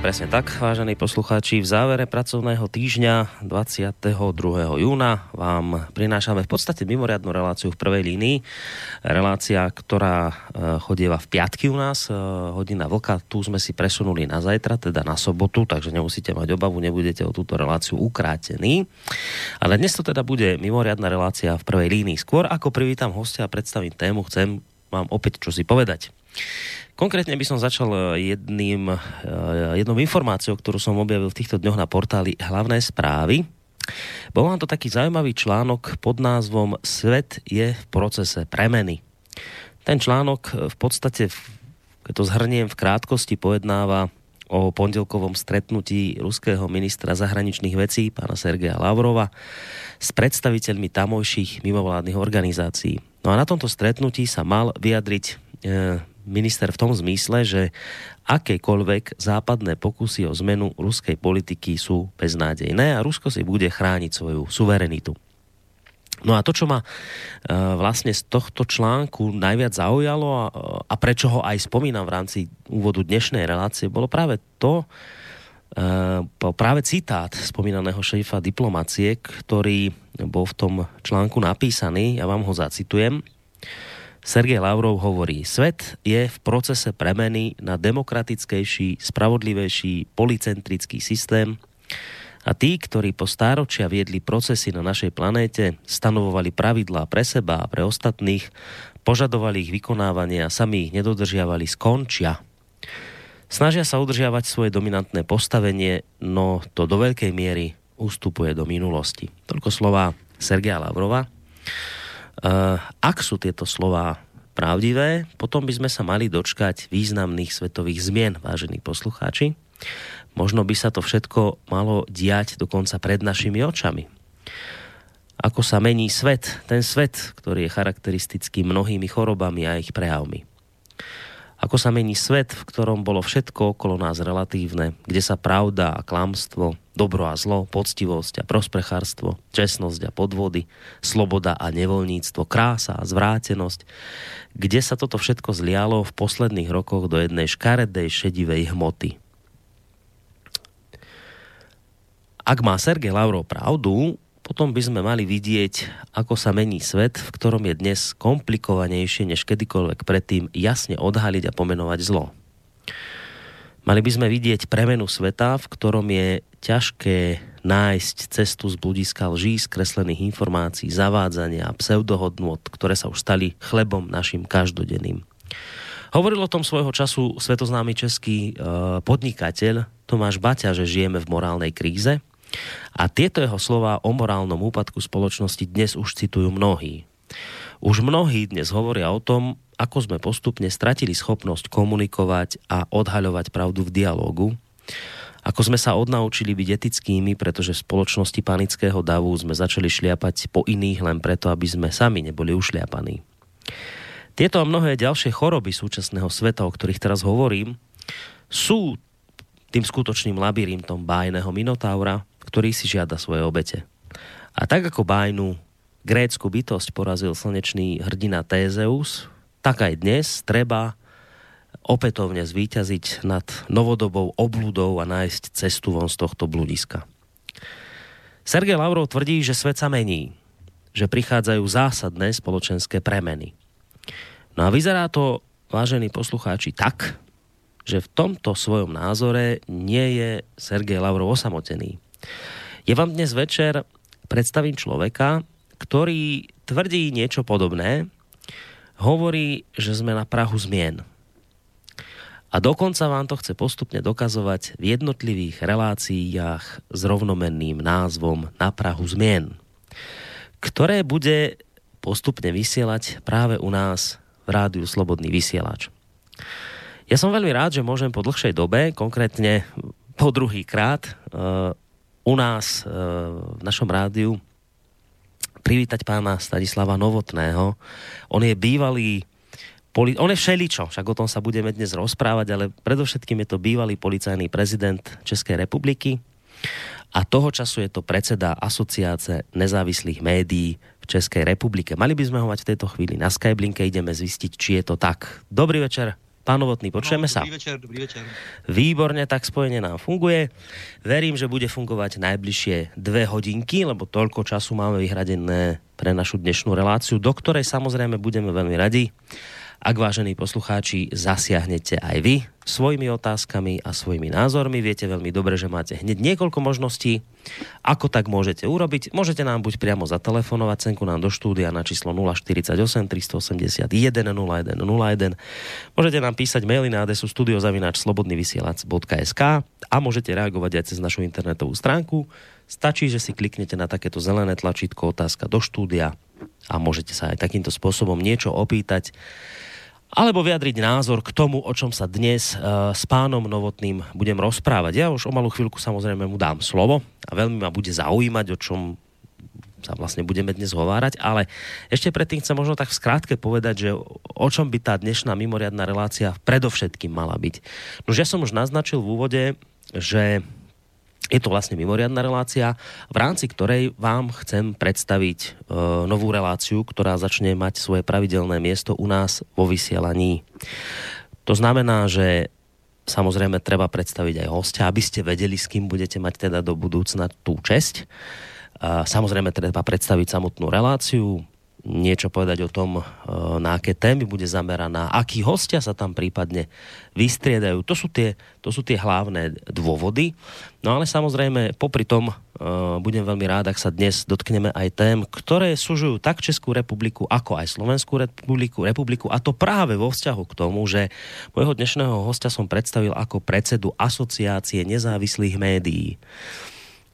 Presne tak, vážení poslucháči, v závere pracovného týždňa 22. júna vám prinášame v podstate mimoriadnu reláciu v prvej línii. Relácia, ktorá e, chodieva v piatky u nás, e, hodina vlka, tu sme si presunuli na zajtra, teda na sobotu, takže nemusíte mať obavu, nebudete o túto reláciu ukrátení. Ale dnes to teda bude mimoriadna relácia v prvej línii. Skôr ako privítam hostia a predstavím tému, chcem vám opäť čo si povedať. Konkrétne by som začal eh, jedným, eh, jednou informáciou, ktorú som objavil v týchto dňoch na portáli Hlavné správy. Bol vám to taký zaujímavý článok pod názvom Svet je v procese premeny. Ten článok eh, v podstate, keď to zhrniem v krátkosti, pojednáva o pondelkovom stretnutí ruského ministra zahraničných vecí, pána Sergeja Lavrova, s predstaviteľmi tamojších mimovládnych organizácií. No a na tomto stretnutí sa mal vyjadriť minister v tom zmysle, že akékoľvek západné pokusy o zmenu ruskej politiky sú beznádejné a Rusko si bude chrániť svoju suverenitu. No a to, čo ma uh, vlastne z tohto článku najviac zaujalo a, a prečo ho aj spomínam v rámci úvodu dnešnej relácie, bolo práve to, práve citát spomínaného šéfa diplomacie, ktorý bol v tom článku napísaný, ja vám ho zacitujem. Sergej Lavrov hovorí, svet je v procese premeny na demokratickejší, spravodlivejší, policentrický systém a tí, ktorí po stáročia viedli procesy na našej planéte, stanovovali pravidlá pre seba a pre ostatných, požadovali ich vykonávanie a sami ich nedodržiavali, skončia. Snažia sa udržiavať svoje dominantné postavenie, no to do veľkej miery ustupuje do minulosti. Toľko slova Sergeja Lavrova. Uh, ak sú tieto slova pravdivé, potom by sme sa mali dočkať významných svetových zmien, vážení poslucháči. Možno by sa to všetko malo diať dokonca pred našimi očami. Ako sa mení svet, ten svet, ktorý je charakteristický mnohými chorobami a ich prejavmi. Ako sa mení svet, v ktorom bolo všetko okolo nás relatívne, kde sa pravda a klamstvo, dobro a zlo, poctivosť a prospechárstvo, čestnosť a podvody, sloboda a nevoľníctvo, krása a zvrátenosť, kde sa toto všetko zlialo v posledných rokoch do jednej škaredej šedivej hmoty. Ak má Sergej Lavrov pravdu, potom by sme mali vidieť, ako sa mení svet, v ktorom je dnes komplikovanejšie než kedykoľvek predtým jasne odhaliť a pomenovať zlo. Mali by sme vidieť premenu sveta, v ktorom je ťažké nájsť cestu z bludiska lží, skreslených informácií, zavádzania a pseudohodnot, ktoré sa už stali chlebom našim každodenným. Hovoril o tom svojho času svetoznámy český e, podnikateľ Tomáš Baťa, že žijeme v morálnej kríze – a tieto jeho slova o morálnom úpadku spoločnosti dnes už citujú mnohí. Už mnohí dnes hovoria o tom, ako sme postupne stratili schopnosť komunikovať a odhaľovať pravdu v dialogu, ako sme sa odnaučili byť etickými, pretože v spoločnosti panického davu sme začali šliapať po iných len preto, aby sme sami neboli ušliapaní. Tieto a mnohé ďalšie choroby súčasného sveta, o ktorých teraz hovorím, sú tým skutočným labyrintom bájneho Minotaura, ktorý si žiada svoje obete. A tak ako bájnu grécku bytosť porazil slnečný hrdina Tézeus, tak aj dnes treba opätovne zvíťaziť nad novodobou obludou a nájsť cestu von z tohto bludiska. Sergej Lavrov tvrdí, že svet sa mení, že prichádzajú zásadné spoločenské premeny. No a vyzerá to, vážení poslucháči, tak, že v tomto svojom názore nie je Sergej Lavrov osamotený. Ja vám dnes večer predstavím človeka, ktorý tvrdí niečo podobné, hovorí, že sme na prahu zmien. A dokonca vám to chce postupne dokazovať v jednotlivých reláciách s rovnomenným názvom Na prahu zmien, ktoré bude postupne vysielať práve u nás v rádiu Slobodný vysielač. Ja som veľmi rád, že môžem po dlhšej dobe, konkrétne po druhý krát, uh, u nás e, v našom rádiu privítať pána Stanislava Novotného. On je bývalý Poli- on je všeličo, však o tom sa budeme dnes rozprávať, ale predovšetkým je to bývalý policajný prezident Českej republiky a toho času je to predseda asociáce nezávislých médií v Českej republike. Mali by sme ho mať v tejto chvíli na Skyblinke, ideme zistiť, či je to tak. Dobrý večer, pán Novotný, počujeme no, sa? Dobrý večer, dobrý večer. Výborne, tak spojenie nám funguje. Verím, že bude fungovať najbližšie dve hodinky, lebo toľko času máme vyhradené pre našu dnešnú reláciu, do ktorej samozrejme budeme veľmi radi ak vážení poslucháči zasiahnete aj vy svojimi otázkami a svojimi názormi. Viete veľmi dobre, že máte hneď niekoľko možností, ako tak môžete urobiť. Môžete nám buď priamo zatelefonovať cenku nám do štúdia na číslo 048 381 0101. Môžete nám písať maily na adresu studiozavináčslobodnyvysielac.sk a môžete reagovať aj cez našu internetovú stránku. Stačí, že si kliknete na takéto zelené tlačítko otázka do štúdia a môžete sa aj takýmto spôsobom niečo opýtať alebo vyjadriť názor k tomu, o čom sa dnes uh, s pánom Novotným budem rozprávať. Ja už o malú chvíľku samozrejme mu dám slovo a veľmi ma bude zaujímať, o čom sa vlastne budeme dnes hovárať, ale ešte predtým chcem možno tak v skrátke povedať, že o čom by tá dnešná mimoriadná relácia predovšetkým mala byť. No, ja som už naznačil v úvode, že je to vlastne mimoriadná relácia, v rámci ktorej vám chcem predstaviť e, novú reláciu, ktorá začne mať svoje pravidelné miesto u nás vo vysielaní. To znamená, že samozrejme treba predstaviť aj hostia, aby ste vedeli, s kým budete mať teda do budúcna tú česť. E, samozrejme treba predstaviť samotnú reláciu, niečo povedať o tom, e, na aké témy bude zameraná, akí hostia sa tam prípadne vystriedajú. To sú tie, to sú tie hlavné dôvody. No ale samozrejme, popri tom uh, budem veľmi rád, ak sa dnes dotkneme aj tém, ktoré súžujú tak Českú republiku, ako aj Slovenskú republiku, republiku a to práve vo vzťahu k tomu, že môjho dnešného hostia som predstavil ako predsedu Asociácie nezávislých médií.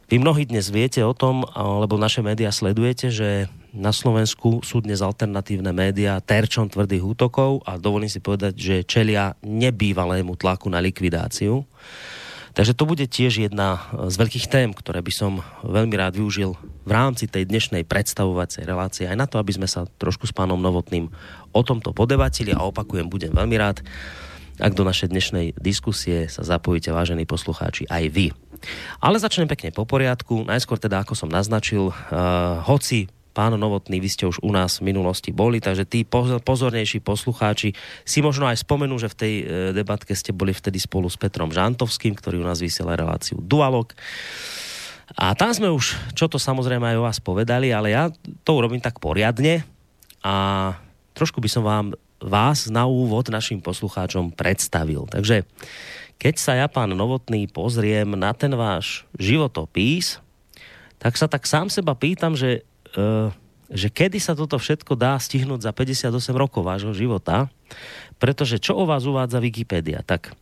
Vy mnohí dnes viete o tom, alebo naše médiá sledujete, že na Slovensku sú dnes alternatívne médiá terčom tvrdých útokov a dovolím si povedať, že čelia nebývalému tlaku na likvidáciu. Takže to bude tiež jedna z veľkých tém, ktoré by som veľmi rád využil v rámci tej dnešnej predstavovacej relácie aj na to, aby sme sa trošku s pánom Novotným o tomto podebatili a opakujem, budem veľmi rád, ak do našej dnešnej diskusie sa zapojíte, vážení poslucháči, aj vy. Ale začnem pekne po poriadku. Najskôr teda, ako som naznačil, uh, hoci pán Novotný, vy ste už u nás v minulosti boli, takže tí pozornejší poslucháči si možno aj spomenú, že v tej uh, debatke ste boli vtedy spolu s Petrom Žantovským, ktorý u nás vysiela reláciu Dualog. A tam sme už, čo to samozrejme aj o vás povedali, ale ja to urobím tak poriadne a trošku by som vám vás na úvod našim poslucháčom predstavil. Takže keď sa ja, pán Novotný, pozriem na ten váš životopís, tak sa tak sám seba pýtam, že, uh, že kedy sa toto všetko dá stihnúť za 58 rokov vášho života, pretože čo o vás uvádza Wikipedia? Tak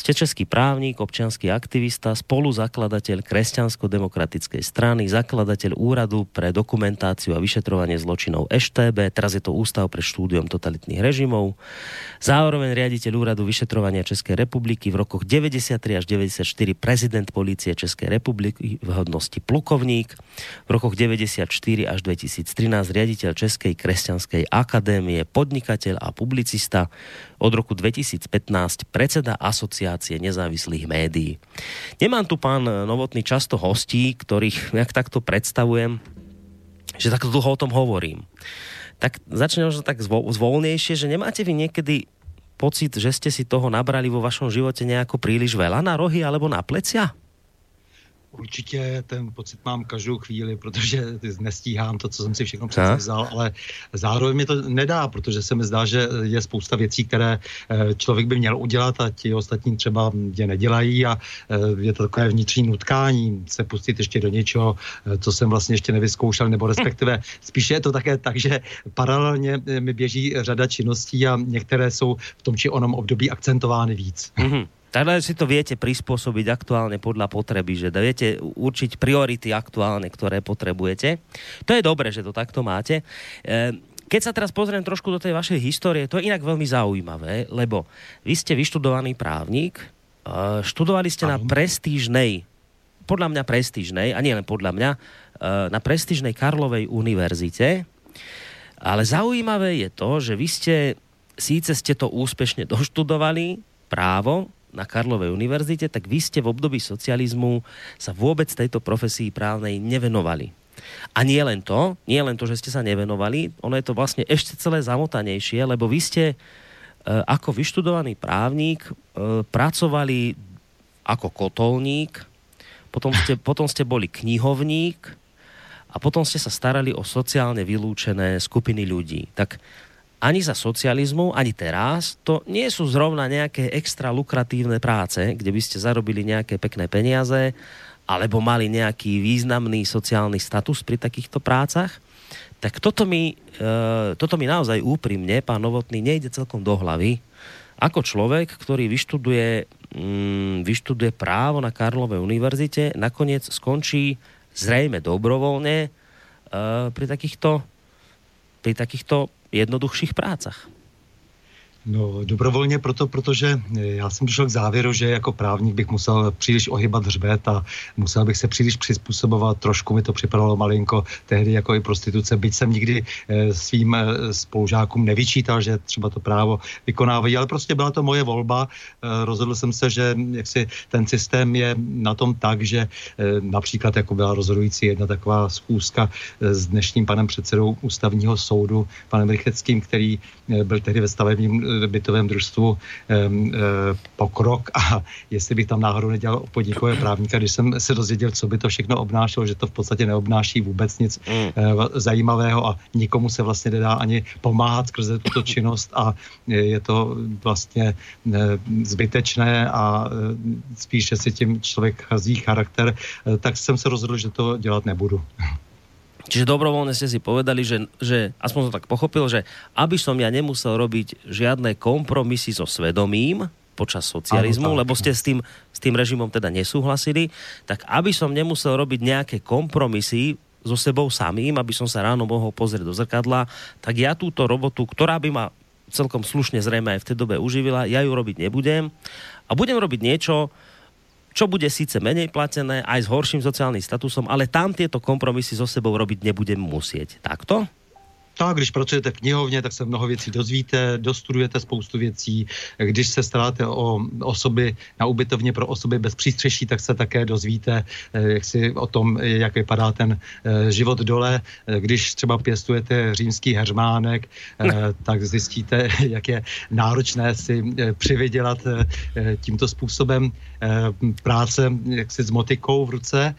Ste český právnik, občianský aktivista, spoluzakladateľ kresťansko-demokratickej strany, zakladateľ úradu pre dokumentáciu a vyšetrovanie zločinov EŠTB, teraz je to Ústav pre štúdium totalitných režimov, zároveň riaditeľ úradu vyšetrovania Českej republiky v rokoch 93 až 94 prezident polície Českej republiky v hodnosti plukovník, v rokoch 94 až 2013 riaditeľ Českej kresťanskej akadémie, podnikateľ a publicista, od roku 2015 predseda asociácie nezávislých médií. Nemám tu pán Novotný často hostí, ktorých jak takto predstavujem, že takto dlho o tom hovorím. Tak začne možno tak zvolnejšie, že nemáte vy niekedy pocit, že ste si toho nabrali vo vašom živote nejako príliš veľa na rohy alebo na plecia? Určitě ten pocit mám každou chvíli, protože nestíhám to, co jsem si všechno přece vzal, ale zároveň mi to nedá, protože se mi zdá, že je spousta věcí, které eh, člověk by měl udělat a ti ostatní třeba je nedělají a eh, je to takové vnitřní nutkání se pustit ještě do něčeho, eh, co jsem vlastně ještě nevyzkoušel, nebo respektive spíše je to také tak, že paralelně mi běží řada činností a některé jsou v tom či onom období akcentovány víc. Mm-hmm. Takže si to viete prispôsobiť aktuálne podľa potreby, že viete určiť priority aktuálne, ktoré potrebujete. To je dobré, že to takto máte. E, keď sa teraz pozriem trošku do tej vašej histórie, to je inak veľmi zaujímavé, lebo vy ste vyštudovaný právnik, e, študovali ste na prestížnej, podľa mňa prestížnej, a nie len podľa mňa, e, na prestížnej Karlovej univerzite, ale zaujímavé je to, že vy ste síce ste to úspešne doštudovali, právo na Karlovej univerzite, tak vy ste v období socializmu sa vôbec tejto profesii právnej nevenovali. A nie len to, nie len to, že ste sa nevenovali, ono je to vlastne ešte celé zamotanejšie, lebo vy ste e, ako vyštudovaný právnik e, pracovali ako kotolník, potom ste, potom ste boli knihovník a potom ste sa starali o sociálne vylúčené skupiny ľudí. Tak ani za socializmu, ani teraz, to nie sú zrovna nejaké extra lukratívne práce, kde by ste zarobili nejaké pekné peniaze, alebo mali nejaký významný sociálny status pri takýchto prácach. Tak toto mi, e, toto mi naozaj úprimne, pán Novotný, nejde celkom do hlavy. Ako človek, ktorý vyštuduje, mm, vyštuduje právo na Karlovej univerzite, nakoniec skončí zrejme dobrovoľne e, pri takýchto, pri takýchto jednoduchších prácach? No dobrovolně proto, protože eh, já jsem došel k závěru, že jako právník bych musel příliš ohybat hřbet a musel bych se příliš přizpůsobovat. Trošku mi to připadalo malinko tehdy jako i prostituce, byť jsem nikdy eh, svým eh, spolužákům nevyčítal, že třeba to právo vykonávají, ale prostě byla to moje volba. Rozhodl jsem se, že jaksi ten systém je na tom tak, že například jako byla rozhodující jedna taková schůzka s dnešním panem předsedou ústavního soudu, panem Rycheckým, který byl tehdy ve stavebním bytovém družstvu pokrok a jestli bych tam náhodou nedělal podnikové právníka, když jsem se dozvěděl, co by to všechno obnášelo, že to v podstatě neobnáší vůbec nic mm. Eh, zajímavého a nikomu se vlastně nedá ani pomáhat skrze tuto činnost a je to vlastně eh, zbytečné a eh, spíše si tím člověk chazí charakter, tak jsem se rozhodl, že to dělat nebudu. Čiže dobrovoľne ste si povedali, že, že aspoň som tak pochopil, že aby som ja nemusel robiť žiadne kompromisy so svedomím počas socializmu, ano, lebo ste s tým, s tým režimom teda nesúhlasili, tak aby som nemusel robiť nejaké kompromisy so sebou samým, aby som sa ráno mohol pozrieť do zrkadla, tak ja túto robotu, ktorá by ma celkom slušne zrejme aj v tej dobe uživila, ja ju robiť nebudem. A budem robiť niečo, čo bude síce menej platené, aj s horším sociálnym statusom, ale tam tieto kompromisy so sebou robiť nebudem musieť. Takto? Tak, když pracujete v knihovně, tak se mnoho věcí dozvíte, dostudujete spoustu věcí. Když se staráte o osoby na ubytovně pro osoby bez přístřeší, tak se také dozvíte eh, jak si o tom, jak vypadá ten eh, život dole. Eh, když třeba pěstujete římský hermánek, tak zjistíte, jak je náročné si přivydělat tímto způsobem práce jaksi s motikou v ruce.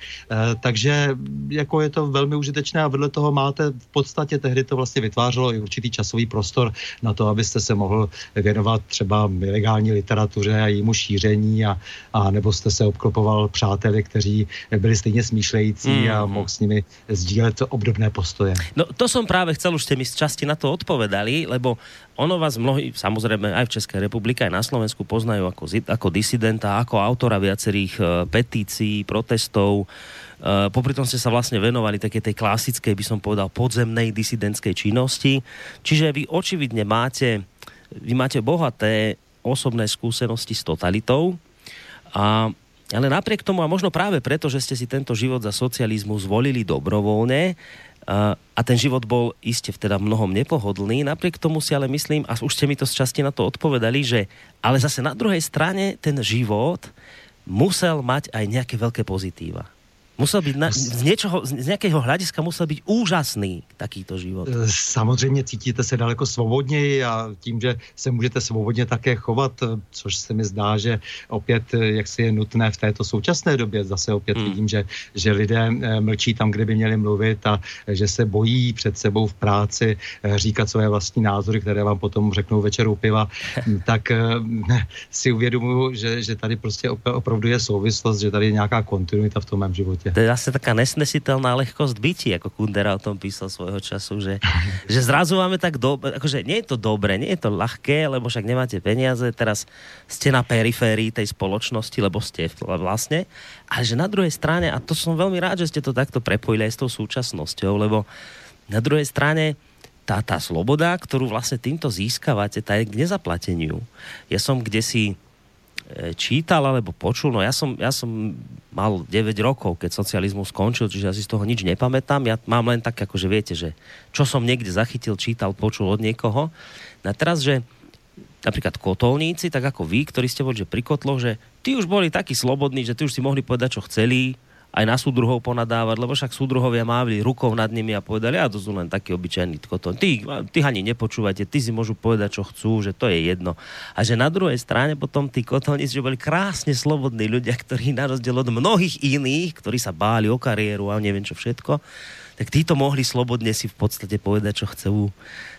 Takže jako je to velmi užitečné a vedle toho máte v podstatě tehdy to vlastně vytvářelo i určitý časový prostor na to, abyste se mohl věnovat třeba ilegální literatuře a jejímu šíření a, a nebo jste se obklopoval přáteli, kteří byli stejně smýšlející mm. a mhm. mohl s nimi sdílet obdobné postoje. No to som práve chcel, už ste mi z časti na to odpovedali, lebo ono vás mnohí, samozrejme aj v Českej republike, aj na Slovensku poznajú ako, ako disidenta, ako autora viacerých uh, petícií, protestov, Uh, popri tom ste sa vlastne venovali také tej klasickej, by som povedal, podzemnej disidentskej činnosti. Čiže vy očividne máte, vy máte bohaté osobné skúsenosti s totalitou. A, ale napriek tomu, a možno práve preto, že ste si tento život za socializmu zvolili dobrovoľne, a, a ten život bol iste teda mnohom nepohodlný. Napriek tomu si ale myslím, a už ste mi to z časti na to odpovedali, že ale zase na druhej strane ten život musel mať aj nejaké veľké pozitíva. Musel být na, z, něčeho, z nějakého hlediska musel být úžasný takýto život. Eh, samozřejmě cítíte se daleko svobodněji a tím, že se můžete svobodně také chovat, eh, což se mi zdá, že opět eh, jak si je nutné v této současné době. Zase opět hmm. vidím, že, že lidé mlčí tam, kde by měli mluvit a že se bojí před sebou v práci říkat své vlastní názory, které vám potom řeknou večer u piva, tak si uvědomuji, že, že tady prostě opravdu je souvislost, že tady je nějaká kontinuita v tom mém životě to je zase taká nesnesiteľná lehkosť bytí, ako Kundera o tom písal svojho času, že, že zrazu máme tak dobre, akože nie je to dobre, nie je to ľahké, lebo však nemáte peniaze, teraz ste na periférii tej spoločnosti, lebo ste vlastne, ale že na druhej strane, a to som veľmi rád, že ste to takto prepojili aj s tou súčasnosťou, lebo na druhej strane tá, tá sloboda, ktorú vlastne týmto získavate, tá je k nezaplateniu. Ja som kde si čítal alebo počul, no ja som, ja som mal 9 rokov, keď socializmus skončil, čiže ja si z toho nič nepamätám. Ja mám len tak, akože viete, že čo som niekde zachytil, čítal, počul od niekoho. No a teraz, že napríklad kotolníci, tak ako vy, ktorí ste boli že pri kotloch, že tí už boli takí slobodní, že tí už si mohli povedať, čo chceli, aj na súdruhov ponadávať, lebo však súdruhovia mávli rukou nad nimi a povedali, a to sú len takí obyčajní kotón. Ty, ty ani nepočúvate, ty si môžu povedať, čo chcú, že to je jedno. A že na druhej strane potom tí kotolníci, že boli krásne slobodní ľudia, ktorí na rozdiel od mnohých iných, ktorí sa báli o kariéru a neviem čo všetko, tak títo mohli slobodne si v podstate povedať, čo chcú.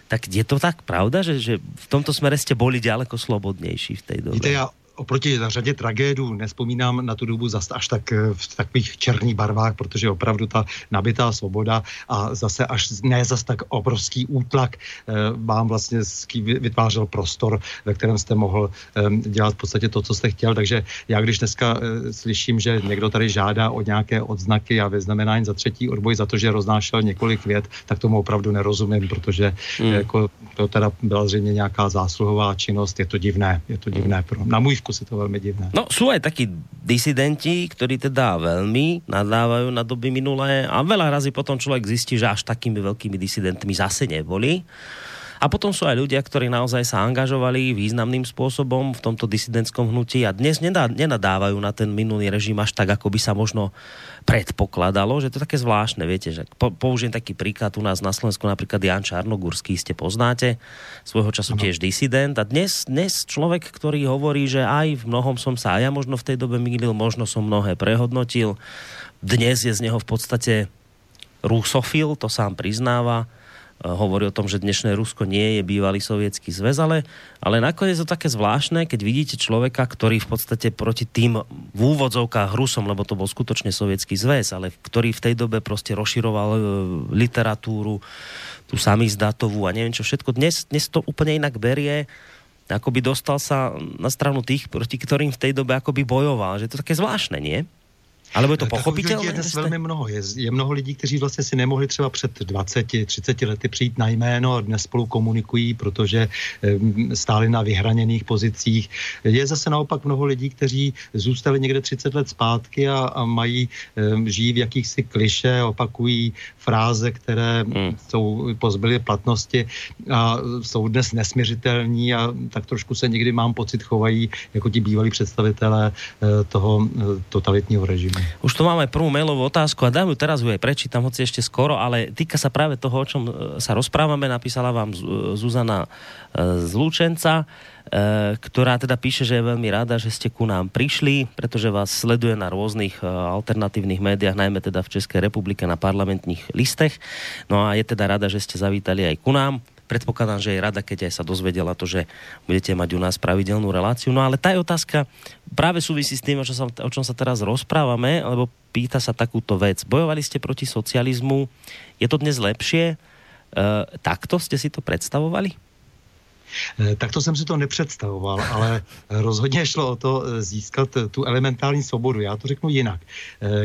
Tak je to tak pravda, že, že v tomto smere ste boli ďaleko slobodnejší v tej dobe? Víte, já oproti řadě tragédů nespomínám na tu dobu zase až tak eh, v takových černých barvách, protože opravdu ta nabitá svoboda a zase až ne zase tak obrovský útlak eh, vám vlastně vytvářel prostor, ve kterém jste mohl dělat v podstatě to, co jste chtěl. Takže já když dneska eh, slyším, že někdo tady žádá o nějaké odznaky a vyznamenání za třetí odboj za to, že roznášel několik vět, tak tomu opravdu nerozumím, protože hmm. jako, to teda byla zřejmě nějaká zásluhová činnost. Je to divné, je to divné. Pro, na můj vkus je to veľmi divné. No sú aj takí disidenti, ktorí teda veľmi nadávajú na doby minulé a veľa razy potom človek zistí, že až takými veľkými disidentmi zase neboli. A potom sú aj ľudia, ktorí naozaj sa angažovali významným spôsobom v tomto disidentskom hnutí a dnes nenadávajú na ten minulý režim až tak, ako by sa možno predpokladalo, že to je také zvláštne, viete, že po, použijem taký príklad u nás na Slovensku, napríklad Jan Čarnogurský, ste poznáte, svojho času tiež disident. A dnes, dnes človek, ktorý hovorí, že aj v mnohom som sa aj ja možno v tej dobe mýlil, možno som mnohé prehodnotil, dnes je z neho v podstate rusofil, to sám priznáva, hovorí o tom, že dnešné Rusko nie je bývalý sovietský zväz, ale, ale nakoniec je to také zvláštne, keď vidíte človeka, ktorý v podstate proti tým v úvodzovkách Rusom, lebo to bol skutočne sovietský zväz, ale ktorý v tej dobe proste rozširoval e, literatúru, tú samizdatovú a neviem čo všetko. Dnes, dnes to úplne inak berie ako by dostal sa na stranu tých, proti ktorým v tej dobe akoby bojoval. Že to je také zvláštne, nie? Ale je to pochopitelné? Je dnes velmi mnoho. Je, je mnoho lidí, kteří vlastně si nemohli třeba před 20, 30 lety přijít na jméno a dnes spolu komunikují, protože stáli na vyhraněných pozicích. Je zase naopak mnoho lidí, kteří zůstali někde 30 let zpátky a, a mají, žijí v jakýchsi kliše, opakují fráze, které hmm. jsou pozbyly platnosti a jsou dnes nesměřitelní a tak trošku se někdy mám pocit chovají jako ti bývalí představitelé eh, toho eh, totalitního režimu. Už tu máme prvú mailovú otázku a dám ju teraz ju aj prečítam, hoci ešte skoro, ale týka sa práve toho, o čom e, sa rozprávame. Napísala vám e, Zuzana e, z Lučenca, ktorá teda píše, že je veľmi rada, že ste ku nám prišli, pretože vás sleduje na rôznych alternatívnych médiách, najmä teda v Českej republike na parlamentných listech. No a je teda rada, že ste zavítali aj ku nám predpokladám, že je rada, keď aj sa dozvedela to, že budete mať u nás pravidelnú reláciu. No ale tá je otázka práve súvisí s tým, o čom sa, o čom sa teraz rozprávame, lebo pýta sa takúto vec. Bojovali ste proti socializmu, je to dnes lepšie? E, takto ste si to predstavovali? Eh, tak to jsem si to nepředstavoval, ale rozhodně šlo o to eh, získat eh, tu elementární svobodu. Já to řeknu jinak.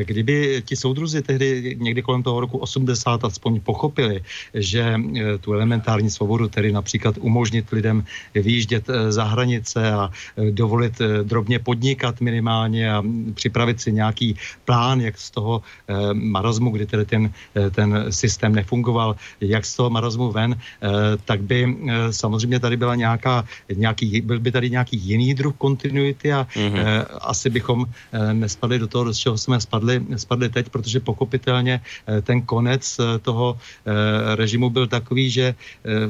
Kdyby ti soudruzi tehdy někdy kolem toho roku 80 aspoň pochopili, že tu elementární svobodu, tedy například umožnit lidem vyjíždět za hranice a dovolit drobně podnikat minimálně a připravit si nějaký plán, jak z toho marazmu, kdy tedy ten, ten systém nefungoval, jak z toho marazmu ven, tak by samozřejmě tady byla nějaká, nějaký, byl by tady nějaký jiný druh kontinuity a mm-hmm. eh, asi bychom eh, nespadli do toho, z čeho jsme spadli, spadli teď, protože pochopitelně eh, ten konec eh, toho eh, režimu byl takový, že eh,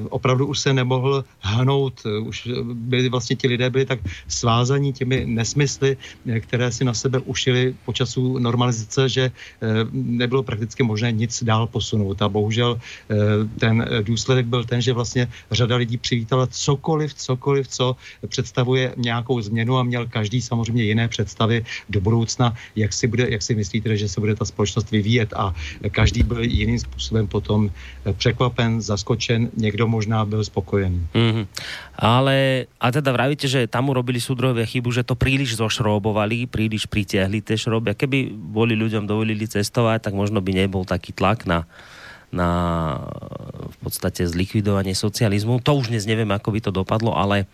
opravdu už se nemohl hnout, eh, už byli vlastně ti lidé byli tak svázaní těmi nesmysly, eh, které si na sebe ušili po času normalizace, že eh, nebylo prakticky možné nic dál posunout. A bohužel eh, ten důsledek byl ten, že vlastně řada lidí přivítala cokoliv, cokoliv, co představuje nějakou změnu a měl každý samozřejmě jiné představy do budoucna, jak si, bude, jak si myslíte, že se bude ta společnost vyvíjet a každý byl jiným způsobem potom překvapen, zaskočen, někdo možná byl spokojený. Mm-hmm. Ale, a teda vravíte, že tam urobili súdrovia chybu, že to príliš zošrobovali, príliš pritiahli tie šroby. A keby boli ľuďom dovolili cestovať, tak možno by nebol taký tlak na na v podstate zlikvidovanie socializmu. To už dnes neviem, ako by to dopadlo, ale,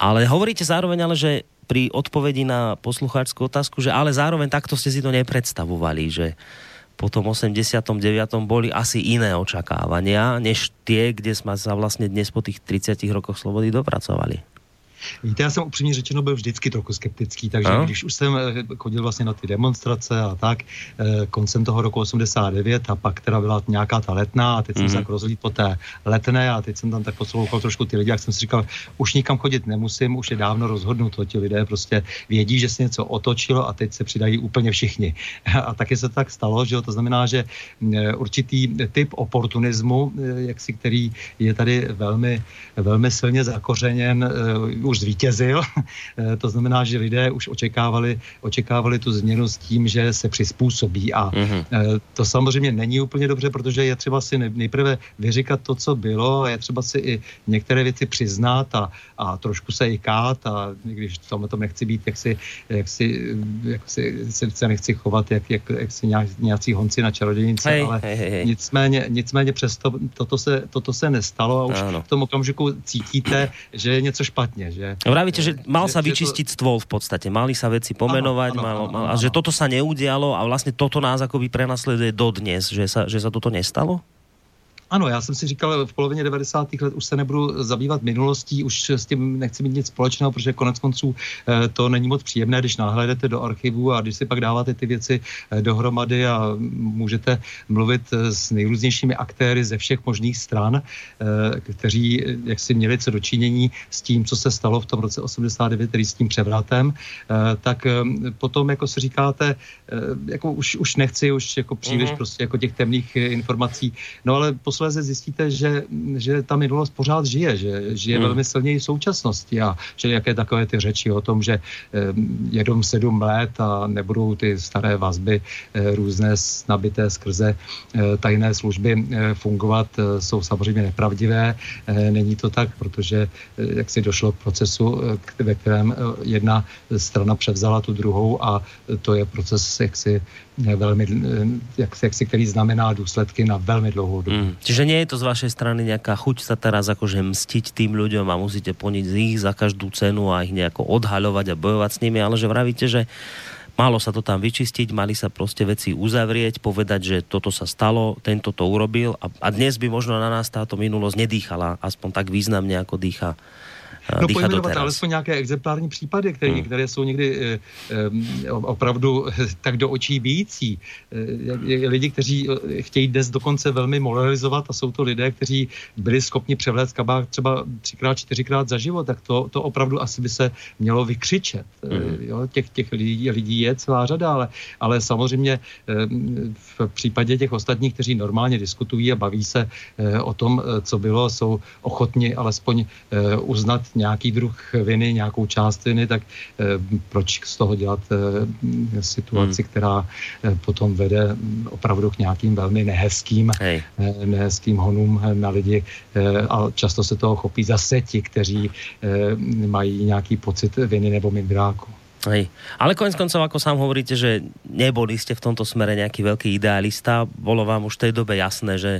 ale hovoríte zároveň, ale že pri odpovedi na poslucháčskú otázku, že ale zároveň takto ste si to nepredstavovali, že po tom 89. boli asi iné očakávania, než tie, kde sme sa vlastne dnes po tých 30 rokoch slobody dopracovali. Víte, já jsem upřímně řečeno byl vždycky trochu skeptický, takže no. když už jsem eh, chodil vlastně na ty demonstrace a tak, eh, koncem toho roku 89 a pak teda byla nějaká ta letná a teď mm-hmm. jsem se mhm. tak rozlít po té letné a teď jsem tam tak poslouchal trošku ty lidi, jak jsem si říkal, už nikam chodit nemusím, už je dávno rozhodnuto, ti lidé prostě vědí, že se něco otočilo a teď se přidají úplně všichni. A taky se tak stalo, že jo, to znamená, že eh, určitý typ oportunismu, jaksi, který je tady velmi, velmi silně zakořeněn, už zvítězil. Eh, to znamená, že lidé už očekávali, očekávali tu změnu s tím, že se přizpůsobí. A mm-hmm. to samozřejmě není úplně dobře, protože je třeba si nejprve vyříkat to, co bylo, je třeba si i některé věci přiznat a, a trošku se i kát a když v tom nechci být, jak si, jak si, jak si, se nechci chovat, jak, jak, jak si nějací honci na čarodějnice, hej, ale hej, hej. Nicméně, nicméně přesto toto se, toto se nestalo a už ano. v tom okamžiku cítíte, že je něco špatně, že No vravíte, že mal sa vyčistiť stôl v podstate, mali sa veci pomenovať, ano, ano, malo, ano, a že toto sa neudialo a vlastne toto nás akoby prenasleduje dodnes, že sa, že sa toto nestalo? Ano, já jsem si říkal, v polovině 90. let už se nebudu zabývat minulostí, už s tím nechci mít nic společného, protože konec konců eh, to není moc příjemné, když nahlédete do archivu a když si pak dáváte ty věci eh, dohromady a můžete mluvit eh, s nejrůznějšími aktéry ze všech možných stran, kteří jak si měli co dočinění s tím, co se stalo v tom roce 89, tedy s tím převratem, tak potom jako si říkáte, jako už, už nechci už jako příliš mm-hmm. prostě jako těch temných informací, no ale posléze zjistíte, že, že ta minulost pořád žije, že žije hmm. velmi silně i v současnosti a že jaké takové ty řeči o tom, že eh, jedou sedm let a nebudou ty staré vazby eh, různé nabité skrze eh, tajné služby fungovat, jsou samozřejmě nepravdivé. Není to tak, protože jak si došlo k procesu, ve kterém jedna strana převzala tu druhou a to je proces jaksi velmi, jak, jak si, který znamená důsledky na velmi dlouhou dobu. Mm. Čiže nie je to z vašej strany nejaká chuť sa teraz akože mstiť tým ľuďom a musíte poniť z ich za každú cenu a ich nejako odhaľovať a bojovať s nimi, ale že vravíte, že Malo sa to tam vyčistiť, mali sa proste veci uzavrieť, povedať, že toto sa stalo, tento to urobil a, a dnes by možno na nás táto minulosť nedýchala, aspoň tak významne, ako dýcha no, pojmenovat alespoň nějaké exemplární případy, které, hmm. které jsou někdy eh, eh, opravdu tak do očí bíjící. Eh, lidi, kteří eh, chtějí dnes dokonce velmi moralizovat a jsou to lidé, kteří byli schopni převléct kabák třeba třikrát, čtyřikrát za život, tak to, to opravdu asi by se mělo vykřičet. Eh, hmm. Jo, těch, těch lidí, lidí je celá řada, ale, ale samozřejmě eh, v případě těch ostatních, kteří normálně diskutují a baví se eh, o tom, eh, co bylo, jsou ochotni alespoň eh, uznat nějaký druh viny, nějakou část viny, tak eh, proč z toho dělat eh, situaci, hmm. která eh, potom vede mm, opravdu k nějakým velmi nehezkým, Hej. eh, nehezkým honům na lidi a často se toho chopí zase ti, kteří mají nějaký pocit viny nebo mindráku. Hej. Ale konec koncov, ako sám hovoríte, že neboli ste v tomto smere nejaký veľký idealista, bolo vám už v tej dobe jasné, že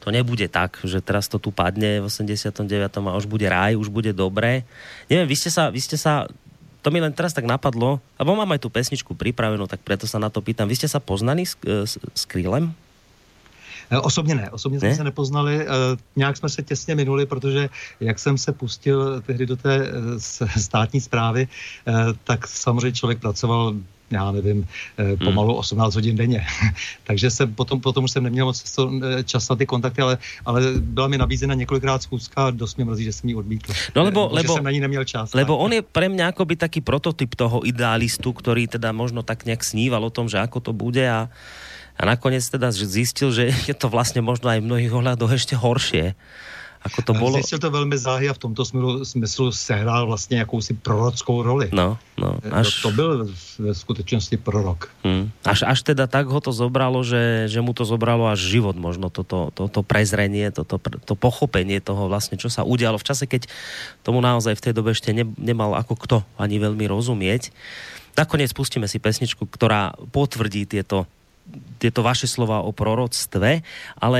to nebude tak, že teraz to tu padne v 89. a už bude ráj, už bude dobré. Neviem, vy ste sa, vy ste sa to mi len teraz tak napadlo, lebo mám aj tú pesničku pripravenú, tak preto sa na to pýtam. Vy ste sa poznali s, s, s Krylem? Eh, osobně ne, osobně ne? jsme se nepoznali, eh, nějak jsme se těsně minuli, protože jak jsem se pustil tehdy do té státní zprávy, tak samozřejmě člověk pracoval já nevím, hmm. pomalu 18 hodin denně. Takže jsem potom, potom už jsem neměl moc čas na ty kontakty, ale, ale byla mi nabízena několikrát schůzka a dost mě mrzí, že jsem ji odmítl. No lebo, lebo, jsem na ní neměl čas. Lebo tak. on je pre mňa akoby taký prototyp toho idealistu, ktorý teda možno tak nejak sníval o tom, že ako to bude a a nakoniec teda zistil, že je to vlastně možno aj v mnohých ohľadoch ešte horšie. Ako to bolo... Zjistil to velmi záhy a v tomto smyslu, smyslu sehrál vlastně jakousi prorockou roli. No, no. Až... To, to byl ve skutečnosti prorok. Hmm. Až, až teda tak ho to zobralo, že, že mu to zobralo až život možno toto to, to prezrenie, toto to, to pochopenie toho vlastne, čo sa udialo v čase, keď tomu naozaj v tej dobe ešte ne, nemal ako kto ani veľmi rozumieť. Nakoniec pustíme si pesničku, ktorá potvrdí tieto tieto vaše slova o proroctve, ale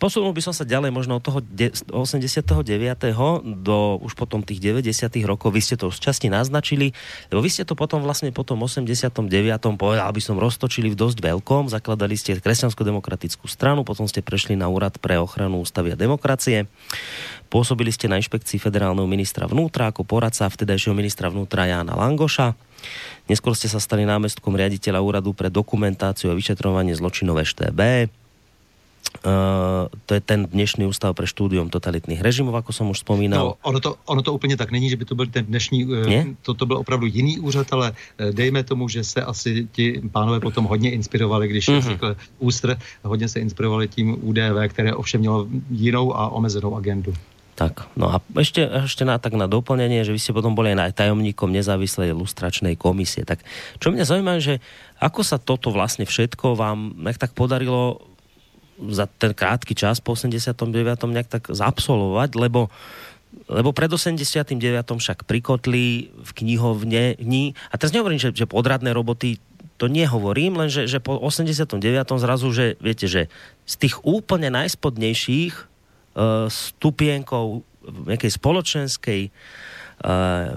posunul by som sa ďalej možno od toho 89. do už potom tých 90. rokov, vy ste to z časti naznačili, lebo vy ste to potom vlastne potom 89. povedal by som roztočili v dosť veľkom, zakladali ste kresťansko-demokratickú stranu, potom ste prešli na úrad pre ochranu ústavy a demokracie, pôsobili ste na inšpekcii federálneho ministra vnútra ako poradca vtedajšieho ministra vnútra Jána Langoša, neskôr ste sa stali námestkom riaditeľa úradu pre dokumentáciu a vyšetrovanie zločinov EŠTB, Uh, to je ten dnešní ústav pre štúdium totalitných režimů, jako jsem už vzpomínal. No, ono, to, ono to úplně tak není, že by to byl ten dnešní, Nie? to, to byl opravdu jiný úřad, ale eh, dejme tomu, že se asi ti pánové potom hodně inspirovali, když mm-hmm. řekl ústr, hodně se inspirovali tím UDV, které ovšem mělo jinou a omezenou agendu. Tak, no a ešte, ešte na, tak na doplnenie, že vy ste potom boli aj tajomníkom nezávislej lustračnej komisie. Tak čo mňa zaujíma, že ako sa toto vlastne všetko vám tak podarilo za ten krátky čas po 89. nejak tak zabsolvovať, lebo lebo pred 89. však prikotli v knihovne, a teraz nehovorím, že, že podradné roboty to nehovorím, len že, že po 89. zrazu, že viete, že z tých úplne najspodnejších uh, stupienkov nejakej spoločenskej uh,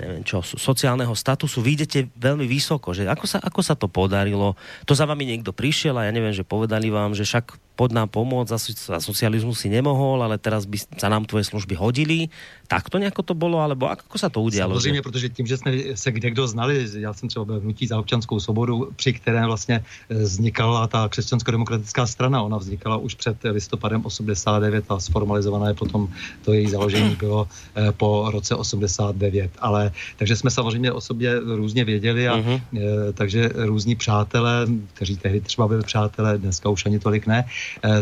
neviem čo, sociálneho statusu, vyjdete veľmi vysoko. Že ako, sa, ako sa to podarilo? To za vami niekto prišiel a ja neviem, že povedali vám, že však pod nám pomôcť, za, socializmu si nemohol, ale teraz by sa nám tvoje služby hodili. Tak to nějako to bylo, alebo ako sa to udělalo? Samozřejmě, že? protože tím, že jsme se kde kdo znali, já jsem třeba byl hnutí za občanskou svobodu, při které vlastně eh, vznikala ta křesťansko-demokratická strana. Ona vznikala už před listopadem 89 a sformalizované potom to její založení bylo eh, po roce 89. Ale takže jsme samozřejmě o sobě různě věděli a uh-huh. takže různí přátelé, kteří tehdy třeba byli přátelé, dneska už ani tolik ne,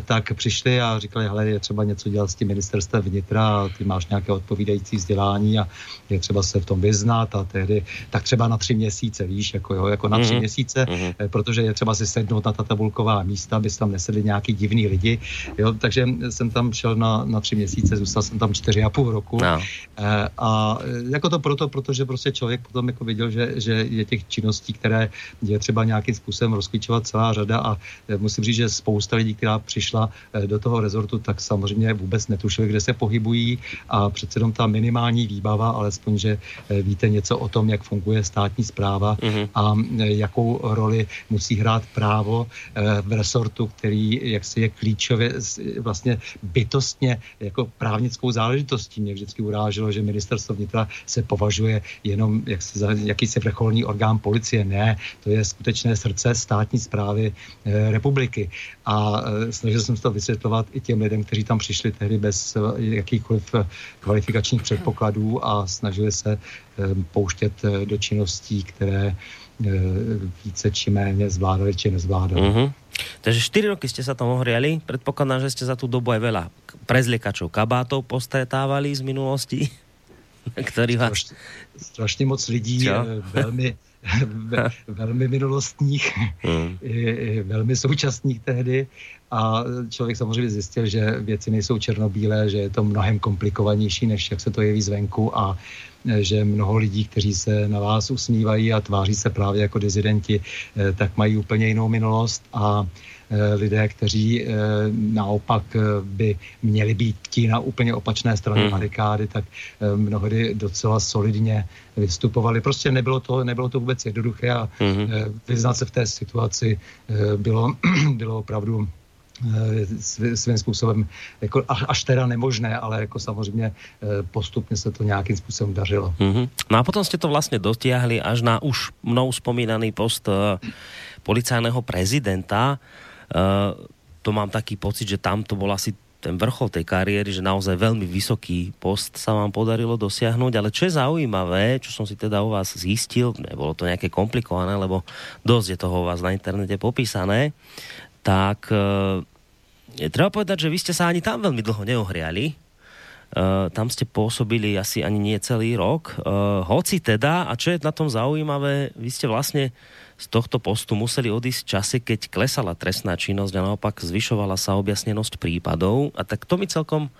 tak přišli a říkali, hele, je třeba něco dělat s tím ministerstvem vnitra, a ty máš nějaké odpovídající vzdělání a je třeba se v tom vyznat a tehdy, tak třeba na tři měsíce, víš, jako, jo, jako na tři mm-hmm. měsíce, mm-hmm. protože je třeba si sednout na ta tabulková místa, aby tam nesedli nějaký divný lidi, jo, takže jsem tam šel na, na tři měsíce, zůstal jsem tam čtyři a půl roku no. a jako to proto, protože prostě člověk potom jako viděl, že, že je těch činností, které je třeba nějakým způsobem rozklíčovat celá řada a musím říct, že spousta lidí, která přišla eh, do toho rezortu, tak samozřejmě vůbec netušili, kde se pohybují a přece jenom ta minimální výbava, alespoň, že eh, víte něco o tom, jak funguje státní zpráva mm-hmm. a eh, jakou roli musí hrát právo v resortu, který jak si je klíčově vlastně bytostně jako právnickou záležitostí. Mě vždycky uráželo, že ministerstvo vnitra se považuje jenom jak si za jakýsi vrcholný orgán policie. Ne, to je skutečné srdce státní zprávy republiky. A snažil jsem se to vysvětlovat i těm lidem, kteří tam přišli tehdy bez eh, jakýchkoliv eh, kvalifikačních předpokladů a snažili se eh, pouštět do činností, které více či méně zvládali či nezvládali. Mm-hmm. Takže 4 roky ste sa tam ohriali. Predpokladám, že ste za tú dobu aj veľa prezliekačov kabátov postretávali z minulosti. Ktorý vás... Strašně, strašně moc lidí, Čo? velmi, velmi minulostních, hmm. velmi současných tehdy a člověk samozřejmě zjistil, že věci nejsou černobílé, že je to mnohem komplikovanější, než jak se to jeví zvenku a že mnoho lidí, kteří se na vás usmívají a tváří se právě jako dizidenti, eh, tak mají úplně jinou minulost a eh, lidé, kteří naopak by měli být ti na úplně opačné straně hmm. barikády, tak mnohdy docela solidně vystupovali. Prostě nebylo to, nebylo to vůbec jednoduché a hmm. vyznat se v té situaci bylo, bylo opravdu svým způsobem jako až teda nemožné, ale jako samozřejmě eh, postupně se to nějakým způsobem dařilo. Mm-hmm. No a potom jste to vlastně dotiahli až na už mnou vzpomínaný post uh, policajného prezidenta. To mám taký pocit, že tam to bol asi ten vrchol tej kariéry, že naozaj veľmi vysoký post sa vám podarilo dosiahnuť, ale čo je zaujímavé, čo som si teda u vás zistil, nebolo to nejaké komplikované, lebo dosť je toho u vás na internete popísané, tak uh, treba povedať, že vy ste sa ani tam veľmi dlho neohriali. Uh, tam ste pôsobili asi ani nie celý rok. Uh, hoci teda, a čo je na tom zaujímavé, vy ste vlastne z tohto postu museli odísť v čase, keď klesala trestná činnosť a naopak zvyšovala sa objasnenosť prípadov. A tak to mi celkom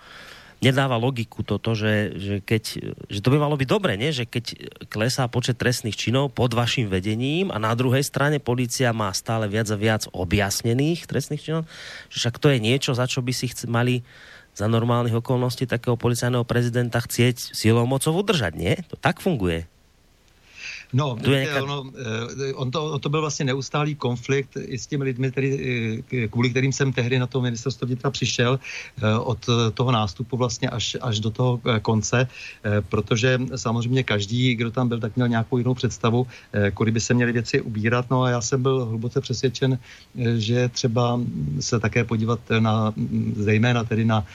nedáva logiku toto, že, že, keď, že to by malo byť dobre, nie? že keď klesá počet trestných činov pod vašim vedením a na druhej strane policia má stále viac a viac objasnených trestných činov, že však to je niečo, za čo by si chc- mali za normálnych okolností takého policajného prezidenta chcieť silou mocou udržať, nie? To tak funguje. No, víte, nějaká... ono, eh, on to, to byl vlastně neustálý konflikt i s těmi lidmi, který, eh, kvůli kterým jsem tehdy na to ministerstvo vnitra přišel eh, od toho nástupu vlastně až, až do toho konce, protože samozřejmě každý, kdo tam byl, tak měl nějakou jinou představu, kudy by se měly věci ubírat. No a já jsem byl hluboce přesvědčen, že třeba se také podívat na, zejména tedy na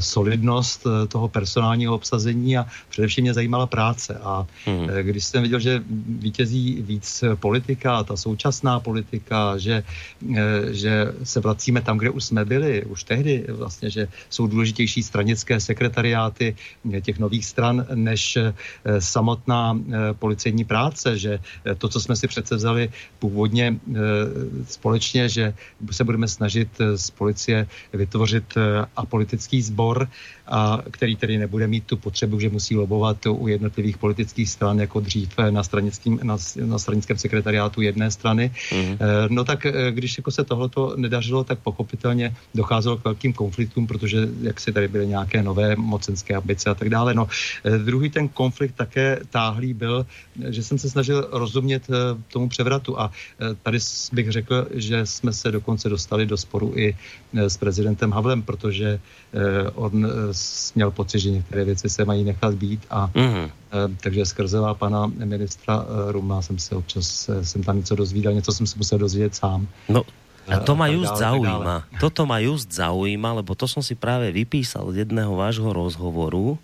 solidnost toho personálního obsazení a především mě zajímala práce. A hmm. když jsem viděl, že vítězí víc politika, ta současná politika, že, eh, že se vracíme tam, kde už jsme byli, už tehdy vlastně, že jsou důležitější stranické sekretariáty těch nových stran, než eh, samotná eh, policejní práce, že to, co jsme si přece vzali původně společně, že se budeme snažit z policie vytvořit apolitický sbor, a který tedy nebude mít tu potřebu, že musí lobovat u jednotlivých politických stran jako dřív na, stranickým, na, na stranickém sekretariátu jedné strany. Mm-hmm. No tak eh, když jako se tohleto nedařilo, tak pochopitelně docházelo k velkým konfliktům, protože jak si tady byly nějaké nové mocenské ambice a tak dále. No, eh, druhý ten konflikt také táhlý byl, že jsem se snažil rozumět tomu převratu a tady bych řekl, že jsme se dokonce dostali do sporu i s prezidentem Havlem, protože on měl pocit, že některé věci se mají nechat být a mm-hmm. takže skrze pana ministra eh, Ruma jsem se občas eh, jsem tam něco dozvídal, něco jsem se musel dozvědět sám. No, a to ma just zaujíma. Toto ma just zaujíma, lebo to som si práve vypísal z jedného vášho rozhovoru,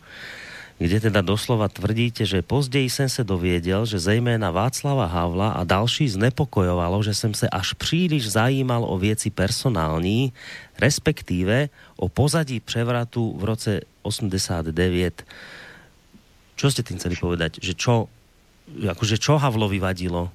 kde teda doslova tvrdíte, že později jsem se dověděl, že zejména Václava Havla a další znepokojovalo, že jsem se až příliš zajímal o věci personální, respektíve o pozadí převratu v roce 89. Čo ste tým chceli povedať? Že čo, akože čo Havlovi vadilo?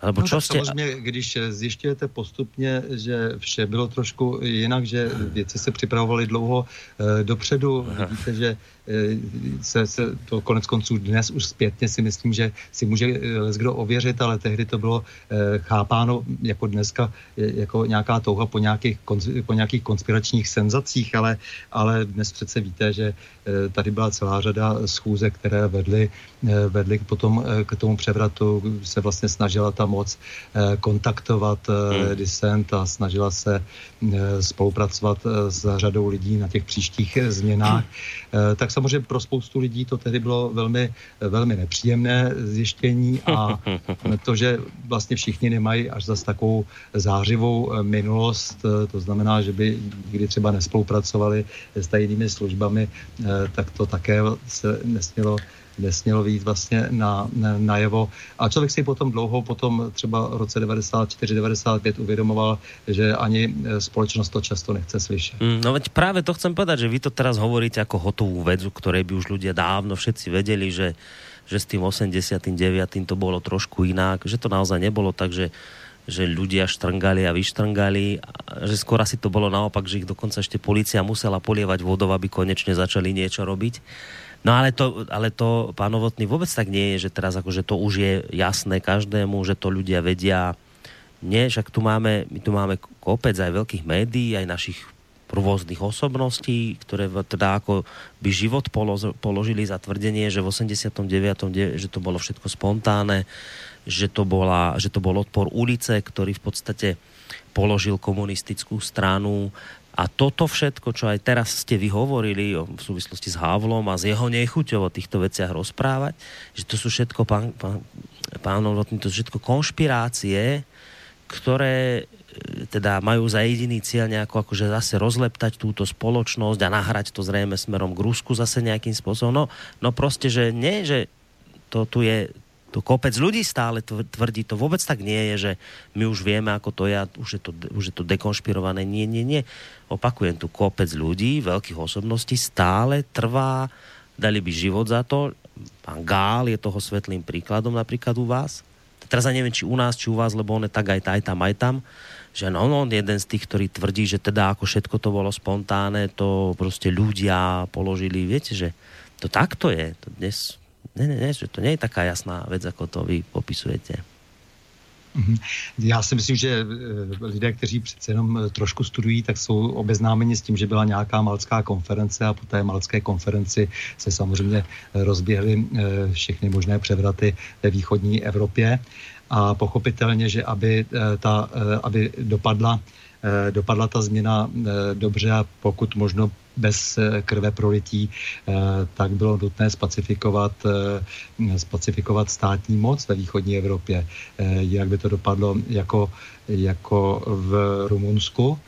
Alebo no, čo jste... Samozřejmě, když zjišťujete postupně, že vše bylo trošku jinak, že věci se připravovaly dlouho e, dopředu, Aha. vidíte, že Eh, se, se to konec konců dnes už zpětně si myslím, že si může eh, kdo ověřit, ale tehdy to bylo eh, chápáno jako dneska jako nějaká touha po nějakých, po nějakých konspiračních senzacích, ale, ale dnes přece víte, že tady byla celá řada schůzek, které vedly, vedly potom k tomu převratu, se vlastně snažila ta moc kontaktovat hmm. disent a snažila se spolupracovat s řadou lidí na těch příštích změnách. Tak samozřejmě pro spoustu lidí to tehdy bylo velmi, velmi nepříjemné zjištění a to, že vlastně všichni nemají až zas takovou zářivou eh, minulost, eh, to znamená, že by nikdy třeba nespolupracovali s tajnými službami, eh, tak to také se nesmělo nesmělo výjít vlastně na, na, najevo. A člověk si potom dlouho, potom třeba v roce 94-95 uvědomoval, že ani e, společnost to často nechce slyšet. Mm, no veď právě to chcem povedať, že vy to teraz hovoríte jako hotovou vec, které by už ľudia dávno všetci vedeli, že že s tým 89. to bolo trošku inak, že to naozaj nebolo tak, že že ľudia štrngali a vyštrngali, že skôr asi to bolo naopak, že ich dokonca ešte policia musela polievať vodou, aby konečne začali niečo robiť. No ale to, ale to, pán Novotný, vôbec tak nie je, že teraz akože to už je jasné každému, že to ľudia vedia. Nie, však tu máme, my tu máme kopec aj veľkých médií, aj našich rôznych osobností, ktoré teda ako by život položili za tvrdenie, že v 89. že to bolo všetko spontánne, že to, bola, že to bol odpor ulice, ktorý v podstate položil komunistickú stranu a toto všetko, čo aj teraz ste vyhovorili v súvislosti s Havlom a s jeho nechuťou o týchto veciach rozprávať, že to sú všetko, pán, pán, pán to sú všetko konšpirácie, ktoré e, teda majú za jediný cieľ nejako akože zase rozleptať túto spoločnosť a nahrať to zrejme smerom k Rusku zase nejakým spôsobom. No, no proste, že nie, že to tu je to kopec ľudí stále tvrdí, to vôbec tak nie je, že my už vieme, ako to je, už je to, už je to dekonšpirované. Nie, nie, nie. Opakujem, tu kopec ľudí, veľkých osobností stále trvá, dali by život za to. Pán Gál je toho svetlým príkladom napríklad u vás. teraz ja neviem, či u nás, či u vás, lebo on je tak aj, aj tam, aj tam, že no, no, on jeden z tých, ktorý tvrdí, že teda ako všetko to bolo spontánne, to prostě ľudia položili, viete, že to takto je. To dnes, ne, ne, ne, že to je taká jasná vec, ako to vy popisujete. Mhm. Já si myslím, že eh, lidé, kteří přece jenom eh, trošku studují, tak jsou obeznámeni s tím, že byla nějaká malcká konference a po té malcké konferenci se samozřejmě rozběhly eh, všechny možné převraty ve východní Evropě a pochopitelně, že aby, ta, aby dopadla dopadla ta změna dobře a pokud možno bez eh, krve prolití, eh, tak bylo nutné spacifikovat, eh, spacifikovat státní moc ve východní Evropě. Jak by to dopadlo jako, jako v Rumunsku,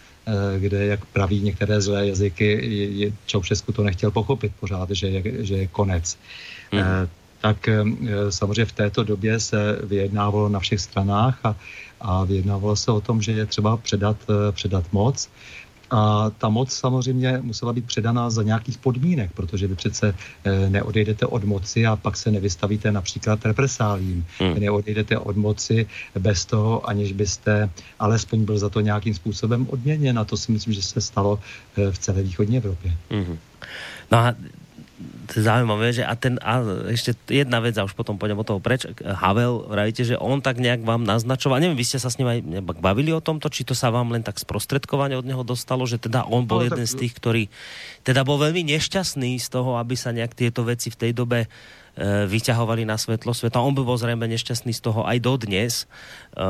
kde, jak praví některé zlé jazyky, Čaušesku to nechtěl pochopit pořád, že je, že je konec. Hmm. Tak samozřejmě v této době se vyjednávalo na všech stranách a, a vyjednávalo se o tom, že je třeba předat, předat moc. A ta moc samozřejmě musela být předaná za nějakých podmínek, protože vy přece eh, neodejdete od moci a pak se nevystavíte například represálím. Hmm. Neodejdete od moci bez toho, aniž byste alespoň byl za to nějakým způsobem odměněn. A to si myslím, že se stalo eh, v celé východní Evropě. Hmm. No a to je zaujímavé, že a ten, a ešte jedna vec, a už potom pôjdem o toho preč, Havel, vravíte, že on tak nejak vám naznačoval, neviem, vy ste sa s ním aj bavili o tomto, či to sa vám len tak sprostredkovane od neho dostalo, že teda on bol no, jeden tak... z tých, ktorý teda bol veľmi nešťastný z toho, aby sa nejak tieto veci v tej dobe E, vyťahovali na svetlo sveta. On by bol zrejme nešťastný z toho aj dodnes. E,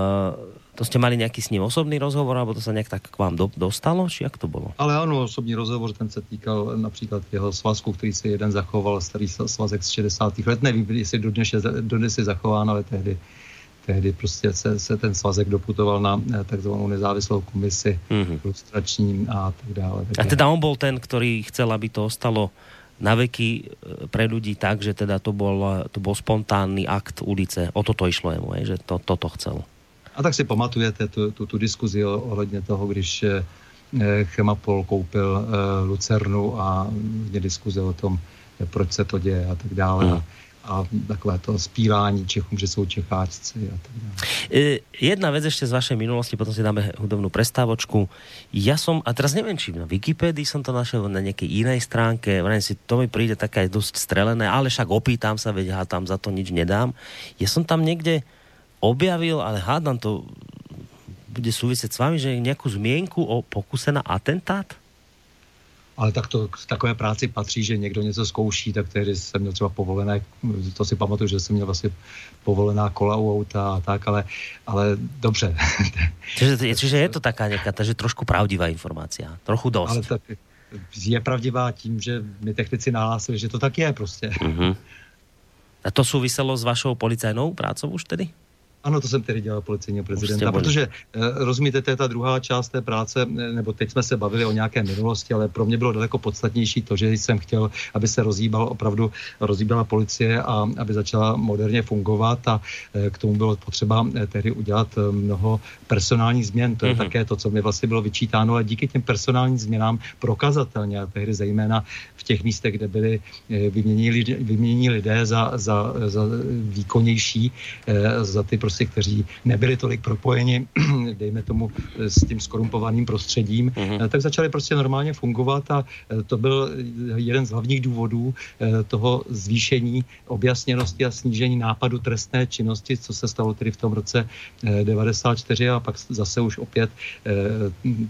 to ste mali nějaký s ním osobný rozhovor, alebo to se nějak tak k vám do, dostalo, či jak to bylo? Ale ano, osobní rozhovor, ten se týkal například jeho svazku, který si jeden zachoval, starý svazek z 60. let. Nevím, jestli dodnes je, dodnes je zachován, ale tehdy tehdy prostě se, se ten svazek doputoval na eh, takzvanou nezávislou komisi mm-hmm. lustrační a tak dále. Tak a teda on byl ten, který chcel, aby to ostalo na veky e, pre ľudí tak, že teda to bol, to bol spontánny akt ulice. O toto išlo jemu, že to, toto chcel. A tak si pamatujete tu, tu, tu diskuzi ohledně toho, když e, Chemapol koupil e, Lucernu a diskuze o tom, proč se to děje a tak dále. Hmm a takové to spírání Čechům, že jsou Čecháčci a tak dále. Jedna vec ešte z vašej minulosti, potom si dáme hudobnú prestávočku. Ja som, a teraz neviem, či na Wikipedii som to našiel na nejakej inej stránke, vrajím si, to mi príde také dosť strelené, ale však opýtam sa, veď tam za to nič nedám. Ja som tam niekde objavil, ale hádam to bude súvisieť s vami, že nejakú zmienku o pokuse na atentát? ale tak to k takové práci patří, že někdo něco zkouší, tak tehdy jsem měl třeba povolené, to si pamatuju, že jsem měl vlastně povolená kola u auta a tak, ale, ale dobře. čiže, čiže je to taká nějaká, takže trošku pravdivá informace, trochu dost. Ale tak je pravdivá tím, že mi technici nahlásili, že to tak je prostě. Uh-huh. A to souviselo s vašou policajnou prácou už tedy? Ano, to jsem tedy dělal policejního prezidenta, protože eh, rozumíte, to je ta druhá část té práce, eh, nebo teď jsme se bavili o nějaké minulosti, ale pro mě bylo daleko podstatnější to, že jsem chtěl, aby se rozhýbal opravdu, rozhýbala policie a aby začala moderně fungovat a eh, k tomu bylo potřeba tehdy udělat mnoho personálních změn. To je mm-hmm. také to, co mi vlastně bylo vyčítáno, ale díky těm personálním změnám prokazatelně, a tehdy zejména v těch místech, kde byli vyměnění, vyměnění lidé za, za, za výkonnější, za ty prostě, kteří nebyli tolik propojeni, dejme tomu, s tím skorumpovaným prostředím, mm-hmm. tak začali prostě normálně fungovat a eh, to byl jeden z hlavních důvodů eh, toho zvýšení objasněnosti a snížení nápadu trestné činnosti, co se stalo tedy v tom roce 94 a pak zase už opět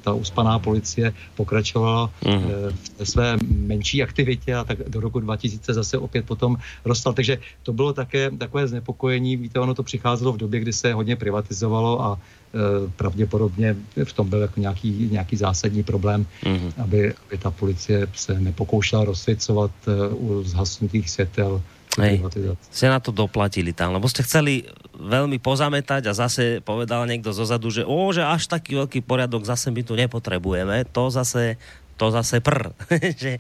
ta uspaná policie pokračovala mm-hmm. v své menší aktivitě a tak do roku 2000 zase opět potom rostla. Takže to bylo také takové znepokojení, víte, ono to přicházelo v době, době, kdy se hodně privatizovalo a e, pravděpodobně v tom byl jako nějaký, nějaký zásadní problém, mm-hmm. aby, aby ta policie se nepokoušela rozsvěcovat e, u zhasnutých světel Hej, ste na to doplatili tam, lebo ste chceli veľmi pozametať a zase povedal niekto zozadu, že o, že až taký veľký poriadok zase my tu nepotrebujeme. To zase to zase pr. že,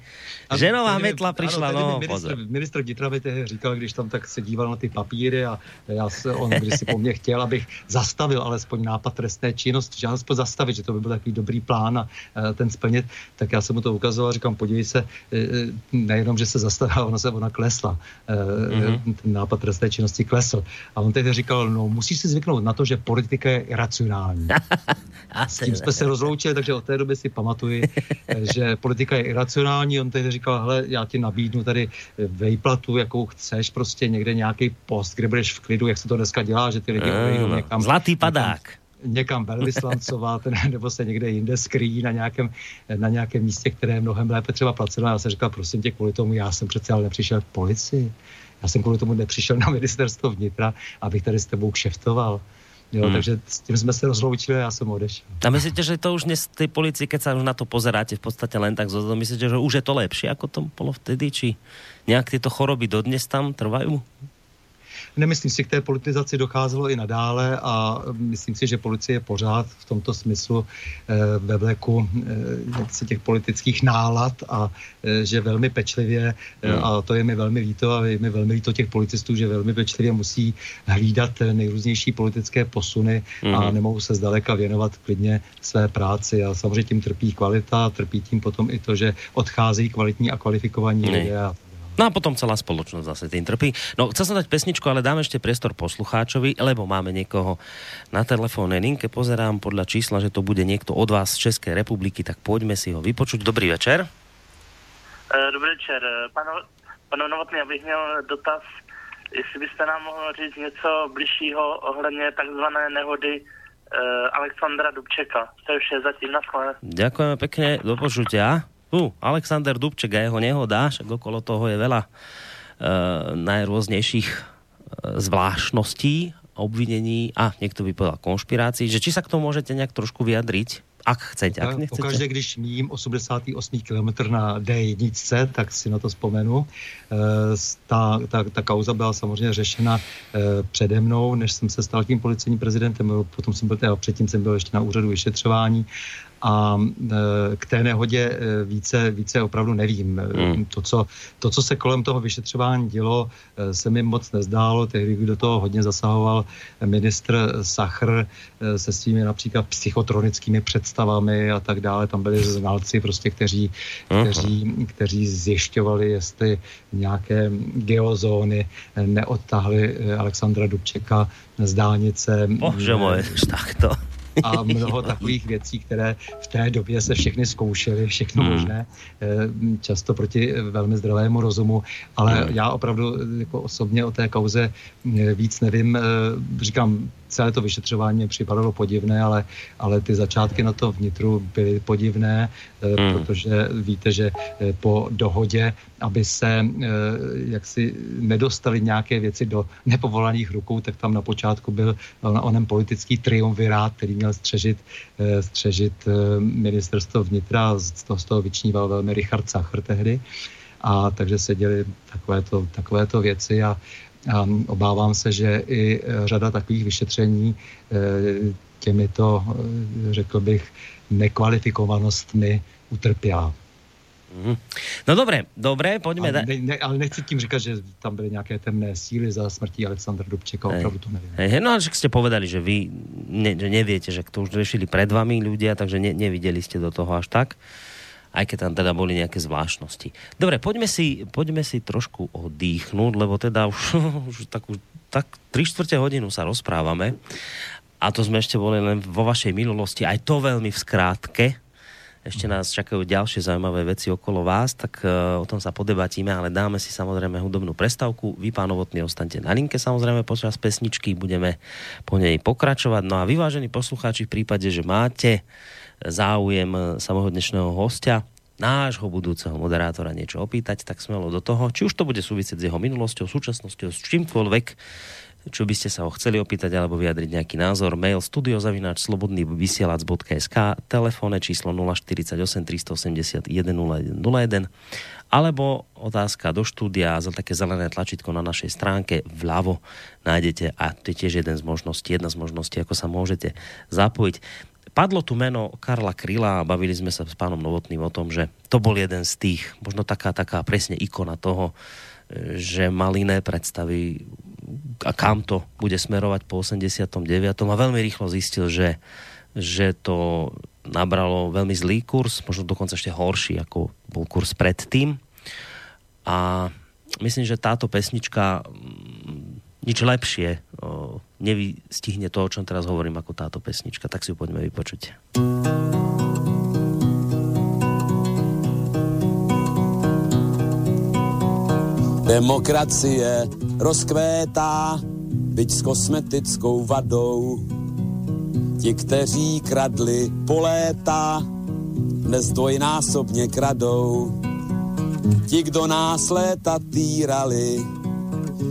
že nová metla přišla, ano, no ministr, ministr vnitra mi říkal, když tam tak se díval na ty papíry a já se, on když si po mně chtěl, abych zastavil alespoň nápad trestné činnosti, že alespoň zastavit, že to by byl takový dobrý plán a ten splnit, tak já jsem mu to ukazoval a říkám, podívej se, e, e, nejenom, že se zastavila, ona se ona klesla, mm-hmm. ten nápad trestné činnosti klesl. A on tehdy říkal, no musíš si zvyknout na to, že politika je iracionální. S tím jsme se rozloučili, takže od té doby si pamatuji, že politika je iracionální. On tehdy říkal, hele, já ti nabídnu tady vejplatu, jakou chceš, prostě někde nějaký post, kde budeš v klidu, jak se to dneska dělá, že ty lidi odejdou někam. Zlatý padák. Někam, někam velvyslancovat, nebo se někde jinde skrýjí na nějakém, na nějakém místě, které je mnohem lépe třeba placeno. Já jsem říkal, prosím tě, kvůli tomu já jsem přece ale nepřišel k policii. Já jsem kvůli tomu nepřišel na ministerstvo vnitra, abych tady s tebou kšeftoval. Jo, hmm. takže s tím jsme se rozloučili a já jsem odešel. A myslíte, že to už dnes tej policii, keď sa už na to pozeráte v podstate len tak zo myslíte, že už je to lepšie, ako to bolo vtedy, či nějak tyto choroby dodnes tam trvajú? Nemyslím si, k té politizaci docházelo i nadále a myslím si, že policie je pořád v tomto smyslu eh, ve vleku eh, těch politických nálad a eh, že velmi pečlivě, hmm. a to je mi velmi líto a je mi velmi líto těch policistů, že velmi pečlivě musí hlídat nejrůznější politické posuny a hmm. nemohou se zdaleka věnovat klidně své práci a samozřejmě tím trpí kvalita, trpí tím potom i to, že odcházejí kvalitní a kvalifikovaní lidé a No a potom celá spoločnosť zase tým trpí. No, chcel som dať pesničku, ale dáme ešte priestor poslucháčovi, lebo máme niekoho na telefónnej linke. Pozerám podľa čísla, že to bude niekto od vás z Českej republiky, tak poďme si ho vypočuť. Dobrý večer. Eh, dobrý večer. Pano, pano Novotný, abych měl dotaz, jestli byste nám mohl říct něco bližšího ohledně takzvané nehody uh, Alexandra Dubčeka. To je vše zatím na Ďakujeme pekne, do počutia. Uh, Alexander Dubček a jeho nehoda, však okolo toho je veľa uh, najrôznejších uh, zvláštností, obvinení a niekto by povedal konšpirácií, že či sa k tomu môžete nejak trošku vyjadriť? Ak chcete, ak nechcete. Pokaždé, když mím 88 km na D1, tak si na to vzpomenu. E, ta, ta, ta kauza byla samozřejmě řešena e, přede mnou, než jsem se stal tím policejním prezidentem, potom jsem byl, teda předtím jsem byl ještě na úřadu vyšetřování a e, k té nehodě e, více, více opravdu nevím. E, hmm. To, co, to, co se kolem toho vyšetřování dělo, se mi moc nezdálo. Tehdy do toho hodně zasahoval ministr Sachr se svými například psychotronickými představami a tak dále. Tam byli znalci, prostě, kteří, hmm. kteří, kteří zjišťovali, jestli nějaké geozóny neodtáhly Alexandra Dubčeka z dálnice. Bože moje, tak to a mnoho takových věcí, které v té době se všechny zkoušely, všechno hmm. možné, eh, často proti velmi zdravému rozumu, ale hmm. já opravdu jako osobně o té kauze eh, víc nevím. Eh, říkám, celé to vyšetřování připadalo podivné, ale, ale ty začátky na to vnitru byly podivné, hmm. protože víte, že po dohodě, aby se jaksi nedostali nějaké věci do nepovolaných rukou, tak tam na počátku byl onem politický triumvirát, který měl střežit, eh, střežit eh, ministerstvo vnitra, z toho, z toho vyčníval velmi Richard Sacher tehdy. A takže se děly takovéto, takovéto věci a, a obávám se, že i řada takových vyšetření eh, těmito, řekl bych, nekvalifikovanostmi utrpěla. Mm. No dobré, dobré, pojďme. Ale, ne, ne, ale nechci tím říkat, že tam byly nějaké temné síly za smrtí Alexandra Dubčeka, opravdu to nevím. Hej, no ale jste povedali, že vy ne, že neviete, že to už řešili před vami ľudia, takže ne, neviděli jste do toho až tak aj keď tam teda boli nejaké zvláštnosti. Dobre, poďme si, poďme si trošku oddychnúť, lebo teda už, už tak, tak 3 čtvrte hodinu sa rozprávame a to sme ešte boli len vo vašej minulosti, aj to veľmi v skrátke, ešte nás čakajú ďalšie zaujímavé veci okolo vás, tak uh, o tom sa podebatíme, ale dáme si samozrejme hudobnú prestavku. Vy, pán Novotný, ostaňte na linke samozrejme počas pesničky, budeme po nej pokračovať. No a vyvážení poslucháči v prípade, že máte záujem samého dnešného hostia, nášho budúceho moderátora niečo opýtať, tak smelo do toho, či už to bude súvisieť s jeho minulosťou, súčasnosťou, s čímkoľvek, čo by ste sa ho chceli opýtať alebo vyjadriť nejaký názor, mail studiozavináč slobodnývysielac.sk, telefónne číslo 048 381 0101 alebo otázka do štúdia za také zelené tlačítko na našej stránke vľavo nájdete a to je tiež jeden z možností, jedna z možností, ako sa môžete zapojiť. Padlo tu meno Karla Kryla a bavili sme sa s pánom Novotným o tom, že to bol jeden z tých, možno taká, taká presne ikona toho, že mal iné predstavy a kam to bude smerovať po 89. a veľmi rýchlo zistil, že, že to nabralo veľmi zlý kurz, možno dokonca ešte horší, ako bol kurz predtým. A myslím, že táto pesnička nič lepšie nevystihne to, o čom teraz hovorím, ako táto pesnička. Tak si ju poďme vypočuť. Demokracie rozkvétá, byť s kosmetickou vadou. Ti, kteří kradli po léta, dnes dvojnásobně kradou. Ti, kdo nás léta týrali,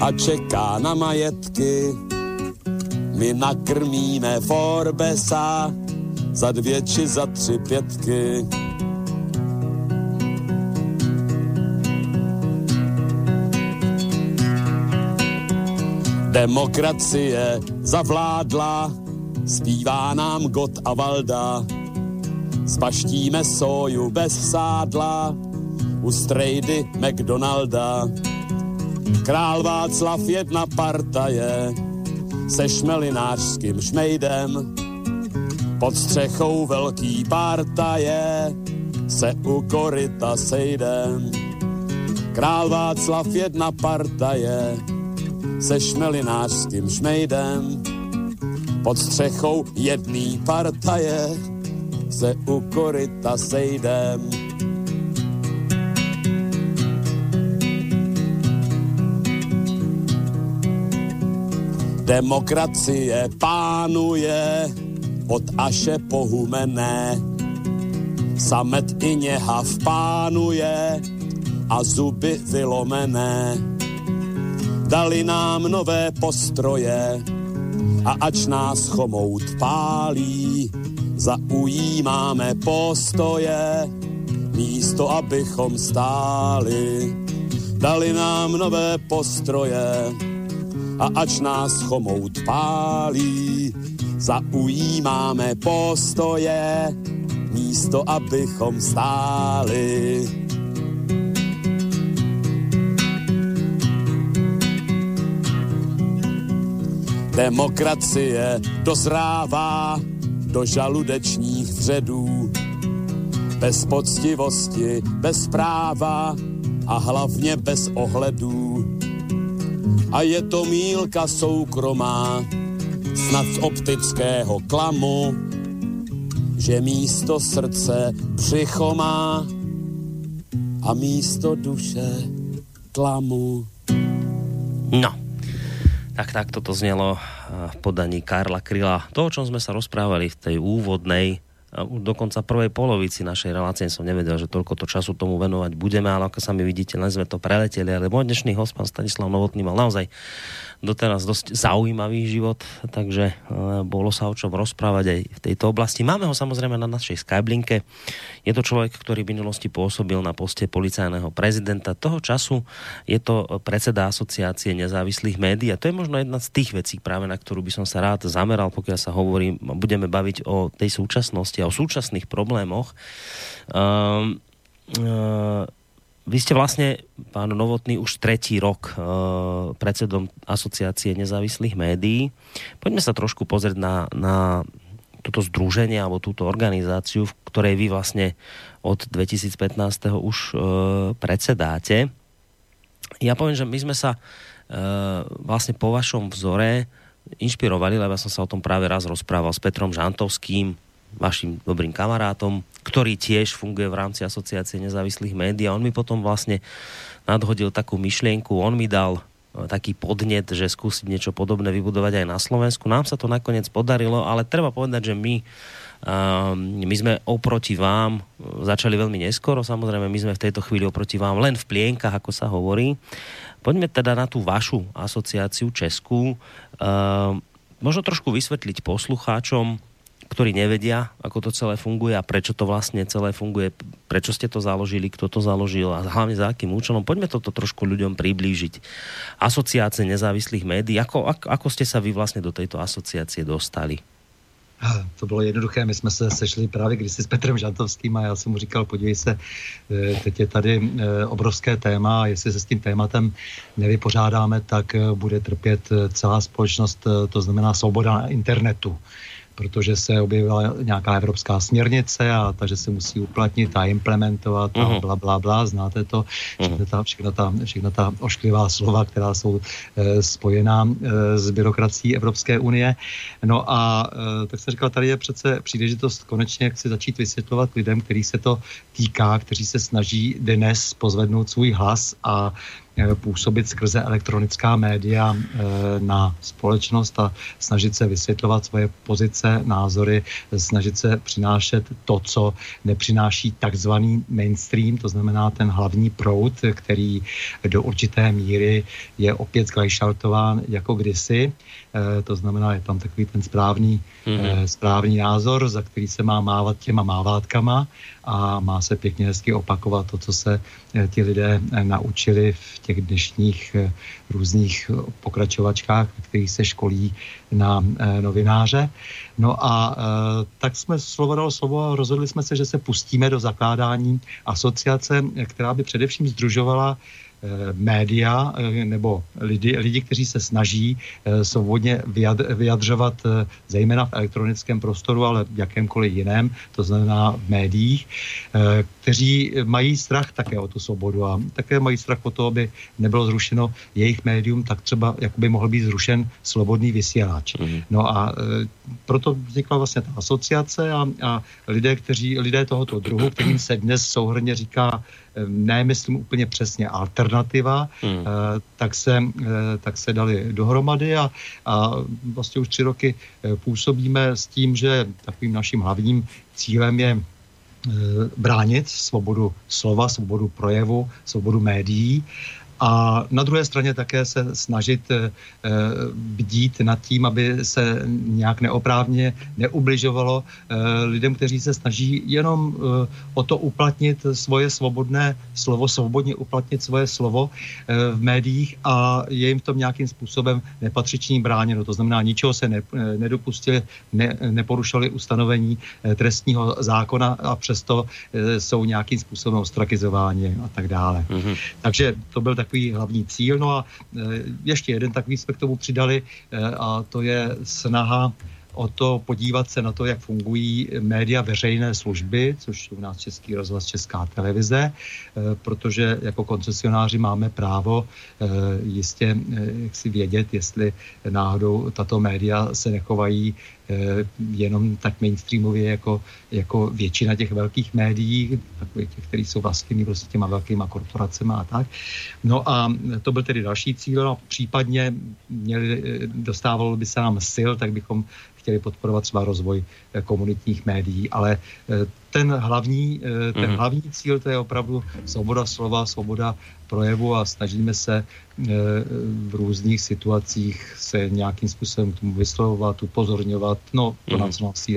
a čeká na majetky. My nakrmíme Forbesa za dvě či za tři pětky. Demokracie zavládla, zpívá nám God a Valda. Spaštíme soju bez sádla, u strejdy McDonalda. Král Václav jedna partaje se šmelinářským šmejdem. Pod střechou velký partaje se u koryta sejdem. Král Václav jedna partaje se šmelinářským šmejdem. Pod střechou jedný partaje se u koryta sejdem. Demokracie pánuje od Aše pohumené. Samet i něha pánuje a zuby vylomené. Dali nám nové postroje a ač nás chomout pálí, zaujímáme postoje, místo abychom stáli. Dali nám nové postroje a ač nás chomout pálí, zaujímáme postoje, místo abychom stáli. Demokracie dozrává do žaludečních vředů, bez poctivosti, bez práva a hlavně bez ohledů a je to mílka soukromá, snad z optického klamu, že místo srdce břicho má a místo duše klamu. No, tak tak toto znelo v podaní Karla Kryla. To, o čom sme sa rozprávali v tej úvodnej dokonca prvej polovici našej relácie som nevedel, že toľko to času tomu venovať budeme, ale ako sami vidíte, len sme to preleteli, ale môj dnešný host, pán Stanislav Novotný, mal naozaj doteraz dosť zaujímavý život, takže e, bolo sa o čom rozprávať aj v tejto oblasti. Máme ho samozrejme na našej Skyblinke. Je to človek, ktorý v minulosti pôsobil na poste policajného prezidenta. Toho času je to predseda asociácie nezávislých médií a to je možno jedna z tých vecí práve, na ktorú by som sa rád zameral, pokiaľ sa hovorí, budeme baviť o tej súčasnosti a o súčasných problémoch. Um, uh, vy ste vlastne, pán Novotný, už tretí rok uh, predsedom asociácie nezávislých médií. Poďme sa trošku pozrieť na, na toto združenie alebo túto organizáciu, v ktorej vy vlastne od 2015. už e, predsedáte. Ja poviem, že my sme sa e, vlastne po vašom vzore inšpirovali, lebo ja som sa o tom práve raz rozprával s Petrom Žantovským, vašim dobrým kamarátom, ktorý tiež funguje v rámci asociácie nezávislých médií a on mi potom vlastne nadhodil takú myšlienku, on mi dal e, taký podnet, že skúsiť niečo podobné vybudovať aj na Slovensku. Nám sa to nakoniec podarilo, ale treba povedať, že my Um, my sme oproti vám e, začali veľmi neskoro, samozrejme my sme v tejto chvíli oproti vám len v plienkach, ako sa hovorí. Poďme teda na tú vašu asociáciu Českú. Um, možno trošku vysvetliť poslucháčom, ktorí nevedia, ako to celé funguje a prečo to vlastne celé funguje, prečo ste to založili, kto to založil a hlavne za akým účelom. Poďme toto trošku ľuďom priblížiť. Asociácie nezávislých médií, ako, ako, ako ste sa vy vlastne do tejto asociácie dostali? To bylo jednoduché, my jsme se sešli právě kdysi s Petrem Žantovským a já jsem mu říkal, podívej se, eh, teď je tady eh, obrovské téma a jestli se s tím tématem nevypořádáme, tak eh, bude trpět celá společnost, to znamená svoboda internetu protože se objevila nějaká evropská směrnice a takže se musí uplatnit a implementovat a mhm. bla, bla, bla, znáte to, všechna mhm. ta, všechna ta, všechna ta ošklivá slova, která jsou e, spojená e, s byrokracií Evropské unie. No a e, tak jsem říkal, tady je přece příležitost konečně jak si začít vysvětlovat lidem, který se to týká, kteří se snaží dnes pozvednout svůj hlas a působit skrze elektronická média eh, na společnost a snažit se vysvětlovat svoje pozice, názory, snažit se přinášet to, co nepřináší takzvaný mainstream, to znamená ten hlavní proud, který do určité míry je opět zglajšaltován jako kdysi. Eh, to znamená, je tam takový ten správný, mm-hmm. správný názor, za který se má mávat těma mávátkama a má se pěkně hezky opakovat to, co se eh, ti lidé naučili v těch dnešních různých pokračovačkách, kterých se školí na novináře. No a tak jsme slovo dalo slovo a rozhodli jsme se, že se pustíme do zakládání asociace, která by především združovala média eh, nebo lidi, lidi, kteří se snaží eh, svobodně vyjadřovat zejména v elektronickém prostoru, ale v jakémkoliv jiném, to znamená v médiích, kteří mají strach také o tu svobodu a také mají strach o to, aby nebylo zrušeno jejich médium, tak třeba jako by mohl být zrušen slobodný vysílač. Mm-hmm. No a proto vznikla vlastně ta asociace a, a lidé, kteří, lidé tohoto druhu, kterým se dnes souhrně říká ne myslím úplně přesně alternativa, hmm. Eh, tak, se, eh, tak se dali dohromady a, a vlastně už tři roky eh, působíme s tím, že takovým naším hlavním cílem je bránit svobodu slova, svobodu projevu, svobodu médií a na druhé straně také se snažit eh, eh, bdít nad tím, aby se nějak neoprávně neubližovalo eh, lidem, kteří se snaží jenom o to uplatnit svoje svobodné slovo, svobodně uplatnit svoje slovo v médiích a je jim to nějakým způsobem nepatřičný bráněno. To znamená, ničeho se ne, nedopustili, ne, neporušili ustanovení trestního zákona a přesto jsou nějakým způsobem ostrakizováni a tak dále. Mm-hmm. Takže to byl tak takový hlavní cíl. No a e, ještě jeden takový jsme k tomu přidali e, a to je snaha o to podívat se na to, jak fungují média veřejné služby, což u nás Český rozhlas, Česká televize, e, protože jako koncesionáři máme právo jistě jak si vědět, jestli náhodou tato média se nechovají Eh, jenom tak mainstreamově jako, jako většina těch velkých médií, takových těch, který jsou vlastněni prostě těma velkýma korporacemi a tak. No a to byl tedy další cíl, no případně měli, eh, dostávalo by se nám sil, tak bychom chtěli podporovat třeba rozvoj eh, komunitních médií, ale ten hlavní, ten mm. hlavní cíl to je opravdu svoboda slova, svoboda projevu a snažíme se v různých situacích se nějakým způsobem k tomu vyslovovat, upozorňovat, no to mm. nám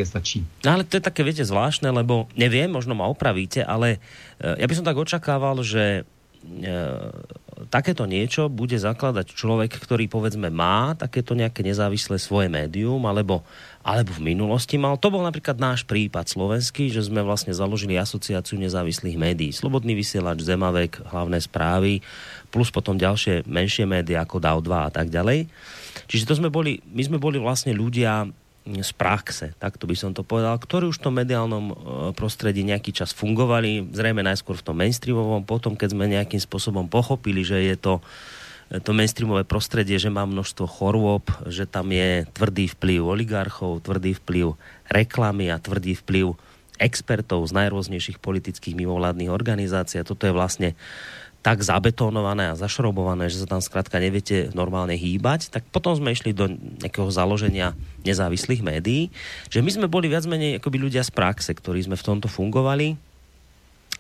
stačí. No ale to je také, viete, zvláštne, lebo neviem, možno ma opravíte, ale ja by som tak očakával, že takéto niečo bude zakladať človek, ktorý povedzme má takéto nejaké nezávislé svoje médium, alebo, alebo v minulosti mal. To bol napríklad náš prípad slovenský, že sme vlastne založili asociáciu nezávislých médií. Slobodný vysielač, Zemavek, hlavné správy, plus potom ďalšie menšie médiá ako DAO 2 a tak ďalej. Čiže to sme boli, my sme boli vlastne ľudia z praxe, tak to by som to povedal, ktorí už v tom mediálnom e, prostredí nejaký čas fungovali, zrejme najskôr v tom mainstreamovom, potom keď sme nejakým spôsobom pochopili, že je to e, to mainstreamové prostredie, že má množstvo chorôb, že tam je tvrdý vplyv oligarchov, tvrdý vplyv reklamy a tvrdý vplyv expertov z najrôznejších politických mimovládnych organizácií. A toto je vlastne tak zabetonované a zašrobované, že sa tam skrátka neviete normálne hýbať, tak potom sme išli do nejakého založenia nezávislých médií, že my sme boli viac menej akoby ľudia z praxe, ktorí sme v tomto fungovali,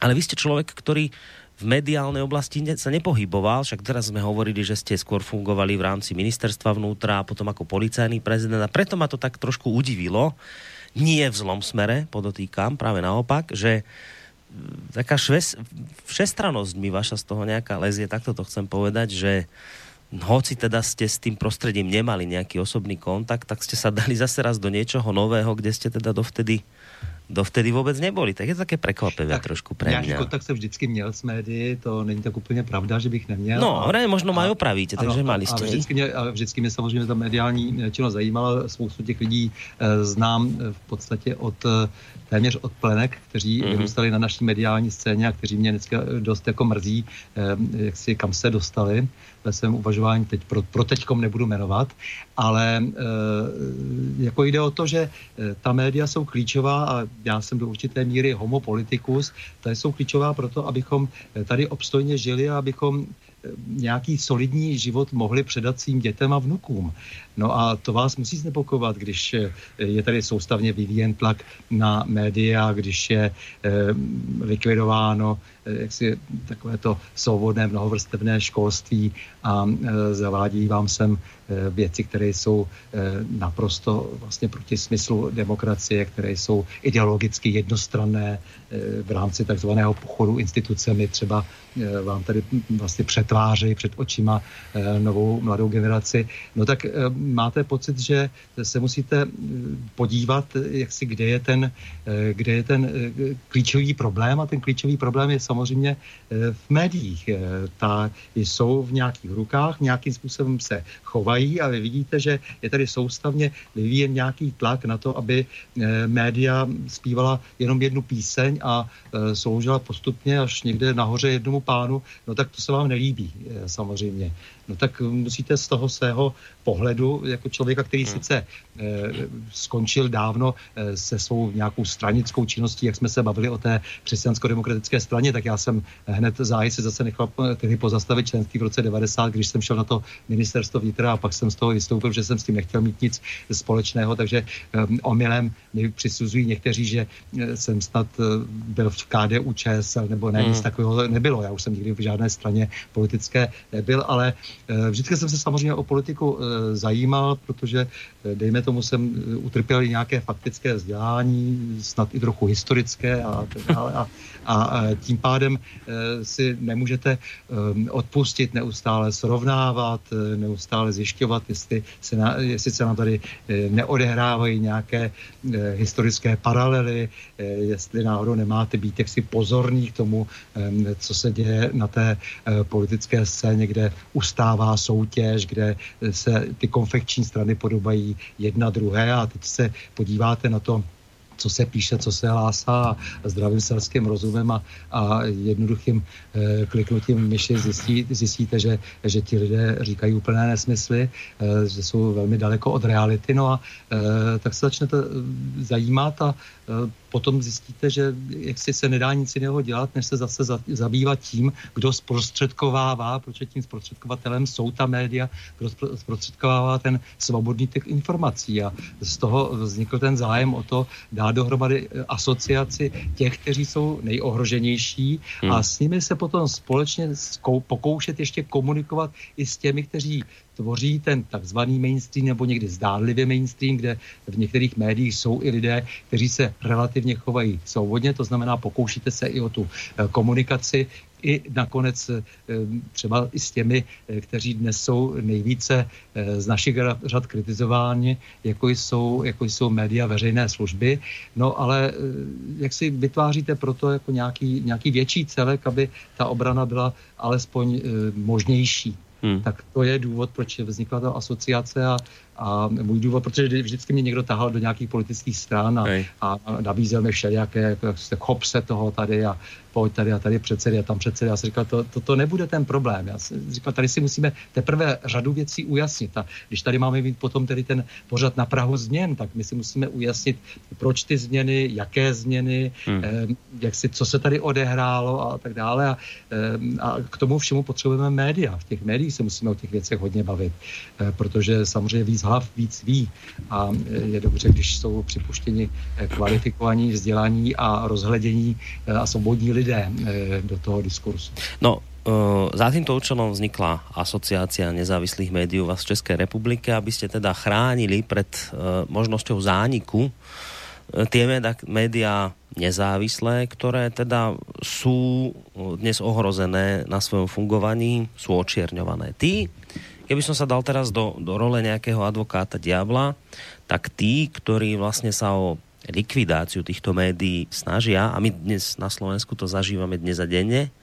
ale vy ste človek, ktorý v mediálnej oblasti sa nepohyboval, však teraz sme hovorili, že ste skôr fungovali v rámci ministerstva vnútra a potom ako policajný prezident a preto ma to tak trošku udivilo, nie v zlom smere, podotýkam, práve naopak, že taká šves, všestranosť mi vaša z toho nejaká lezie, takto to chcem povedať, že hoci teda ste s tým prostredím nemali nejaký osobný kontakt, tak ste sa dali zase raz do niečoho nového, kde ste teda dovtedy dovtedy vůbec neboli. Tak je to také překvapivé tak trošku pre mě. kontakt jsem vždycky měl s médií, to není tak úplně pravda, že bych neměl. No, a, ne, možno mají opravíte, takže ano, mali jste. A vždycky, mě, a vždycky mě samozřejmě ta mediální činnost zajímala. Spoustu těch lidí e, znám v podstatě od e, téměř od plenek, kteří mm-hmm. vyrůstali na naší mediální scéně a kteří mě dneska dost jako mrzí, e, jak si kam se dostali ve svém uvažování, teď pro, pro teďkom nebudu jmenovat, ale e, jako jde o to, že eh, ta média jsou klíčová a já jsem do určité míry homopolitikus, ta jsou klíčová proto, abychom tady obstojně žili a abychom nějaký solidní život mohli předat svým dětem a vnukům. No a to vás musí znepokovat, když je tady soustavně vyvíjen tlak na média, když je eh, likvidováno eh, jaksi takové to svobodné mnohovrstevné školství a eh, zavádí vám sem věci, které jsou naprosto vlastně proti smyslu demokracie, které jsou ideologicky jednostranné v rámci takzvaného pochodu institucemi. Třeba vám tady vlastně přetvářejí před očima novou mladou generaci. No tak máte pocit, že se musíte eh, podívat, jak si, kde je ten, eh, kde je ten eh, klíčový problém? A ten klíčový problém je samozřejmě v médiích. Ta jsou v nějakých rukách, nějakým způsobem se chovají a vy vidíte, že je tady soustavně vyvíjen nějaký tlak na to, aby média zpívala jenom jednu píseň a sloužila postupně až někde nahoře jednomu pánu, no tak to se vám nelíbí samozřejmě no tak musíte z toho svého pohledu, jako člověka, který hmm. sice e, skončil dávno e, se svou nějakou stranickou činností, jak jsme se bavili o té křesťansko-demokratické straně, tak já jsem hned záhy se zase nechal eh, tedy pozastavit členství v roce 90, když jsem šel na to ministerstvo vnitra a pak jsem z toho vystoupil, že jsem s tím nechtěl mít nic společného, takže e, omylem mi přisuzují někteří, že jsem snad byl v KDU ČSL, nebo ne, hmm. nic takového nebylo. Já už jsem nikdy v žádné straně politické nebyl, ale vždycky jsem se samozřejmě o politiku eh, zajímal, protože eh, dejme tomu jsem utrpěl i nějaké faktické vzdělání, snad i trochu historické a tak dále. A, a tím pádem si nemůžete odpustit neustále srovnávat, neustále zjišťovat, jestli se, na, jestli se nám tady neodehrávají nějaké historické paralely, jestli náhodou nemáte být jaksi pozorný k tomu, co se děje na té politické scéně, kde ustává soutěž, kde se ty konfekční strany podobají jedna druhé. A teď se podíváte na to, co se píše, co se hlásá a zdravým selským rozumem a, a jednoduchým e, kliknutím myši zjistí, zjistíte, že, že ti lidé říkají úplné nesmysly, e, že jsou velmi daleko od reality. No a e, tak se začnete zajímat a potom zjistíte, že jak si se nedá nic jiného dělat, než se zase zabývat tím, kdo zprostředkovává, protože tím zprostředkovatelem jsou ta média, kdo zprostředkovává ten svobodný typ informací a z toho vznikl ten zájem o to dát dohromady eh, asociaci těch, kteří jsou nejohroženější hmm. a s nimi se potom společně pokoušet ještě komunikovat i s těmi, kteří tvoří ten takzvaný mainstream nebo někdy zdánlivě mainstream, kde v některých médiích jsou i lidé, kteří se relativně chovají svobodně, to znamená pokoušíte se i o tu eh, komunikaci, i nakonec eh, třeba i s těmi, eh, kteří dnes jsou nejvíce z našich řad kritizováni, jako jsou, jako jsou média veřejné služby. No ale jak si vytváříte proto jako nějaký, nějaký větší celek, aby ta obrana byla alespoň možnější. Hmm. Tak to je důvod, proč vznikla ta asociace a A můj důvod, protože vždycky mě někdo tahal do nějakých politických stran a, a nabízel mi všelijaké, jako, chop se toho tady a pojď tady a tady předsedy a tam předsedy. Já jsem říkal, to, to, to nebude ten problém. Já jsem říkal, tady si musíme teprve řadu věcí ujasnit. A když tady máme mít potom tedy ten pořad na Prahu změn, tak my si musíme ujasnit, proč ty změny, jaké změny, hmm. eh, jak si, co se tady odehrálo a tak dále. A, eh, a k tomu všemu potřebujeme média. V těch médiích se musíme o těch věcech hodně bavit, eh, protože samozřejmě víc hlav víc ví. A je dobře, když jsou připuštěni eh, kvalifikovaní, vzdělaní a rozhledění eh, a svobodní lidé do toho diskursu. No, za týmto účelom vznikla asociácia nezávislých médií vás v České republike, aby ste teda chránili pred možnosťou zániku tie médiá nezávislé, ktoré teda sú dnes ohrozené na svojom fungovaní, sú očierňované. Tí, keby som sa dal teraz do, do role nejakého advokáta diabla, tak tí, ktorí vlastne sa o likvidáciu týchto médií snažia, a my dnes na Slovensku to zažívame dnes a denne,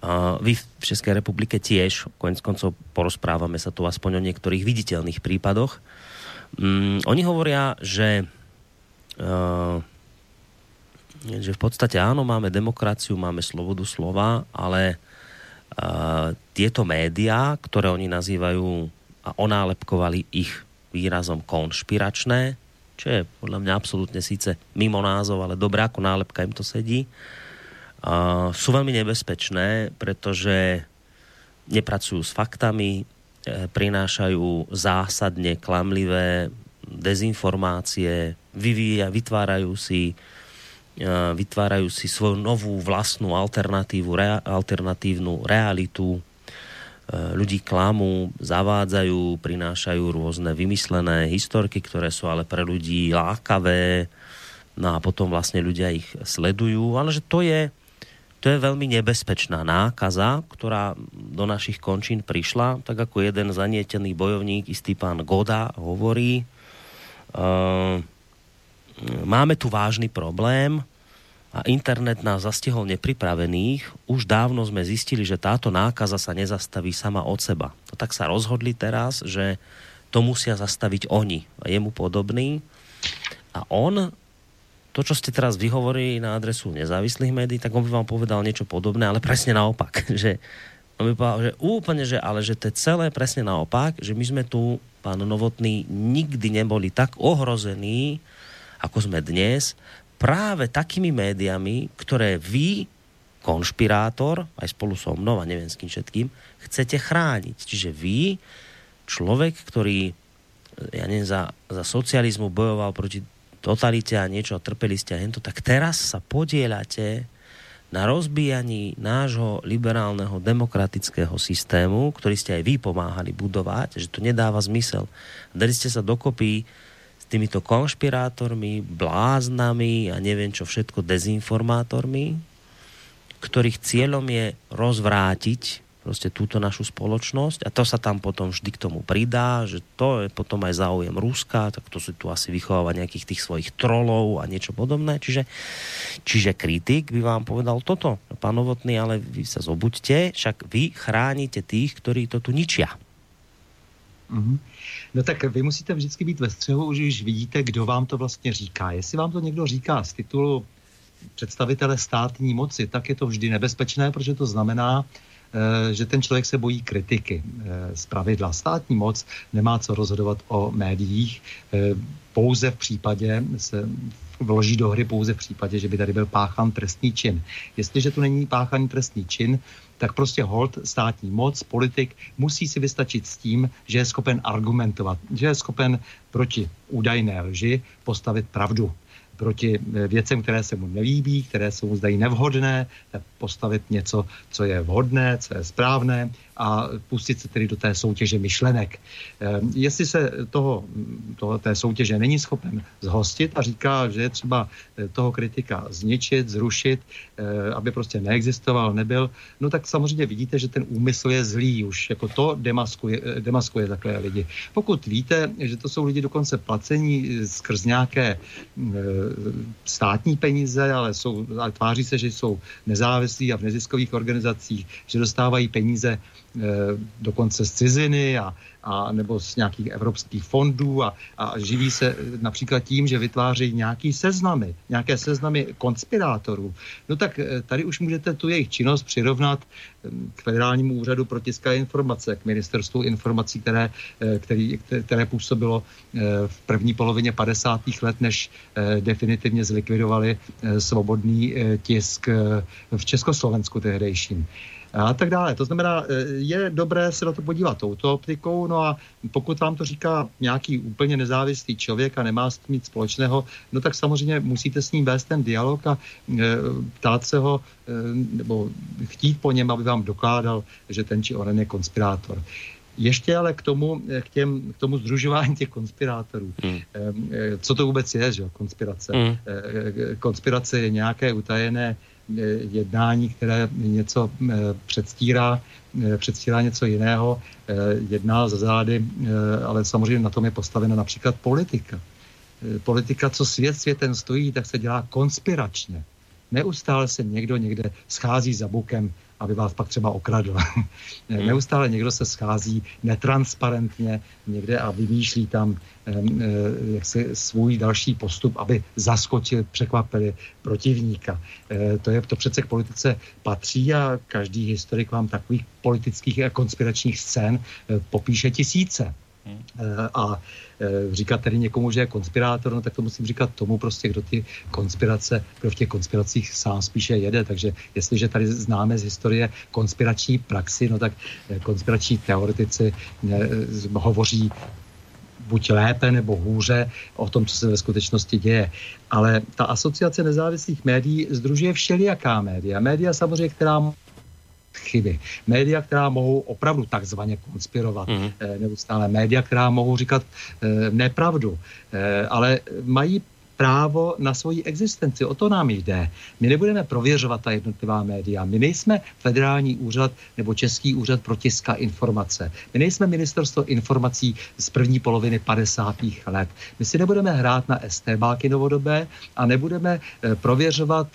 uh, vy v Českej republike tiež, konec koncov porozprávame sa tu aspoň o niektorých viditeľných prípadoch. Um, oni hovoria, že uh, že v podstate áno, máme demokraciu, máme slobodu slova, ale uh, tieto médiá, ktoré oni nazývajú a onálepkovali ich výrazom konšpiračné, čo je podľa mňa absolútne síce mimo názov, ale dobré ako nálepka im to sedí, uh, sú veľmi nebezpečné, pretože nepracujú s faktami, e, prinášajú zásadne klamlivé dezinformácie, vyvíja, vytvárajú si vytvárajú si svoju novú vlastnú alternatívu, rea, alternatívnu realitu, Eh, ľudí klamú, zavádzajú, prinášajú rôzne vymyslené historky, ktoré sú ale pre ľudí lákavé, no a potom vlastne ľudia ich sledujú, ale že to je, to je veľmi nebezpečná nákaza, ktorá do našich končín prišla, tak ako jeden zanietený bojovník, istý pán Goda hovorí, uh, máme tu vážny problém, a internet nás zastihol nepripravených, už dávno sme zistili, že táto nákaza sa nezastaví sama od seba. No tak sa rozhodli teraz, že to musia zastaviť oni a jemu podobný. A on, to, čo ste teraz vyhovorili na adresu nezávislých médií, tak on by vám povedal niečo podobné, ale presne naopak. Že, on by povedal, že úplne, že, ale že to je celé presne naopak, že my sme tu, pán Novotný, nikdy neboli tak ohrození, ako sme dnes, práve takými médiami, ktoré vy, konšpirátor, aj spolu so mnou a neviem s kým všetkým, chcete chrániť. Čiže vy, človek, ktorý ja neviem, za, za socializmu bojoval proti totalite a niečo a trpeli ste a hento, tak teraz sa podielate na rozbíjaní nášho liberálneho demokratického systému, ktorý ste aj vy pomáhali budovať, že to nedáva zmysel. Dali ste sa dokopy s týmito konšpirátormi, bláznami a neviem čo všetko, dezinformátormi, ktorých cieľom je rozvrátiť prostě túto našu spoločnosť a to sa tam potom vždy k tomu pridá, že to je potom aj záujem Ruska, tak to si tu asi vychováva nejakých tých svojich trolov a niečo podobné. Čiže, čiže kritik by vám povedal toto, pán Novotný, ale vy sa zobuďte, však vy chránite tých, ktorí to tu ničia. Mm-hmm. No tak vy musíte vždycky být ve střehu, už vidíte, kdo vám to vlastně říká. Jestli vám to někdo říká z titulu představitele státní moci, tak je to vždy nebezpečné, protože to znamená, eh, že ten člověk se bojí kritiky. Eh, z pravidla státní moc nemá co rozhodovat o médiích, eh, pouze v případě se vloží do hry pouze v případě, že by tady byl páchan trestný čin. Jestliže tu není páchaný trestný čin, tak prostě hold státní moc, politik musí si vystačit s tím, že je schopen argumentovat, že je schopen proti údajné lži postavit pravdu. Proti eh, věcem, které se mu nelíbí, které se mu zdají nevhodné, postavit něco, co je vhodné, co je správné a pustit se tedy do té soutěže myšlenek. Eh, jestli se toho, toho, té soutěže není schopen zhostit a říká, že je třeba eh, toho kritika zničit, zrušit, aby prostě neexistoval, nebyl, no tak samozřejmě vidíte, že ten úmysl je zlý, už jako to demaskuje, demaskuje takové lidi. Pokud víte, že to jsou lidi dokonce placení skrz nějaké státní peníze, ale, jsou, ale tváří se, že jsou nezávislí a v neziskových organizacích, že dostávají peníze dokonce z ciziny a, a nebo z nějakých evropských fondů a, a živí se například tím, že vytváří nějaký seznamy, nějaké seznamy konspirátorů, no tak tady už můžete tu jejich činnost přirovnat k federálnímu úřadu pro tiskové informace, k ministerstvu informací, které, který, které působilo v první polovině 50. let, než definitivně zlikvidovali svobodný tisk v Československu tehdejším a tak dále. To znamená, e, je dobré se na to podívat touto optikou, no a pokud vám to říká nějaký úplně nezávislý člověk a nemá s tím nic společného, no tak samozřejmě musíte s ním vést ten dialog a e, ptát se ho, e, nebo chtít po něm, aby vám dokládal, že ten či onen je konspirátor. Ještě ale k tomu, k, těm, k tomu združování těch konspirátorů. Hmm. Co to vůbec je, že konspirace? Hmm. Konspirace je nějaké utajené jednání, které něco eh, předstírá, eh, předstírá něco jiného, eh, jedná za zády, ale samozřejmě na tom je postavena například politika. Politika, co svět světem stojí, tak se dělá konspiračně. Neustále se někdo někde schází za bukem aby vás pak třeba okradl. Hmm. Neustále někdo se schází netransparentně někde a vymýšlí tam eh, jaksi svůj další postup, aby zaskočil, překvapili protivníka. Eh, to, je, to přece k politice patří a každý historik vám takových politických a konspiračních scén eh, popíše tisíce. Hmm. A říkat tedy někomu, že je konspirátor, no tak to musím říkat tomu prostě, kdo ty konspirace, kdo v těch konspiracích sám spíše jede. Takže jestliže tady známe z historie konspirační praxi, no tak konspirační teoretici hovoří buď lépe nebo hůře o tom, co se ve skutečnosti děje. Ale ta asociace nezávislých médií združuje všelijaká média. Média samozřejmě, která chyby. Média, která mohou opravdu takzvaně konspirovat, mm-hmm. neustále média, která mohou říkat e, nepravdu, e, ale mají právo na svoji existenci. O to nám jde. My nebudeme prověřovat ta jednotlivá média. My nejsme federální úřad nebo Český úřad pro tiska informace. My nejsme ministerstvo informací z první poloviny 50. let. My si nebudeme hrát na STBáky novodobé a nebudeme prověřovat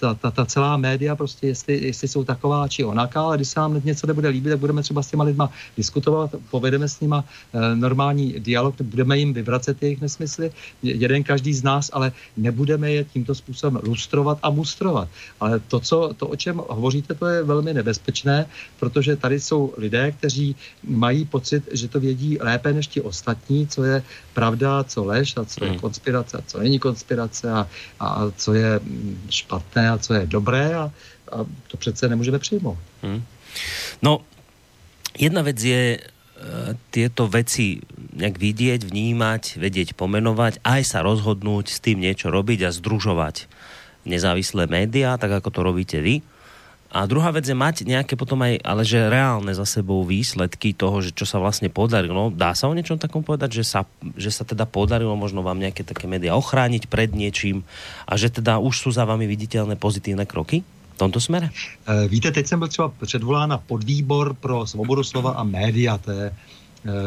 ta, ta, ta celá média, prostě jestli, jestli jsou taková či onaká, ale když se nám něco nebude líbit, tak budeme třeba s těma lidma diskutovat, povedeme s nima e, normální dialog, budeme jim vyvracet jejich nesmysly, jeden každý z nás, ale nebudeme je tímto způsobem lustrovat a mustrovat. Ale to, co, to, o čem hovoříte, to je velmi nebezpečné, protože tady jsou lidé, kteří mají pocit, že to vědí lépe než ti ostatní, co je pravda, co lež a co je hmm. konspirace a co není konspirace a, a co je špatné a co je dobré a, a to přece nemůžeme přijmout. Hmm. No, jedna věc je uh, tieto veci nejak vidieť, vnímať, vedieť pomenovať, aj sa rozhodnúť s tým niečo robiť a združovať nezávislé médiá, tak ako to robíte vy. A druhá vec je mať nejaké potom aj, ale že reálne za sebou výsledky toho, že čo sa vlastne podarilo. Dá sa o niečom takom povedať, že sa, že sa teda podarilo možno vám nejaké také média ochrániť pred niečím a že teda už sú za vami viditeľné pozitívne kroky? v tomto smere? Eh, víte, teď jsem byl třeba předvolán na podvýbor pro svobodu slova a média, to je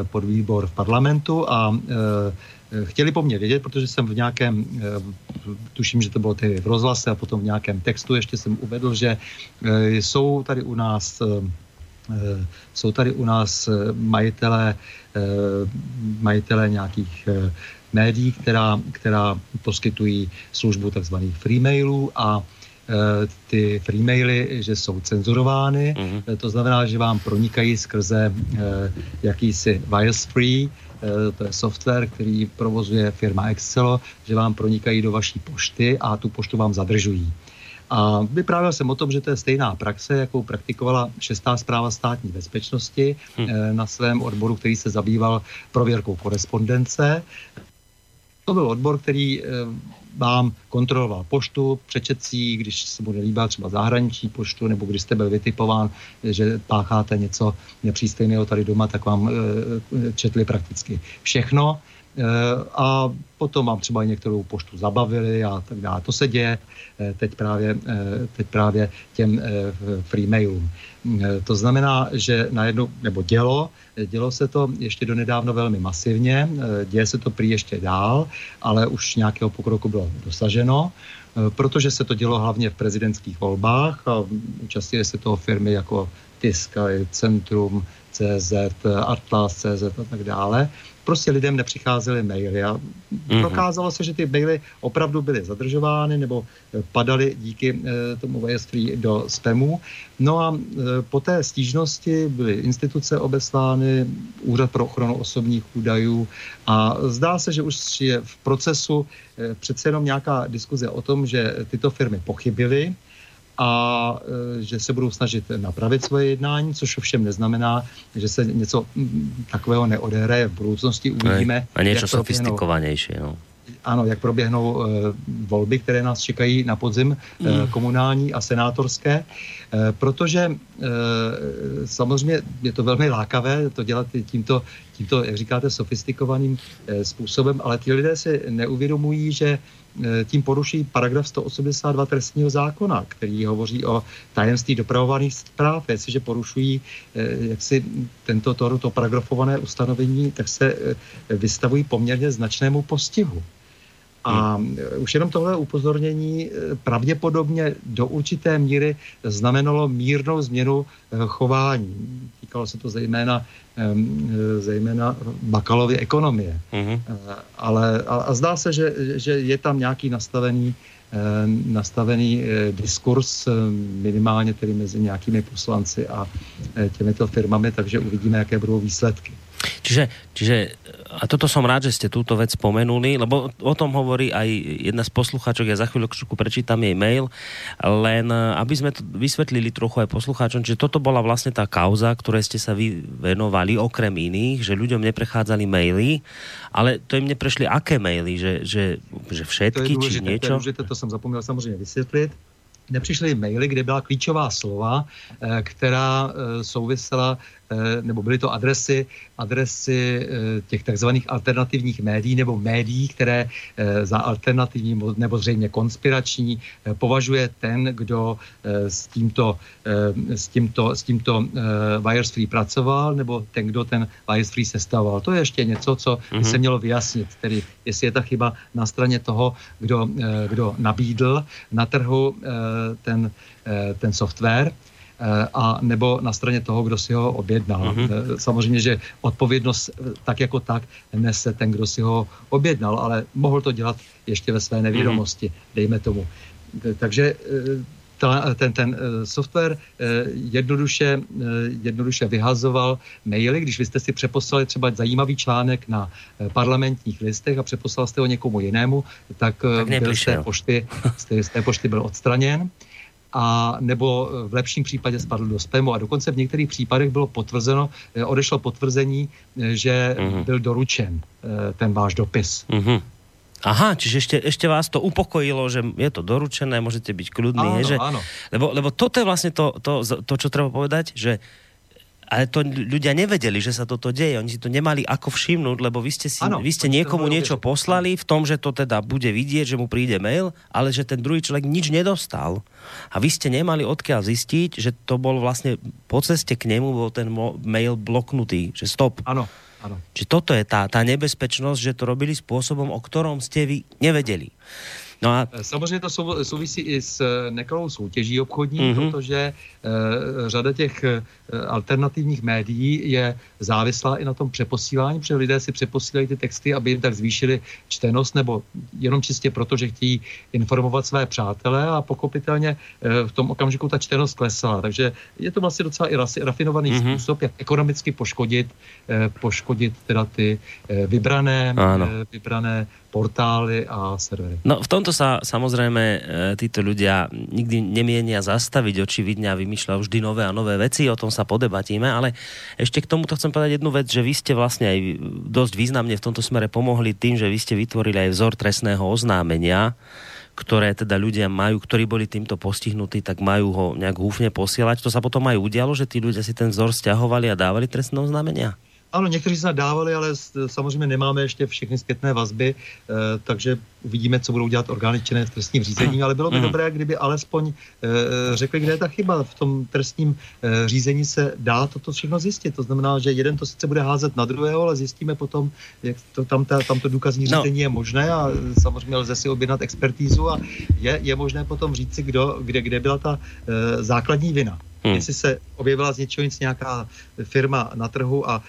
podvýbor v parlamentu a eh, Eh, chtěli po mně vědět, protože jsem v nějakém, eh, tuším, že to bylo tedy v rozhlase a potom v nějakém textu ještě jsem uvedl, že eh, jsou tady u nás jsou tady u nás majitelé, majitelé nějakých médií, která, která poskytují službu tzv. free mailů a ty free maily, že jsou cenzurovány, mm-hmm. to znamená, že vám pronikají skrze jakýsi virus free, Eh, to je software, který provozuje firma Excel, že vám pronikají do vaší pošty a tu poštu vám zadržují. A vyprávěl jsem o tom, že to je stejná praxe, jakou praktikovala šestá zpráva státní bezpečnosti hmm. na svém odboru, který se zabýval prověrkou korespondence. To byl odbor, který eh, vám kontroloval poštu, přečecí, když se bude líbit třeba zahraniční poštu, nebo když jste byl vytipován, že pácháte něco nepřístejného tady doma, tak vám e, četli prakticky všechno. E, a potom vám třeba některou poštu zabavili a tak dále. To se děje teď právě, teď právě těm free mailům. E, to znamená, že najednou, nebo dělo, Dělo se to ještě donedávno velmi masivně, eh, děje se to prý ještě dál, ale už nějakého pokroku bylo dosaženo, eh, protože se to dělo hlavně v prezidentských volbách a účastnili se toho firmy jako Tiska, Centrum, CZ, Atlas CZ a tak dále, prostě lidem nepřicházely maily a mm-hmm. prokázalo se, že ty maily opravdu byly zadržovány nebo padaly díky e, tomu vajeství do spamu. No a e, po té stížnosti byly instituce obeslány, Úřad pro ochranu osobních údajů a zdá se, že už je v procesu e, přece jenom nějaká diskuze o tom, že tyto firmy pochybily, a e, že se budou snažit napravit svoje jednání, což ovšem neznamená, že se něco takového neodehraje v budoucnosti. Uvidíme. A něco sofistikovanější. No. Ano, jak proběhnou uh, volby, které nás čekají na podzim, mm. uh, komunální a senátorské, uh, protože samozřejmě je to velmi lákavé to dělat tímto, tímto jak říkáte, sofistikovaným způsobem, ale ti lidé si neuvědomují, že Eh, tím poruší paragraf 182 trestního zákona, který hovoří o tajemství dopravovaných zpráv. Jestliže porušují eh, jaksi tento to, to paragrafované ustanovení, tak se eh, vystavují poměrně značnému postihu. A hmm. už jenom tohle upozornění pravděpodobně do určité míry znamenalo mírnou změnu chování. Týkalo se to zejména Eh, zejména Bakalovy ekonomie. Uh-huh. Ale a, a zdá se, že, že je tam nějaký nastavený nastavený eh, diskurs minimálně tedy mezi nějakými poslanci a těmito firmami, takže uvidíme, jaké budou výsledky. Čiže, čiže a toto som rád, že ste túto vec spomenuli, lebo o tom hovorí aj jedna z poslucháčok, ja za chvíľu prečítam jej mail, len aby sme to vysvetlili trochu aj poslucháčom, že toto bola vlastne tá kauza, ktoré ste sa vy venovali, okrem iných, že ľuďom neprechádzali maily, ale to im neprešli aké maily, že, že, že všetky, to je či niečo? To je dôležité, to som zapomněl samozřejmě vysvětlit nepřišly maily, kde byla klíčová slova, eh, která eh, souvisela nebo byly to adresy, adresy eh, těch takzvaných alternativních médií nebo médií, které eh, za alternativní nebo zřejmě konspirační považuje ten, kdo s tímto, s tímto, s tímto virus free pracoval, nebo ten, kdo ten virus free sestavoval. To je ještě něco, co by se mhm. mělo vyjasnit, tedy jestli je ta chyba na straně toho, kdo, kdo nabídl na trhu ten, ten software, Eh, a nebo na straně toho, kdo si ho objednal. Mm-hmm. Samozřejmě, že odpovědnost eh, tak jako tak nese ten, kdo si ho objednal, ale mohl to dělat ještě ve své nevědomosti, mm-hmm. dejme tomu. Takže ta, ten, ten software jednoduše, jednoduše vyhazoval maily, když vy jste si přeposlali třeba zajímavý článek na parlamentních listech a přeposlal jste ho někomu jinému, tak, tak byl z té, pošty, z té pošty byl odstraněn a nebo v lepším případě spadl do spamu a dokonce v některých případech bylo potvrzeno, eh, odešlo potvrzení, eh, že mm-hmm. byl doručen eh, ten váš dopis. Mm-hmm. Aha, čiže ešte, ešte vás to upokojilo, že je to doručené, môžete byť kľudní. Áno, je, že, áno. Lebo, lebo toto je vlastne to, to, to, čo treba povedať, že ale to ľudia nevedeli, že sa toto deje. Oni si to nemali ako všimnúť, lebo vy ste, si, ano, vy ste niekomu niečo poslali v tom, že to teda bude vidieť, že mu príde mail, ale že ten druhý človek nič nedostal. A vy ste nemali odkiaľ zistiť, že to bol vlastne po ceste k nemu bol ten mail bloknutý, že stop. Ano, ano. Čiže toto je tá, tá nebezpečnosť, že to robili spôsobom, o ktorom ste vy nevedeli. No a... Samozřejmě to sou, souvisí i s eh, nekalou soutěží obchodní, mm-hmm. protože e, řada těch alternativních médií je závislá i na tom přeposílání, protože lidé si přeposílají ty texty, aby jim tak zvýšili čtenost, nebo jenom čistě proto, že chtějí informovat své přátele a pokopitelně e, v tom okamžiku ta čtenost klesala. Takže je to vlastně docela i rafinovaný mm-hmm. způsob, jak ekonomicky poškodit, e, poškodit teda ty e, vybrané, e, vybrané portály a servery. No v tomto sa samozrejme e, títo ľudia nikdy nemienia zastaviť očividne a vymýšľajú vždy nové a nové veci, o tom sa podebatíme, ale ešte k tomuto chcem povedať jednu vec, že vy ste vlastne aj dosť významne v tomto smere pomohli tým, že vy ste vytvorili aj vzor trestného oznámenia, ktoré teda ľudia majú, ktorí boli týmto postihnutí, tak majú ho nejak húfne posielať. To sa potom aj udialo, že tí ľudia si ten vzor stiahovali a dávali trestné oznámenia? Ano, někteří se dávali, ale samozřejmě nemáme ještě všechny zpětné vazby, eh, takže uvidíme, co budou dělat orgány činné v trestním řízení, ale bylo by mm. dobré, kdyby alespoň eh, řekli, kde je ta chyba. V tom trestním eh, řízení se dá toto všechno zjistit. To znamená, že jeden to sice bude házet na druhého, ale zjistíme potom, jak to, tam, ta, tam to důkazní no. řízení je možné a samozřejmě lze si objednat expertízu a je, je možné potom říci, kdo, kde, kde byla ta základní vina. Hmm. Jestli se objevila z něčeho nic nějaká firma na trhu a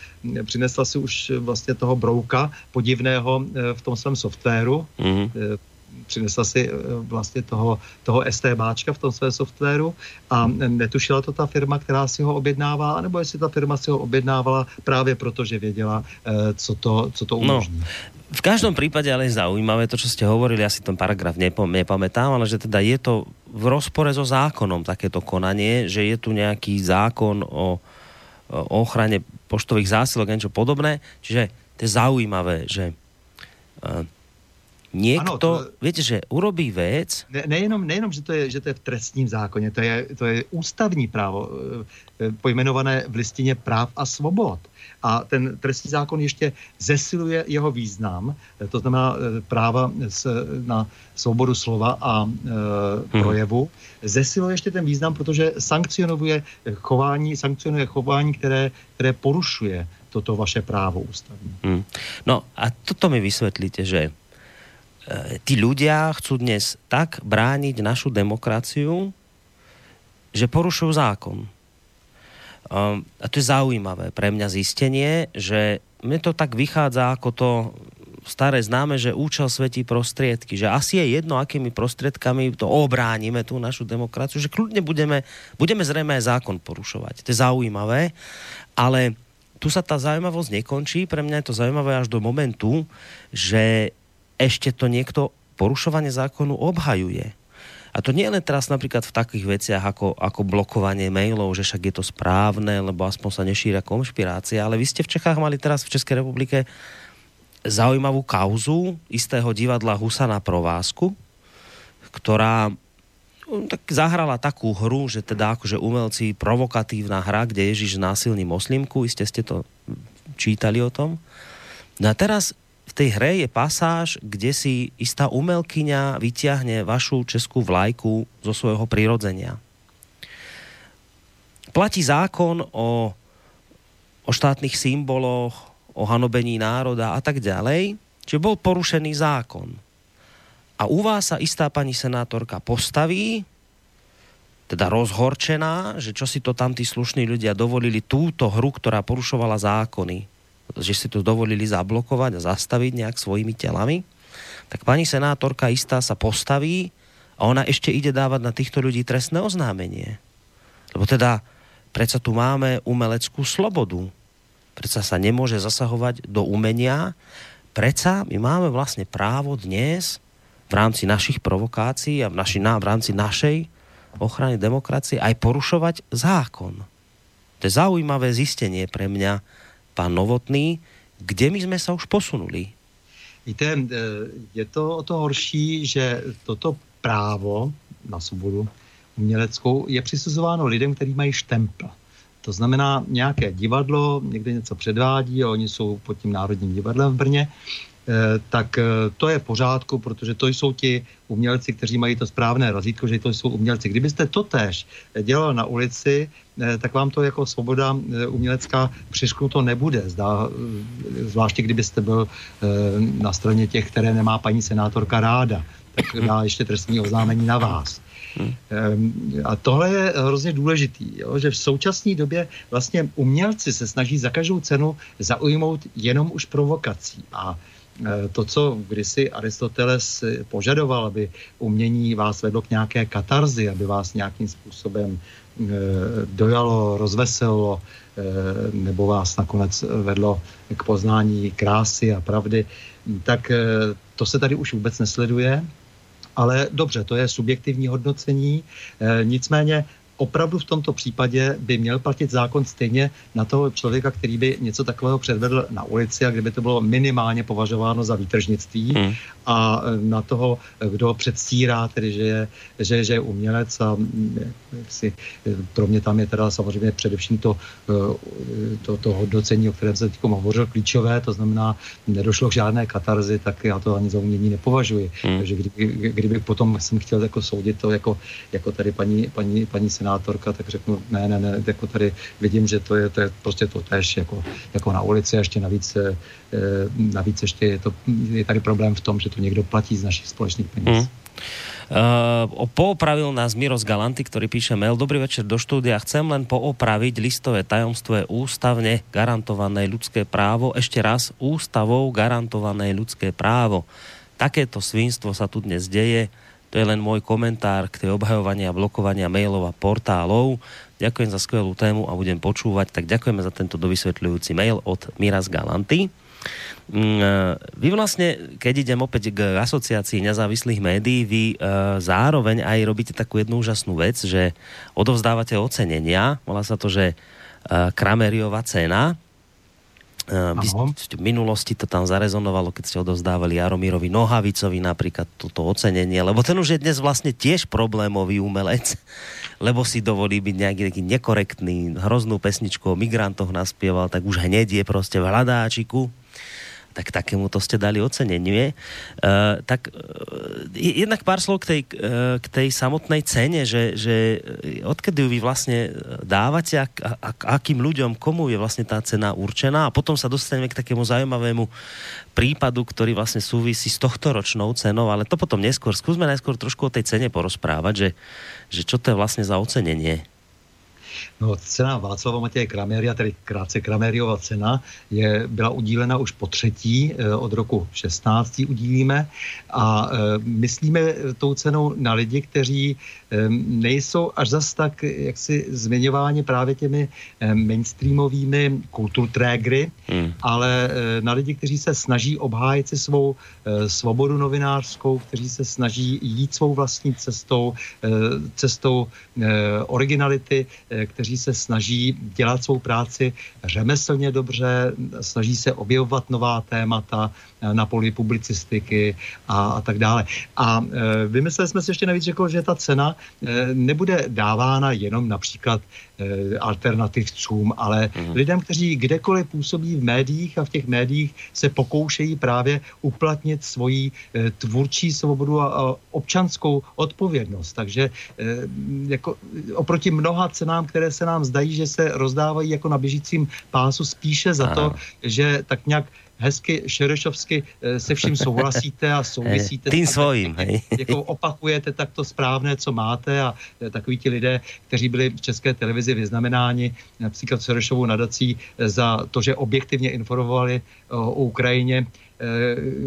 přinesla si už vlastně toho brouka podivného eh, v tom svém softwaru, hmm přinesla si vlastně toho, toho STBáčka v tom svém softwaru a netušila to ta firma, která si ho objednává, anebo jestli ta firma si ho objednávala právě proto, že věděla, co to, co to no, umožní. No, v každom prípade ale je zaujímavé to, čo ste hovorili, ja si ten paragraf nepam nepamätám, ale že teda je to v rozpore so zákonom takéto konanie, že je tu nejaký zákon o, o ochrane poštových zásilok, niečo podobné. Čiže to je zaujímavé, že uh, Někdo, to... víte, že urobí věc... Ne, nejenom, nejenom že, to je, že to je v trestním zákoně, to je, to je ústavní právo, eh, eh, pojmenované v listině práv a svobod. A ten trestní zákon ještě zesiluje jeho význam, eh, to znamená práva na svobodu slova a e, projevu. Zesiluje ještě ten význam, protože sankcionuje chování, sankcionuje chování, které, které porušuje toto vaše právo ústavní. Hmm. No a toto mi vysvětlíte, že tí ľudia chcú dnes tak brániť našu demokraciu, že porušujú zákon. Um, a to je zaujímavé pre mňa zistenie, že mne to tak vychádza ako to staré známe, že účel svetí prostriedky, že asi je jedno, akými prostriedkami to obránime tú našu demokraciu, že kľudne budeme, budeme zrejme aj zákon porušovať. To je zaujímavé, ale tu sa tá zaujímavosť nekončí. Pre mňa je to zaujímavé až do momentu, že ešte to niekto porušovanie zákonu obhajuje. A to nie len teraz napríklad v takých veciach ako, ako blokovanie mailov, že však je to správne, lebo aspoň sa nešíria konšpirácia, ale vy ste v Čechách mali teraz v Českej republike zaujímavú kauzu istého divadla Husa na provázku, ktorá no, tak zahrala takú hru, že teda akože umelci provokatívna hra, kde Ježiš násilní moslimku, iste ste to čítali o tom. No a teraz v tej hre je pasáž, kde si istá umelkyňa vyťahne vašu českú vlajku zo svojho prirodzenia. Platí zákon o, o štátnych symboloch, o hanobení národa a tak ďalej, čiže bol porušený zákon. A u vás sa istá pani senátorka postaví, teda rozhorčená, že čo si to tam tí slušní ľudia dovolili túto hru, ktorá porušovala zákony že si to dovolili zablokovať a zastaviť nejak svojimi telami, tak pani senátorka istá sa postaví a ona ešte ide dávať na týchto ľudí trestné oznámenie. Lebo teda predsa tu máme umeleckú slobodu. Predsa sa nemôže zasahovať do umenia. Predsa my máme vlastne právo dnes v rámci našich provokácií a v, naši, v rámci našej ochrany demokracie aj porušovať zákon. To je zaujímavé zistenie pre mňa, pán Novotný, kde my jsme se už posunuli? Víte, eh, je to o to horší, že toto právo na svobodu uměleckou je přisuzováno lidem, kteří mají štempl. To znamená, nějaké divadlo někde něco předvádí a oni jsou pod tím Národním divadlem v Brně tak eh, to je v pořádku, protože to jsou ti umělci, kteří mají to správné razítko, že to jsou umělci. Kdybyste to tež dělal na ulici, eh, tak vám to jako svoboda umělecká to nebude. Zdá, zvláště kdybyste byl na straně těch, které nemá paní senátorka ráda, tak dá ještě trestní oznámení na vás. Hmm. A tohle je hrozně důležitý, jo, že v současné době vlastně umělci se snaží za každou cenu zaujmout jenom už provokací. A Eh, to, co kdysi Aristoteles požadoval, aby umění vás vedlo k nějaké katarzi, aby vás nějakým způsobem eh, dojalo, rozveselilo, eh, nebo vás nakonec vedlo k poznání krásy a pravdy, tak to se tady už vůbec nesleduje. Ale dobře, to je subjektivní hodnocení. Nicméně opravdu v tomto případě by měl platit zákon stejně na toho člověka, který by něco takového předvedl na ulici a kdyby to bylo minimálně považováno za výtržnictví hmm. a na toho, kdo předstírá, tedy že je, že, že je umělec a mm, si, pro mě tam je teda samozřejmě především to, to, to hodnocení, o kterém se teď hovořil, klíčové, to znamená, nedošlo k žádné katarzi, tak já to ani za umění nepovažuji. Hmm. Takže kdyby, kdyby potom jsem chtěl jako soudit to jako, jako tady paní, paní, paní senátor, senátorka, tak řeknu, ne, ne, ne, jako tady vidím, že to je, to je prostě to tež jako, jako na ulici a ještě navíc, e, navíc ještě je, to, je tady problém v tom, že to někdo platí z našich společných peněz. Hmm. Uh, poopravil nás Miros Galanty, ktorý píše mail. Dobrý večer do štúdia. Chcem len poopraviť listové tajomstvo je ústavne garantované ľudské právo. Ešte raz, ústavou garantované ľudské právo. Takéto svinstvo sa tu dnes deje. To je len môj komentár k tej obhajovania a blokovania mailov a portálov. Ďakujem za skvelú tému a budem počúvať. Tak ďakujeme za tento dovysvetľujúci mail od Miras Galanty. Mm, e, vy vlastne, keď idem opäť k asociácii nezávislých médií, vy uh, zároveň aj robíte takú jednu úžasnú vec, že odovzdávate ocenenia, volá sa to, že uh, Krameriová cena, Uh, v minulosti to tam zarezonovalo, keď ste odovzdávali Jaromírovi Nohavicovi napríklad toto ocenenie, lebo ten už je dnes vlastne tiež problémový umelec, lebo si dovolí byť nejaký taký nekorektný, hroznú pesničku o migrantoch naspieval, tak už hneď je proste v hľadáčiku tak takému to ste dali ocenenie. Uh, tak uh, jednak pár slov k tej, uh, k tej samotnej cene, že, že odkedy ju vy vlastne dávate a, a, a akým ľuďom, komu je vlastne tá cena určená a potom sa dostaneme k takému zaujímavému prípadu, ktorý vlastne súvisí s tohto ročnou cenou, ale to potom neskôr. Skúsme najskôr trošku o tej cene porozprávať, že, že čo to je vlastne za ocenenie. No, cena Václava Matěje Krameria, tedy krátce Krameriova cena, je, byla udílena už po třetí, eh, od roku 16. udílíme a e, myslíme tou cenou na lidi, kteří nejsou až zas tak jaksi zmiňováni právě těmi mainstreamovými kulturtrégry, hmm. ale e, na lidi, kteří se snaží obhájit si svou e, svobodu novinářskou, kteří se snaží jít svou vlastní cestou, e, cestou originality, kteří se snaží dělat svou práci řemeslně dobře, snaží se objevovat nová témata na poli publicistiky a, a tak dále. A vymysleli jsme si ještě navíc řekl, že ta cena nebude dávána jenom například e, alternativcům, ale mm. lidem, kteří kdekoliv působí v médiích a v těch médiích se pokoušejí právě uplatnit svoji e, tvůrčí svobodu a, občanskou odpovědnost. Takže jako oproti mnoha cenám, které se nám zdají, že se rozdávají jako na běžícím pásu spíše za to, že tak nějak hezky šerešovsky eh, se vším souhlasíte a souvisíte. Tým svojím. Hej. Jako opakujete tak to správné, co máte a eh, takový ti lidé, kteří byli v české televizi vyznamenáni například Šerešovou nadací eh, za to, že objektivně informovali o Ukrajině,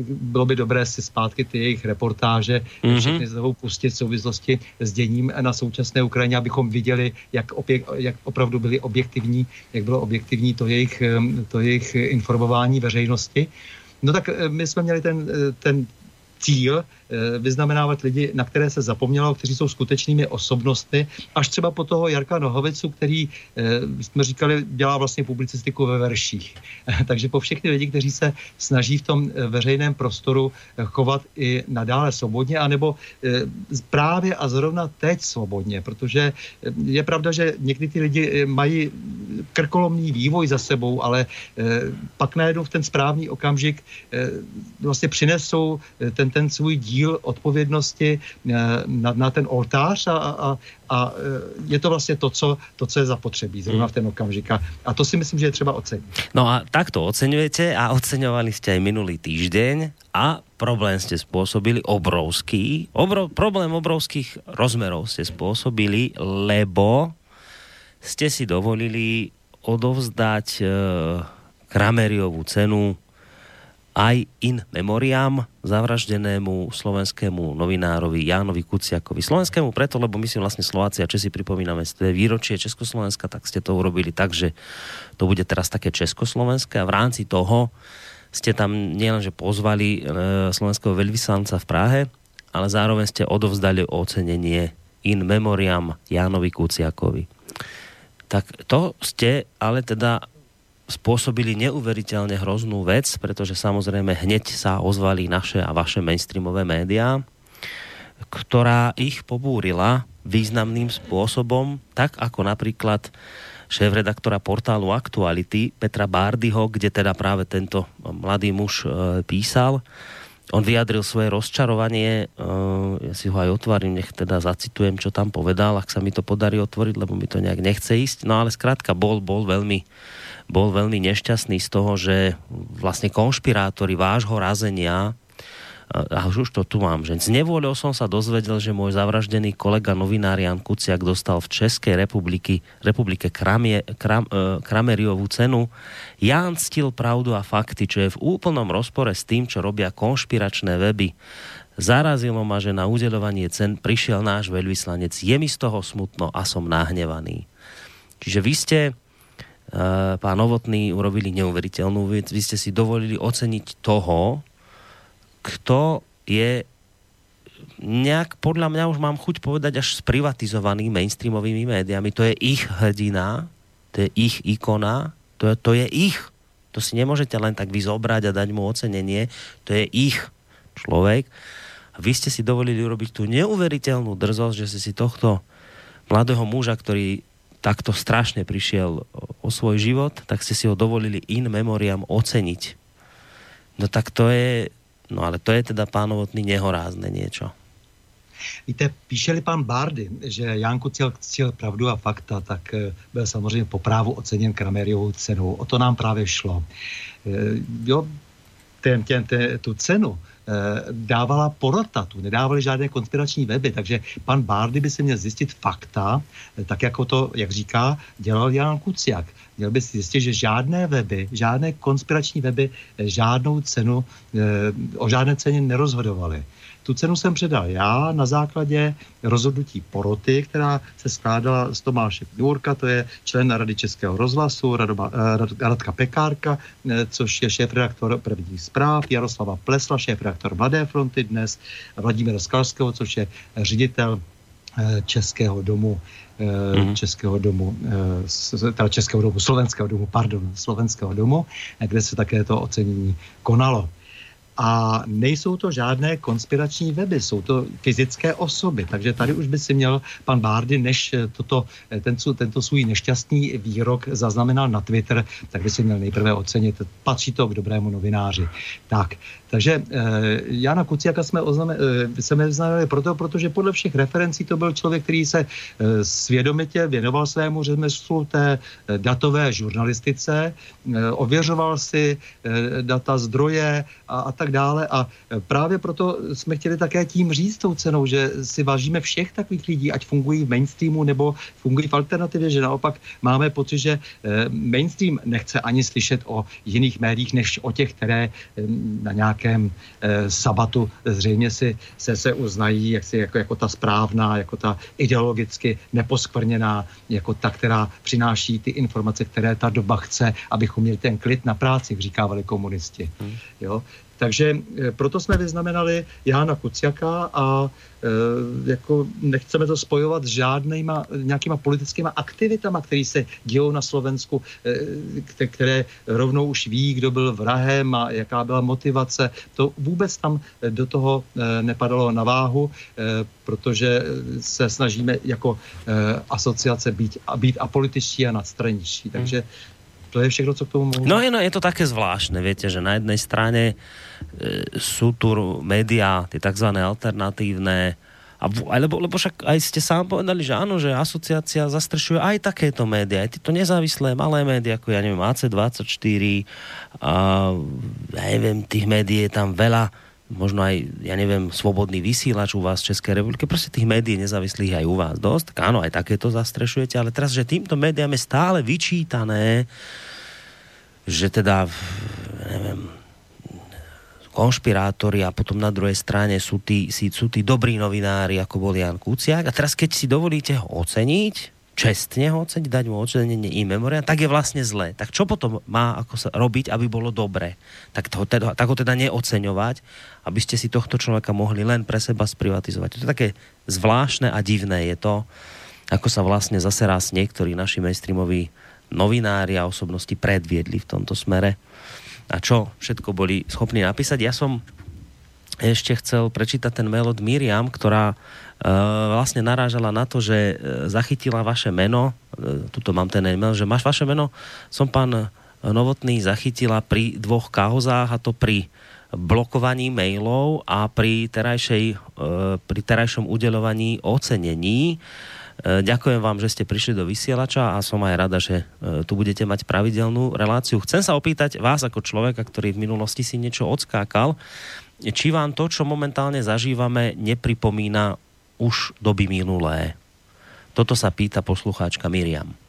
bylo by dobré si zpátky ty jejich reportáže mm-hmm. všechny znovu pustit v souvislosti s děním na současné Ukrajině, abychom viděli, jak, objek, jak opravdu byli objektivní, jak bylo objektivní to jejich, eh, to jejich informování veřejnosti. No tak eh, my jsme měli ten, ten cíl Eh, vyznamenávat lidi, na které se zapomnělo, kteří jsou skutečnými osobnostmi, až třeba po toho Jarka Nohovicu, který, eh, jsme říkali, dělá vlastně publicistiku ve verších. Takže po všechny lidi, kteří se snaží v tom eh, veřejném prostoru chovat i nadále svobodně, anebo právě a zrovna teď svobodně, protože je pravda, že někdy ty lidi mají krkolomný vývoj za sebou, ale pak najednou v ten správný okamžik vlastně přinesou ten, ten svůj díl díl odpovědnosti eh, na, na ten oltář a, a, a eh, je to vlastně to, co, to, co je zapotřebí zrovna v ten okamžik. A to si myslím, že je třeba ocenit. No a tak to oceňujete a oceňovali ste aj minulý týždeň a problém ste spôsobili obrovský, obro, problém obrovských rozmerov ste spôsobili, lebo ste si dovolili odovzdať e, Krameriovú cenu aj in memoriam zavraždenému slovenskému novinárovi Jánovi Kuciakovi. Slovenskému preto, lebo my si vlastne Slováci a Česi pripomíname je výročie Československa, tak ste to urobili tak, že to bude teraz také Československé a v rámci toho ste tam nielenže pozvali e, slovenského veľvyslanca v Prahe, ale zároveň ste odovzdali ocenenie in memoriam Jánovi Kuciakovi. Tak to ste ale teda spôsobili neuveriteľne hroznú vec, pretože samozrejme hneď sa ozvali naše a vaše mainstreamové médiá, ktorá ich pobúrila významným spôsobom, tak ako napríklad šéf-redaktora portálu Aktuality Petra Bárdyho, kde teda práve tento mladý muž e, písal. On vyjadril svoje rozčarovanie, e, ja si ho aj otvorím, nech teda zacitujem, čo tam povedal, ak sa mi to podarí otvoriť, lebo mi to nejak nechce ísť. No ale skrátka bol, bol veľmi bol veľmi nešťastný z toho, že vlastne konšpirátori vášho razenia a už to tu mám, že z nevôľou som sa dozvedel, že môj zavraždený kolega novinár Jan Kuciak dostal v Českej republiky, republike Kramie, Kram, e, Krameriovú cenu. Jan ctil pravdu a fakty, čo je v úplnom rozpore s tým, čo robia konšpiračné weby. Zarazilo ma, že na udelovanie cen prišiel náš veľvyslanec. Je mi z toho smutno a som nahnevaný. Čiže vy ste, pán Novotný, urobili neuveriteľnú vec. Vy ste si dovolili oceniť toho, kto je nejak, podľa mňa už mám chuť povedať, až sprivatizovaný mainstreamovými médiami. To je ich hrdina, to je ich ikona, to je, to je ich. To si nemôžete len tak vyzobrať a dať mu ocenenie. To je ich človek. A vy ste si dovolili urobiť tú neuveriteľnú drzosť, že ste si tohto mladého muža, ktorý takto strašne prišiel o svoj život, tak ste si ho dovolili in memoriam oceniť. No tak to je, No ale to je teda pánovotný nehorázne niečo. Víte, píše-li pan Bardy, že Jan Kuciel cíl pravdu a fakta, tak eh, byl samozřejmě po právu oceněn Krameriovou cenou. O to nám právě šlo. Eh, jo, ten, ten, ten, tu cenu dávala porota, tu nedávali žádné konspirační weby, takže pan Bárdy by se měl zjistit fakta, eh, tak jako to, jak říká, dělal Jan Kuciak. Měl by si zjistit, že žádné weby, žádné konspirační weby eh, žádnou cenu, o žádné ceně nerozhodovaly. Tu cenu jsem předal já na základě rozhodnutí poroty, která se skládala z Tomáše Kňůrka, to je člen Rady Českého rozhlasu, Radoma, Rad, Radka Pekárka, což je šéf-redaktor prvních zpráv, Jaroslava Plesla, šéf-redaktor Mladé fronty dnes, Vladimíra Skalského, což je ředitel Českého domu mm-hmm. Českého domu, teda Českého domu, Slovenského domu, pardon, Slovenského domu, kde se také to ocenění konalo. A nejsou to žádné konspirační weby, jsou to fyzické osoby. Takže tady už by si měl pan Bárdy, než toto, tento, tento svůj nešťastný výrok zaznamenal na Twitter, tak by si měl nejprve ocenit. Patří to k dobrému novináři. Tak, takže eh, Jana Kuciaka jsme, ozname, eh, jsme znali proto, protože podle všech referencí to byl člověk, který se eh, svědomitě věnoval svému řemeslu té datové žurnalistice, ověřoval si data zdroje a, a tak dále. A právě proto jsme chtěli také tím říct tou cenou, že si vážíme všech takových lidí, ať fungují v mainstreamu nebo fungují v alternativě, že naopak máme pocit, že mainstream nechce ani slyšet o jiných médiích, než o těch, které na nějaké nějakém eh, sabatu zřejmě si se, se uznají jak si, jako, jako ta správná, jako ta ideologicky neposkvrněná, jako ta, která přináší ty informace, které ta doba chce, abychom měli ten klid na práci, říkávali komunisti. Hmm. Jo? Takže eh, proto jsme vyznamenali Jána Kuciaka a e, jako nechceme to spojovat s žádnýma nějakýma politickýma aktivitama, které se dějou na Slovensku, e, které rovnou už ví, kdo byl vrahem a jaká byla motivace. To vůbec tam do toho e, nepadalo na váhu, e, protože se snažíme jako e, asociace být, být apolitičtí a nadstraničtí. Takže hmm to je všechno, co k tomu můžu. No, je, no je to také zvláštne, viete, že na jednej strane sú tu médiá, tie tzv. alternatívne, a, lebo, lebo však aj ste sám povedali, že áno, že asociácia zastrešuje aj takéto médiá, aj tieto nezávislé malé médiá, ako ja neviem, AC24, a ja neviem, tých médií je tam veľa, možno aj, ja neviem, slobodný vysílač u vás v Českej republike, proste tých médií nezávislých aj u vás dosť, tak áno, aj takéto zastrešujete, ale teraz, že týmto médiám je stále vyčítané, že teda, neviem, konšpirátori a potom na druhej strane sú tí, sú tí dobrí novinári, ako bol Jan Kuciak. A teraz, keď si dovolíte ho oceniť, čestne ho oceniť, dať mu ocenenie in memoriam, tak je vlastne zlé. Tak čo potom má ako sa robiť, aby bolo dobre? Tak, to, teda, tak ho teda neoceňovať, aby ste si tohto človeka mohli len pre seba sprivatizovať. To je také zvláštne a divné je to, ako sa vlastne zase raz niektorí naši mainstreamoví novinári a osobnosti predviedli v tomto smere a čo všetko boli schopní napísať. Ja som ešte chcel prečítať ten mail od Miriam, ktorá uh, vlastne narážala na to, že uh, zachytila vaše meno, uh, tuto mám ten mail, že máš vaše meno, som pán Novotný zachytila pri dvoch kauzách a to pri blokovaní mailov a pri, terajšej, pri terajšom udelovaní ocenení. E, ďakujem vám, že ste prišli do vysielača a som aj rada, že e, tu budete mať pravidelnú reláciu. Chcem sa opýtať vás ako človeka, ktorý v minulosti si niečo odskákal, či vám to, čo momentálne zažívame, nepripomína už doby minulé. Toto sa pýta poslucháčka Miriam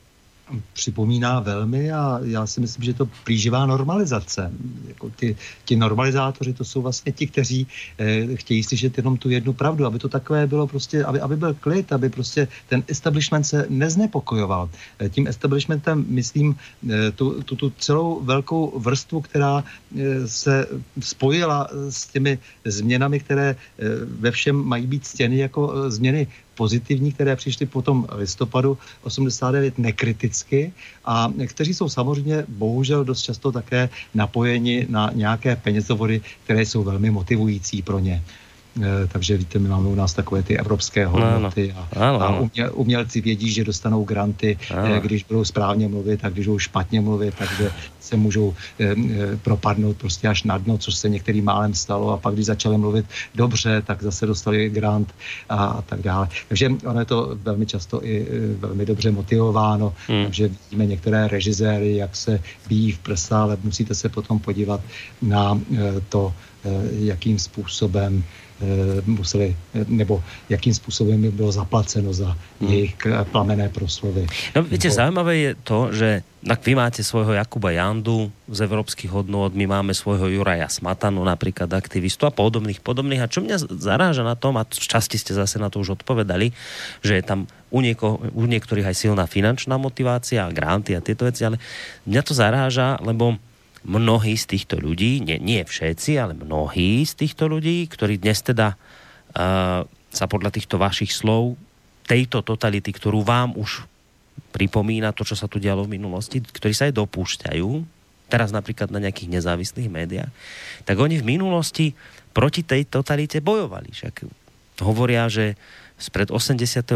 připomíná velmi a já si myslím, že to plíživá normalizace. Jako ty, ti normalizátoři to jsou vlastně ti, kteří eh, chtějí slyšet jenom tu jednu pravdu, aby to takové bylo prostě, aby, aby byl klid, aby prostě ten establishment se neznepokojoval. Eh, tím establishmentem myslím eh, tu, tu, tu celou velkou vrstvu, která eh, se spojila s těmi změnami, které eh, ve všem mají být stěny jako eh, změny pozitivní, které přišly po tom listopadu 89 nekriticky a kteří jsou samozřejmě bohužel dost často také napojeni na nějaké penězovody, které jsou velmi motivující pro ně. Eh, takže víte, my máme u nás takové ty evropské hodnoty a, a uměl, umělci vědí, že dostanou granty, eh, když budou správně mluvit a když budou špatně mluvit, takže se můžou eh, propadnout prostě až na dno, což se některým málem stalo. A pak, když začali mluvit dobře, tak zase dostali grant a, a tak dále. Takže ono je to velmi často i velmi dobře motivováno, hmm. takže vidíme některé režiséry, jak se bíjí v prsa, ale musíte se potom podívat na to, jakým způsobem museli, eh, nebo jakým způsobem by bylo zaplaceno za hmm. jejich plamené proslovy. No, viete, nebo... zaujímavé je to, že tak vy máte svojho Jakuba Jandu z evropských hodnôt, my máme svojho Juraja Smatanu, napríklad aktivistu a podobných, podobných. A čo mňa zaráža na tom, a časti ste zase na to už odpovedali, že je tam u, nieko, u niektorých aj silná finančná motivácia, granty a tieto veci, ale mňa to zaráža, lebo mnohí z týchto ľudí, nie, nie všetci, ale mnohí z týchto ľudí, ktorí dnes teda uh, sa podľa týchto vašich slov tejto totality, ktorú vám už pripomína to, čo sa tu dialo v minulosti, ktorí sa aj dopúšťajú, teraz napríklad na nejakých nezávislých médiách, tak oni v minulosti proti tej totalite bojovali. Však hovoria, že spred 89.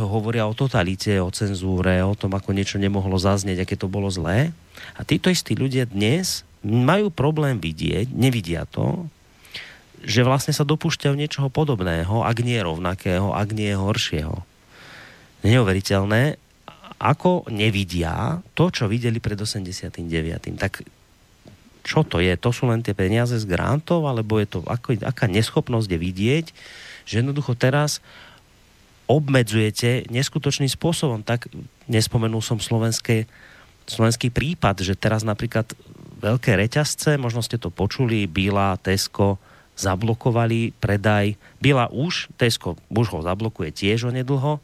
hovoria o totalite, o cenzúre, o tom, ako niečo nemohlo zaznieť, aké to bolo zlé. A títo istí ľudia dnes majú problém vidieť, nevidia to, že vlastne sa dopúšťajú niečoho podobného, ak nie rovnakého, ak nie horšieho. Neuveriteľné, ako nevidia to, čo videli pred 89. Tak čo to je? To sú len tie peniaze z grantov, alebo je to ako, aká neschopnosť je vidieť, že jednoducho teraz obmedzujete neskutočným spôsobom. Tak nespomenul som slovenské, slovenský prípad, že teraz napríklad veľké reťazce, možno ste to počuli, Bila, Tesco, zablokovali predaj. Bila už, Tesco už ho zablokuje tiež onedlho. E,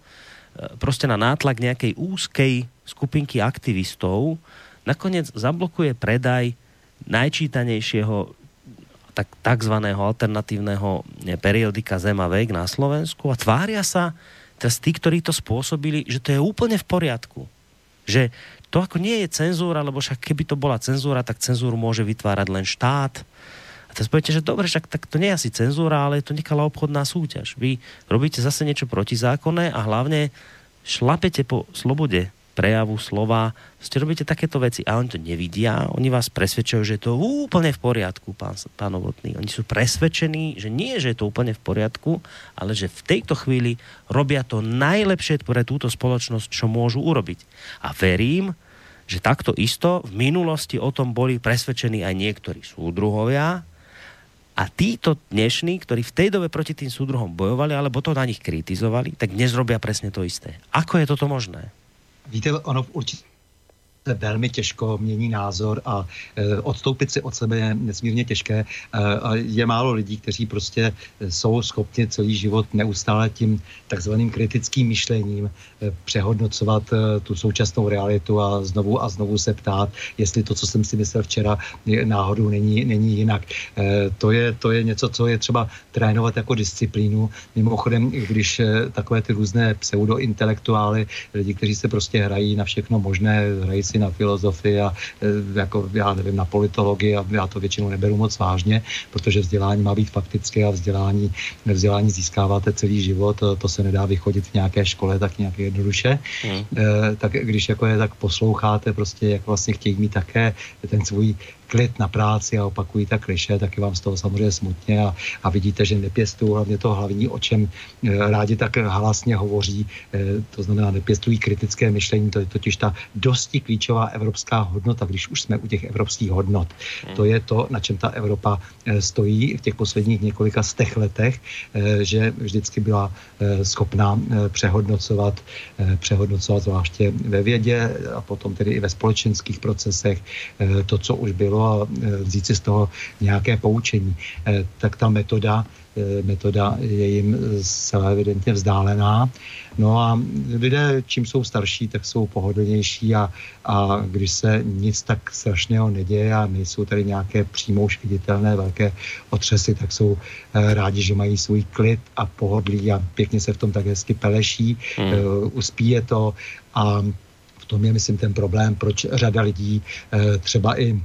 proste na nátlak nejakej úzkej skupinky aktivistov nakoniec zablokuje predaj najčítanejšieho tak, takzvaného alternatívneho periodika Zema Vek na Slovensku a tvária sa teraz tí, ktorí to spôsobili, že to je úplne v poriadku. Že to ako nie je cenzúra, lebo však keby to bola cenzúra, tak cenzúru môže vytvárať len štát. A teraz poviete, že dobre, však tak to nie je asi cenzúra, ale je to nekalá obchodná súťaž. Vy robíte zase niečo protizákonné a hlavne šlapete po slobode prejavu slova. Ste robíte takéto veci a oni to nevidia. Oni vás presvedčujú, že je to úplne v poriadku, pán, pán Novotný. Oni sú presvedčení, že nie, že je to úplne v poriadku, ale že v tejto chvíli robia to najlepšie pre túto spoločnosť, čo môžu urobiť. A verím, že takto isto v minulosti o tom boli presvedčení aj niektorí súdruhovia, a títo dnešní, ktorí v tej dobe proti tým súdruhom bojovali, alebo to na nich kritizovali, tak dnes robia presne to isté. Ako je toto možné? Víte, ono určitě velmi těžko mění názor a e, odstoupit si od sebe je nesmírně těžké. E, a je málo lidí, kteří prostě jsou schopni celý život neustále tím takzvaným kritickým myšlením e, přehodnocovat tu současnou realitu a znovu a znovu se ptát, jestli to, co jsem si myslel včera, náhodou není, není jinak. To, je, to je něco, co je třeba trénovat jako disciplínu. Mimochodem, když takové ty různé pseudointelektuály, lidi, kteří se prostě hrají na všechno možné, hrají si si na filozofii a e, jako, já nevím, na politologii a já to většinou neberu moc vážně, protože vzdělání má být faktické a vzdělání, vzdělání získáváte celý život, to, se nedá vychodit v nějaké škole tak nějak jednoduše. Mm. E, tak když jako je tak posloucháte, prostě jak vlastně chtějí mít také ten svůj klid na práci a opakují ta kliše, taky vám z toho samozřejmě smutně a, a vidíte, že nepěstují hlavně to hlavní, o čem rádi tak hlasně hovoří, to znamená nepěstují kritické myšlení, to je totiž ta dosti klíčová evropská hodnota, když už jsme u těch evropských hodnot. To je to, na čem ta Evropa stojí v těch posledních několika stech letech, že vždycky byla schopná přehodnocovat, přehodnocovat zvláště ve vědě a potom tedy i ve společenských procesech to, co už bylo a vzít si z toho nějaké poučení. Tak ta metoda metoda je jim zcela evidentně vzdálená. No a lidé, čím jsou starší, tak jsou pohodlnější a, a když se nic tak strašného neděje a nejsou tady nějaké přímo už viditelné velké otřesy, tak jsou rádi, že mají svůj klid a pohodlí a pěkně se v tom tak hezky peleší, hmm. uspí je to a v tom je, myslím, ten problém, proč řada lidí třeba i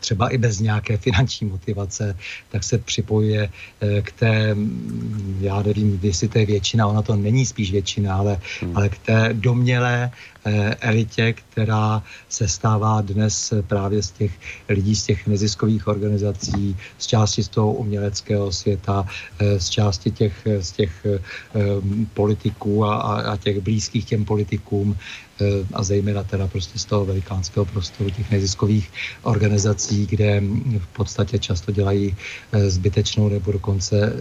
třeba i bez nějaké finanční motivace, tak se připojuje eh, k té, mm, já nevím, jestli to je většina, ona to není spíš většina, ale, hmm. ale k té domělé eh, elitě, která se stává dnes právě z těch lidí, z těch neziskových organizací, z části z toho uměleckého světa, eh, z části těch, z těch politiků a, a těch blízkých těm politikům, Eh, a zejména teda prostě z toho velikánského prostoru těch neziskových organizací, kde v podstatě často dělají eh, zbytečnou nebo dokonce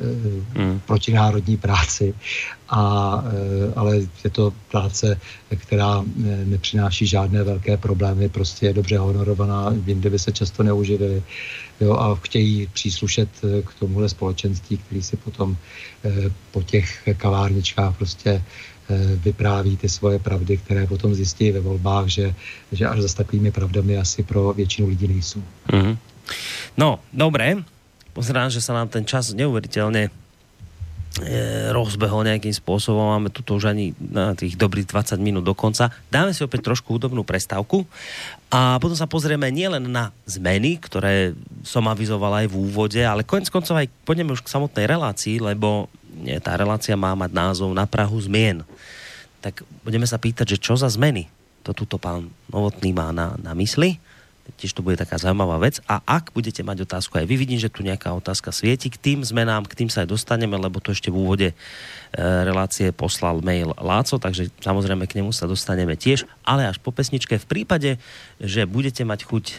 mm. protinárodní práci. A, ale je to práce, která nepřináší žádné velké problémy, prostě je dobře honorovaná, jinde by se často neuživili jo, a chtějí příslušet k tomuhle společenství, který si potom po těch kavárničkách prostě Eh, vypráví ty svoje pravdy, které potom zjistí ve volbách, že, že až za takovými pravdami asi pro většinu lidí nejsou. Mm-hmm. No, dobré. Pozerám, že se nám ten čas neuvěřitelně eh, rozbehol nejakým spôsobom. Máme tu už ani na tých dobrých 20 minút do konca. Dáme si opäť trošku hudobnú prestávku a potom sa pozrieme nielen na zmeny, ktoré som avizoval aj v úvode, ale konec koncov aj pôjdeme už k samotnej relácii, lebo tá relácia má mať názov Na Prahu zmien tak budeme sa pýtať, že čo za zmeny to tuto pán Novotný má na, na mysli. Tiež to bude taká zaujímavá vec. A ak budete mať otázku, aj vy vidím, že tu nejaká otázka svieti, k tým zmenám, k tým sa aj dostaneme, lebo to ešte v úvode e, relácie poslal mail Láco, takže samozrejme k nemu sa dostaneme tiež, ale až po pesničke. V prípade, že budete mať chuť e,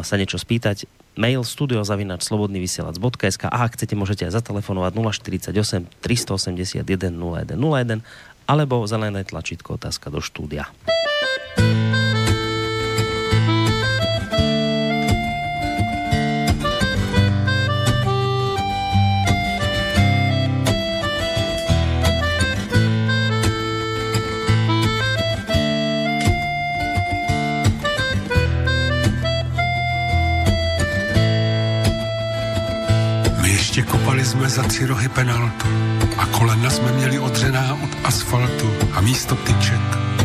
sa niečo spýtať, mail studiozavinač.slobodnyvysielac.sk a ak chcete, môžete aj zatelefonovať 048 381 0101 alebo zelené tlačítko otázka do štúdia. Jsme za tři rohy penaltu a kolena jsme měli odřená od asfaltu a místo tyček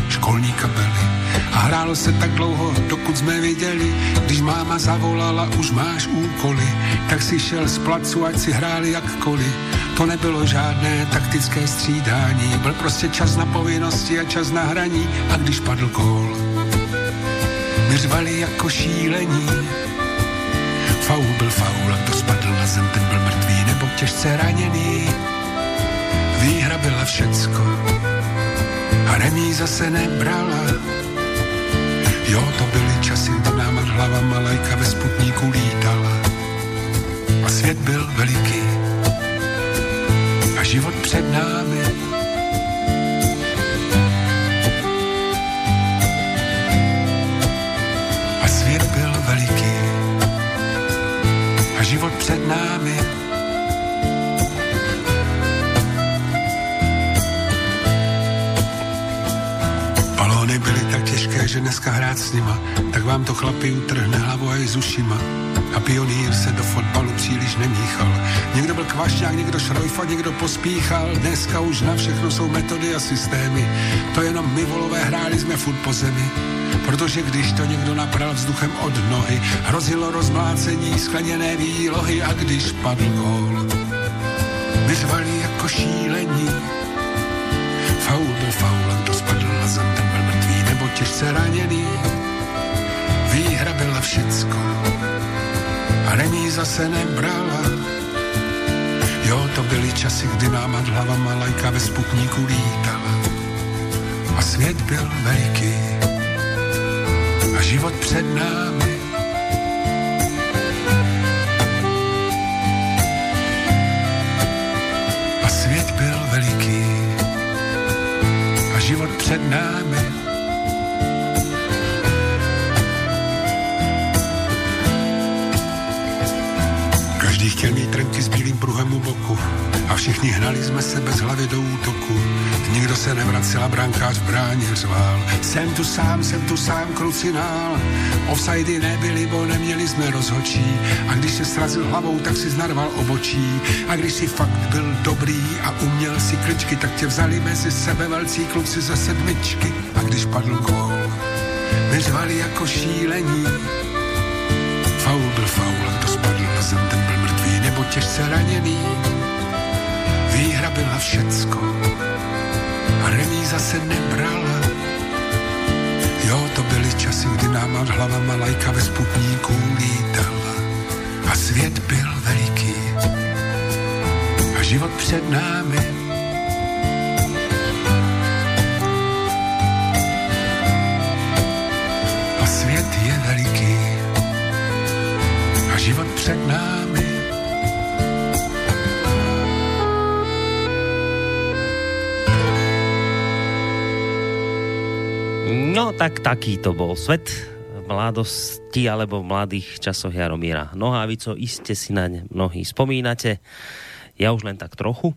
školní kabely. A hrálo se tak dlouho, dokud jsme viděli, když máma zavolala, už máš úkoly, tak si šel z placu, ať si hráli jakkoliv. To nebylo žádné taktické střídání, byl prostě čas na povinnosti a čas na hraní a když padl gól, my řvali jako šílení, Faul byl faul a kdo spadl na zem, ten byl mrtvý těžce raněný. Výhra byla všecko a remíza se nebrala. Jo, to byly časy, to nám hlava malajka ve sputníku lítala. A svět byl veliký a život před námi. Tak těžké, že dneska hrát s nima, tak vám to chlapi utrhne hlavu a i z ušima. A pionýr se do fotbalu příliš nemíchal. Někdo byl kvašňák, někdo šrojfa, někdo pospíchal. Dneska už na všechno jsou metody a systémy. To jenom my volové hráli jsme furt po zemi. Protože když to někdo napral vzduchem od nohy, hrozilo rozmlácení skleněné výlohy a když padl gól, vyřvali jako šílení. Faul byl faul, kdo spadl na zem, těžce raněný. Výhra byla všecko a remíza se nebrala. Jo, to byly časy, kdy nám nad hlavama lajka ve sputníku lítala. A svět byl veliký a život před námi. A svět byl veliký a život před námi. Chtěl mít trenky s bílým pruhem u boku a všichni hnali jsme se bez hlavy do útoku. Nikdo se nevracel a brankář v bráně řval. Jsem tu sám, jsem tu sám, krucinál. Offsidy nebyly, bo neměli jsme rozhočí. A když se srazil hlavou, tak si znarval obočí. A když si fakt byl dobrý a uměl si kličky, tak tě vzali mezi sebe velcí kluci ze sedmičky. A když padl gól, vyřvali jako šílení. Faul byl faul, kdo spadl na zem, ten nebo těžce raněný. Výhra byla všecko a remíza se nebrala. Jo, to byly časy, kdy nám nad hlavama lajka ve sputníku lítala. A svět byl veliký a život před námi. A svět je veliký a život před námi. Tak taký to bol svet mladosti alebo v mladých časoch Jaromíra Nohavico. Iste si na ne mnohí spomínate. Ja už len tak trochu.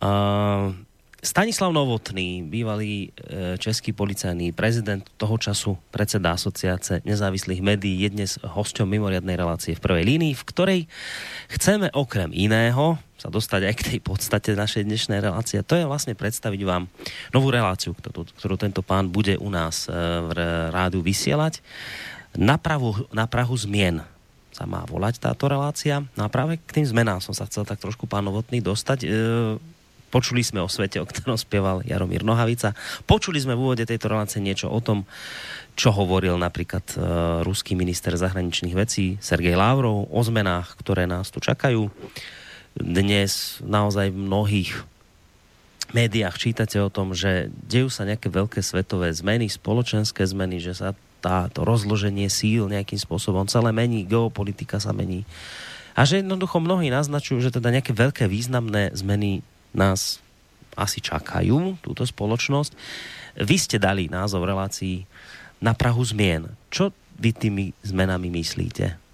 Uh, Stanislav Novotný, bývalý e, český policajný prezident toho času, predseda asociace nezávislých médií, je dnes hosťom mimoriadnej relácie v prvej línii, v ktorej chceme okrem iného sa dostať aj k tej podstate našej dnešnej relácie. To je vlastne predstaviť vám novú reláciu, ktorú, ktorú tento pán bude u nás e, v rádiu vysielať. Na, pravu, na Prahu zmien sa má volať táto relácia. No a práve k tým zmenám som sa chcel tak trošku pán Novotný dostať. E, Počuli sme o svete, o ktorom spieval Jaromír Nohavica. Počuli sme v úvode tejto relácie niečo o tom, čo hovoril napríklad uh, ruský minister zahraničných vecí Sergej Lavrov o zmenách, ktoré nás tu čakajú. Dnes naozaj v mnohých médiách čítate o tom, že dejú sa nejaké veľké svetové zmeny, spoločenské zmeny, že sa táto rozloženie síl nejakým spôsobom celé mení, geopolitika sa mení. A že jednoducho mnohí naznačujú, že teda nejaké veľké významné zmeny nás asi čakajú, túto spoločnosť. Vy ste dali názov relácií na Prahu zmien. Čo vy tými zmenami myslíte?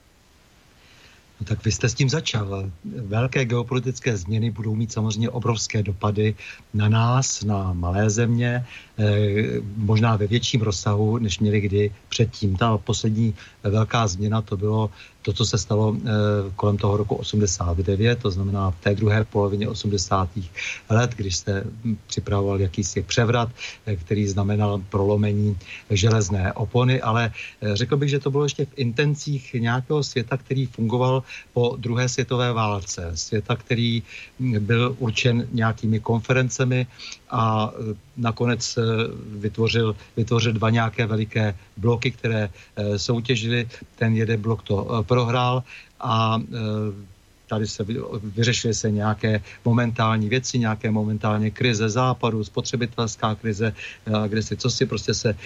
No tak vy jste s tím začal. Velké geopolitické změny budou mít samozřejmě obrovské dopady na nás, na malé země, eh, možná ve větším rozsahu, než měli kdy předtím. Ta poslední velká změna to bylo to, co se stalo eh, kolem toho roku 89, to znamená v té druhé polovině 80. let, když se připravoval jakýsi převrat, eh, který znamenal prolomení železné opony, ale eh, řekl bych, že to bylo ještě v intencích nějakého světa, který fungoval po druhé světové válce. Světa, který hm, byl určen nějakými konferencemi a nakonec vytvořil, vytvořil dva nějaké veliké bloky, které soutěžily. Ten jeden blok to prohrál a e, tady se vyřešily se nějaké momentální věci, nějaké momentálně krize západu, spotřebitelská krize, e, kde si co si prostě se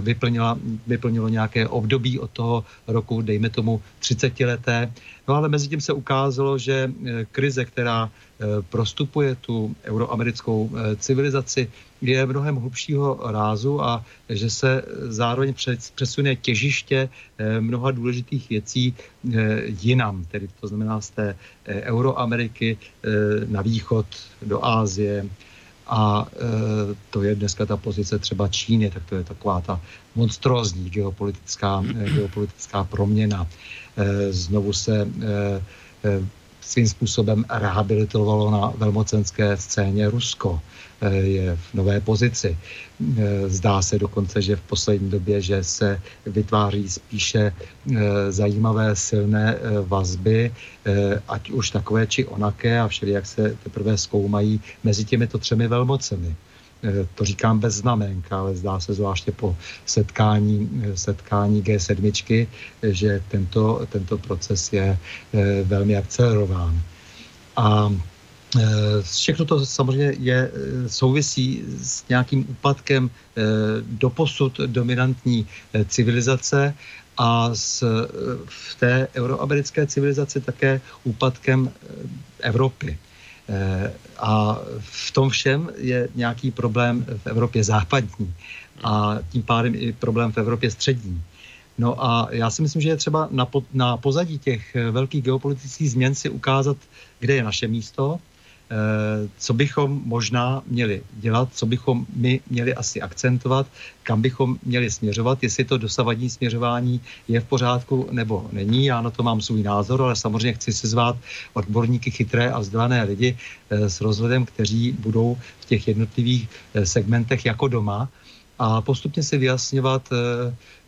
vyplnila, vyplnilo nějaké období od toho roku, dejme tomu 30 leté. No ale mezi tím se ukázalo, že e, krize, která prostupuje tu euroamerickou civilizaci, je mnohem hlubšího rázu a že se zároveň přesune těžiště eh, mnoha důležitých věcí eh, jinam, tedy to znamená z té eh, Euroameriky na východ do Ázie, a to je dneska ta pozice třeba Číny, tak to je taková ta monstrózní geopolitická, geopolitická proměna. Znovu se svým způsobem rehabilitovalo na velmocenské scéně Rusko. Eh, je v nové pozici. Eh, zdá se dokonce, že v poslední době, že se vytváří spíše eh, zajímavé silné vazby, ať už takové či onaké a všeli, jak se teprve zkoumají mezi těmito třemi velmocemi. To říkám bez znamenka, ale zdá se zvláště po setkání, setkání G7, že tento, tento proces je velmi akcelerován. A Všechno to samozřejmě je, souvisí s nějakým úpadkem doposud dominantní civilizace a s, v té euroamerické civilizaci také úpadkem Evropy. Eh, a v tom všem je nějaký problém v Evropě západní a tím pádem i problém v Evropě střední. No a já si myslím, že je třeba na, po, na pozadí těch velkých geopolitických změn si ukázat, kde je naše místo, Eh, co bychom možná měli dělat, co bychom my měli asi akcentovat, kam bychom měli směřovat, jestli to dosavadní směřování je v pořádku nebo není. Já na to mám svůj názor, ale samozřejmě chci si zvát odborníky chytré a vzdělané lidi eh, s rozhledem, kteří budou v těch jednotlivých eh, segmentech jako doma a postupně si vyjasňovat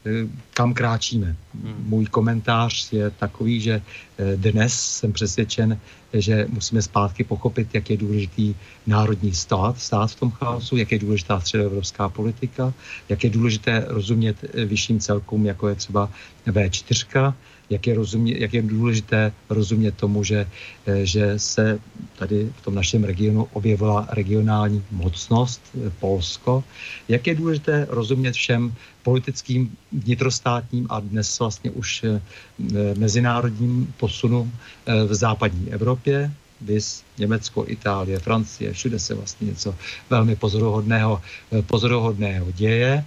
Eh, kam kráčíme. Hmm. Můj komentář je takový, že eh, dnes jsem přesvědčen, že musíme zpátky pochopit, jak je důležitý národní stát, stát v tom chaosu, jak je důležitá středoevropská politika, jak je důležité rozumět eh, vyšším celkům, jako je třeba V4, jak je, rozumě, jak je důležité rozumět tomu, že, eh, že se tady v tom našem regionu objevila regionální mocnost, eh, Polsko, jak je důležité rozumět všem politickým, vnitrostátním a dnes vlastně už eh, mezinárodním posunům v západní Evropě, vys Německo, Itálie, Francie, všude se vlastně něco velmi pozoruhodného, pozoruhodného děje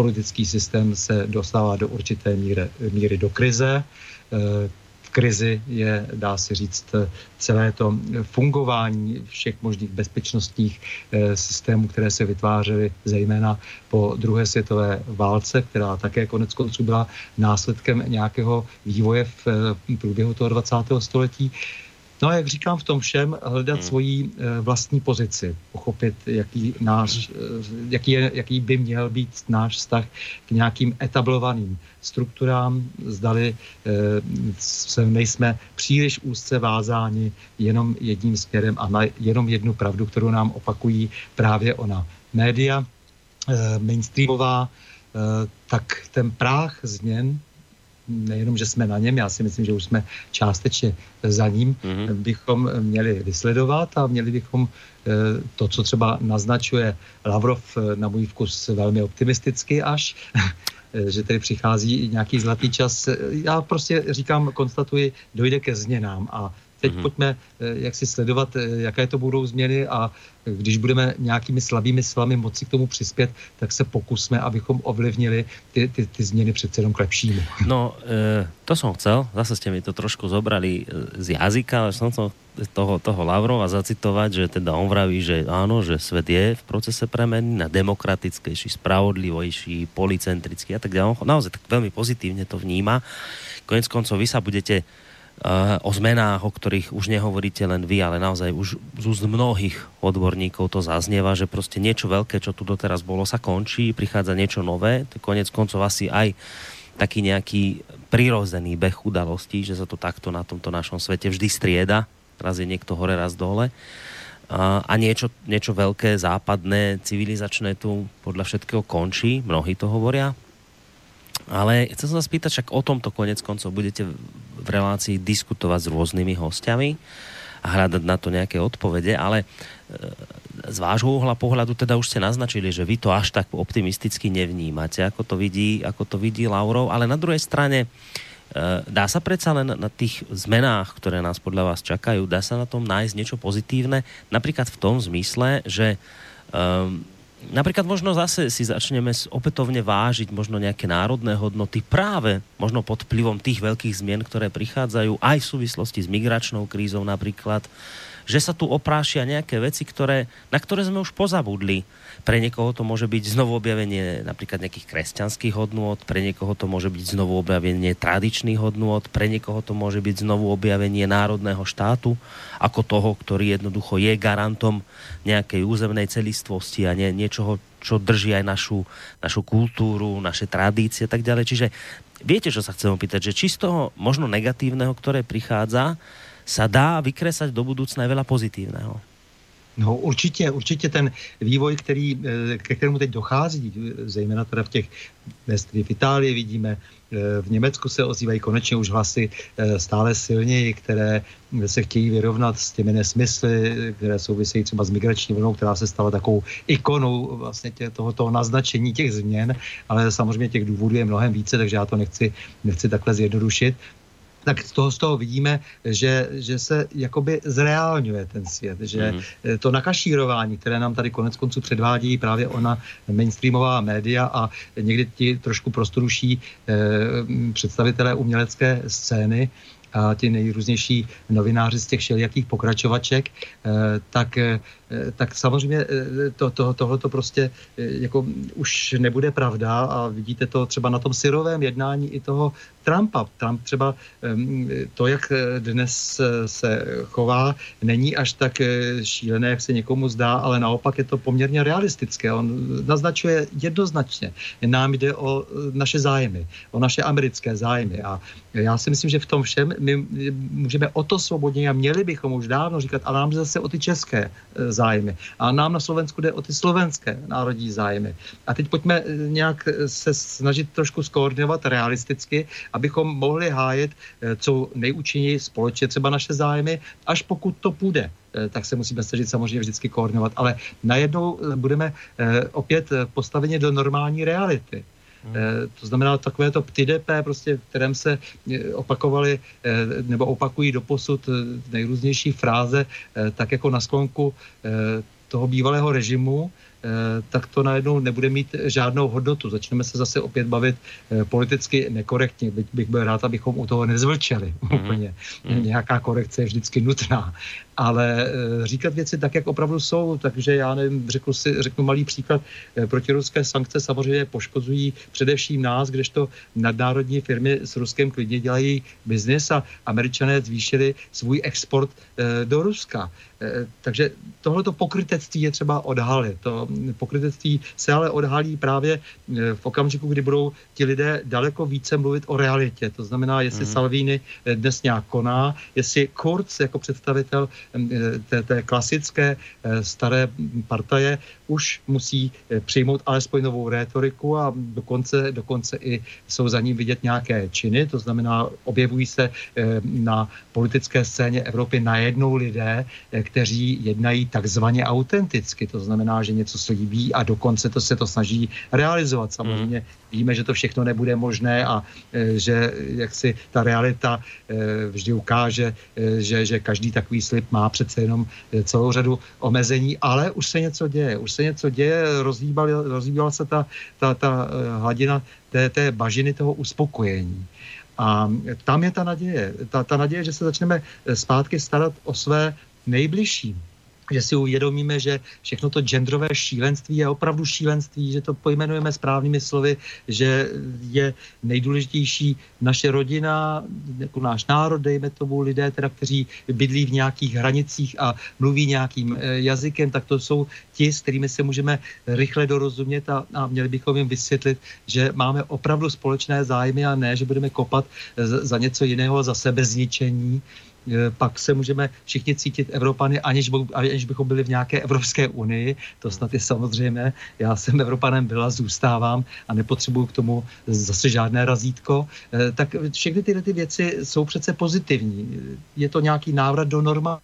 politický systém se dostává do určité míry, míry do krize. Eh, v krizi je, dá se říct, celé to fungování všech možných bezpečnostních eh, systémů, které se vytvářely zejména po druhé světové válce, která také konec konců byla následkem nějakého vývoje v eh, průběhu toho 20. století. No a jak říkám v tom všem, hledat hmm. svoji eh, vlastní pozici, pochopit, jaký, náš, eh, jaký, je, jaký by měl být náš vztah k nějakým etablovaným strukturám, zdali eh, se nejsme příliš úzce vázáni jenom jedním směrem a na jenom jednu pravdu, kterou nám opakují právě ona média mainstreamová, tak ten práh změn nejenom, že jsme na něm, já si myslím, že už jsme částečně za ním, mm-hmm. bychom měli vysledovat a měli bychom eh, to, co třeba naznačuje Lavrov eh, na můj vkus velmi optimisticky až, eh, že tady přichází nějaký zlatý čas. Já prostě říkám, konstatuji, dojde ke změnám a Teď mm-hmm. pojďme jak si sledovat, jaké to budou změny a když budeme nějakými slabými silami moci k tomu přispět, tak se pokusme, abychom ovlivnili ty, ty, ty změny přece jenom k lepšímu. No, e, to som chcel, zase ste mi to trošku zobrali z jazyka, ale som chcel toho, toho Lavrova zacitovať, že teda on vraví, že áno, že svet je v procese premeny na demokratickejší, spravodlivejší, policentrický a tak ďalej. Naozaj tak veľmi pozitívne to vníma. Konec koncov vy sa budete o zmenách, o ktorých už nehovoríte len vy, ale naozaj už z úst mnohých odborníkov to zaznieva, že prostě niečo veľké, čo tu doteraz bolo, sa končí, prichádza niečo nové, to konec koncov asi aj taký nejaký prirozený beh udalostí, že sa to takto na tomto našom svete vždy strieda, raz je niekto hore, raz dole. A, a niečo, niečo veľké, západné, civilizačné tu podľa všetkého končí, mnohí to hovoria, ale chcem sa spýtať, však o tomto konec koncov budete v relácii diskutovať s rôznymi hostiami a hľadať na to nejaké odpovede, ale e, z vášho uhla pohľadu teda už ste naznačili, že vy to až tak optimisticky nevnímate, ako to vidí, ako to vidí Laurov, ale na druhej strane e, dá sa predsa len na tých zmenách, ktoré nás podľa vás čakajú, dá sa na tom nájsť niečo pozitívne, napríklad v tom zmysle, že um, napríklad možno zase si začneme opätovne vážiť možno nejaké národné hodnoty práve možno pod vplyvom tých veľkých zmien, ktoré prichádzajú aj v súvislosti s migračnou krízou napríklad, že sa tu oprášia nejaké veci, ktoré, na ktoré sme už pozabudli pre niekoho to môže byť znovu objavenie napríklad nejakých kresťanských hodnôt, pre niekoho to môže byť znovu objavenie tradičných hodnôt, pre niekoho to môže byť znovu objavenie národného štátu ako toho, ktorý jednoducho je garantom nejakej územnej celistvosti a nie, niečoho, čo drží aj našu, našu kultúru, naše tradície a tak ďalej. Čiže viete, čo sa chcem opýtať, že či z toho možno negatívneho, ktoré prichádza, sa dá vykresať do budúcna aj veľa pozitívneho? No určitě, určitě ten vývoj, který, ke kterému teď dochází, zejména teda v těch v Itálii vidíme, v Německu se ozývají konečně už hlasy stále silněji, které se chtějí vyrovnat s těmi nesmysly, které souvisejí třeba s migrační vlnou, která se stala takovou ikonou vlastně tě, tohoto naznačení těch změn, ale samozřejmě těch důvodů je mnohem více, takže já to nechci, nechci takhle zjednodušit tak z toho, z toho vidíme, že, že se jakoby zreálňuje ten svět, že mm. to nakašírování, které nám tady konec konců předvádí právě ona mainstreamová média a někdy ti trošku prostoruší eh, představitelé umělecké scény, a ti nejrůznější novináři z těch všelijakých pokračovaček, eh, tak, eh, tak samozřejmě eh, to, to, tohle to prostě jako už nebude pravda a vidíte to třeba na tom syrovém jednání i toho Trumpa. Trump třeba to, jak dnes se chová, není až tak šílené, jak se někomu zdá, ale naopak je to poměrně realistické. On naznačuje jednoznačně. Nám jde o naše zájmy, o naše americké zájmy a já si myslím, že v tom všem my můžeme o to svobodně a měli bychom už dávno říkat, ale nám zase o ty české e, zájmy. A nám na Slovensku jde o ty slovenské národní zájmy. A teď pojďme e, nějak e, se snažit trošku skoordinovat realisticky, abychom mohli hájet co nejúčinněji společně třeba naše zájmy, až pokud to půjde tak se musíme snažit samozřejmě vždycky koordinovat. Ale najednou budeme opět postaveni do normální reality. Hmm. To znamená takové to ptydepé, prostě, v kterém se eh, opakovali eh, nebo opakují doposud nejrůznější fráze, tak jako na sklonku toho bývalého režimu, tak to najednou nebude mít žádnou hodnotu. Začneme se zase opět bavit politicky nekorektně. Byť bych byl rád, abychom u toho nezvlčeli mm-hmm. úplně. Mm-hmm. Nějaká korekce je vždycky nutná. Ale eh, říkat věci tak, jak opravdu jsou, takže já nevím, řeknu, si, řeknu malý příklad, protiruské sankce samozřejmě poškozují především nás, kdežto nadnárodní firmy s Ruskem klidně dělají biznis a američané zvýšili svůj export do Ruska. Takže tohleto pokrytectví je třeba odhalit. To pokrytectví se ale odhalí právě eh, v okamžiku, kdy budou ti lidé daleko více mluvit o realitě. To znamená, jestli mm. Salvini eh, dnes nějak koná, jestli Kurz jako představitel eh, té, té klasické staré partaje už musí přijmout alespoň novou rétoriku a dokonce, dokonce i jsou za ním vidět nějaké činy, to znamená, objevují se na politické scéně Evropy najednou lidé, kteří jednají takzvaně autenticky, to znamená, že něco slíbí a dokonce to se to snaží realizovat. Samozřejmě mm. víme, že to všechno nebude možné a e, že jak si ta realita e, vždy ukáže, e, že, že každý takový slib má přece jenom celou řadu omezení, ale už se něco děje, už se něco děje, rozhýbala se ta, ta, ta hladina té, té bažiny toho uspokojení. A tam je ta naděje. Ta, ta naděje, že se začneme zpátky starat o své nejbližší že si uvědomíme, že všechno to genderové šílenství je opravdu šílenství, že to pojmenujeme správnými slovy, že je nejdůležitější naše rodina, jako náš národ, dejme tomu lidé, teda, kteří bydlí v nějakých hranicích a mluví nějakým eh, jazykem, tak to jsou ti, s kterými se můžeme rychle dorozumět a, a měli bychom jim vysvětlit, že máme opravdu společné zájmy a ne, že budeme kopat za něco jiného, za sebezničení. E, pak se můžeme všichni cítit Evropany, aniž, aniž bychom byli v nějaké Evropské unii. To snad je samozřejmé. Já jsem Evropanem byla, zůstávám a nepotřebuju k tomu zase žádné razítko. E, tak všechny tyhle ty věci jsou přece pozitivní. Je to nějaký návrat do norma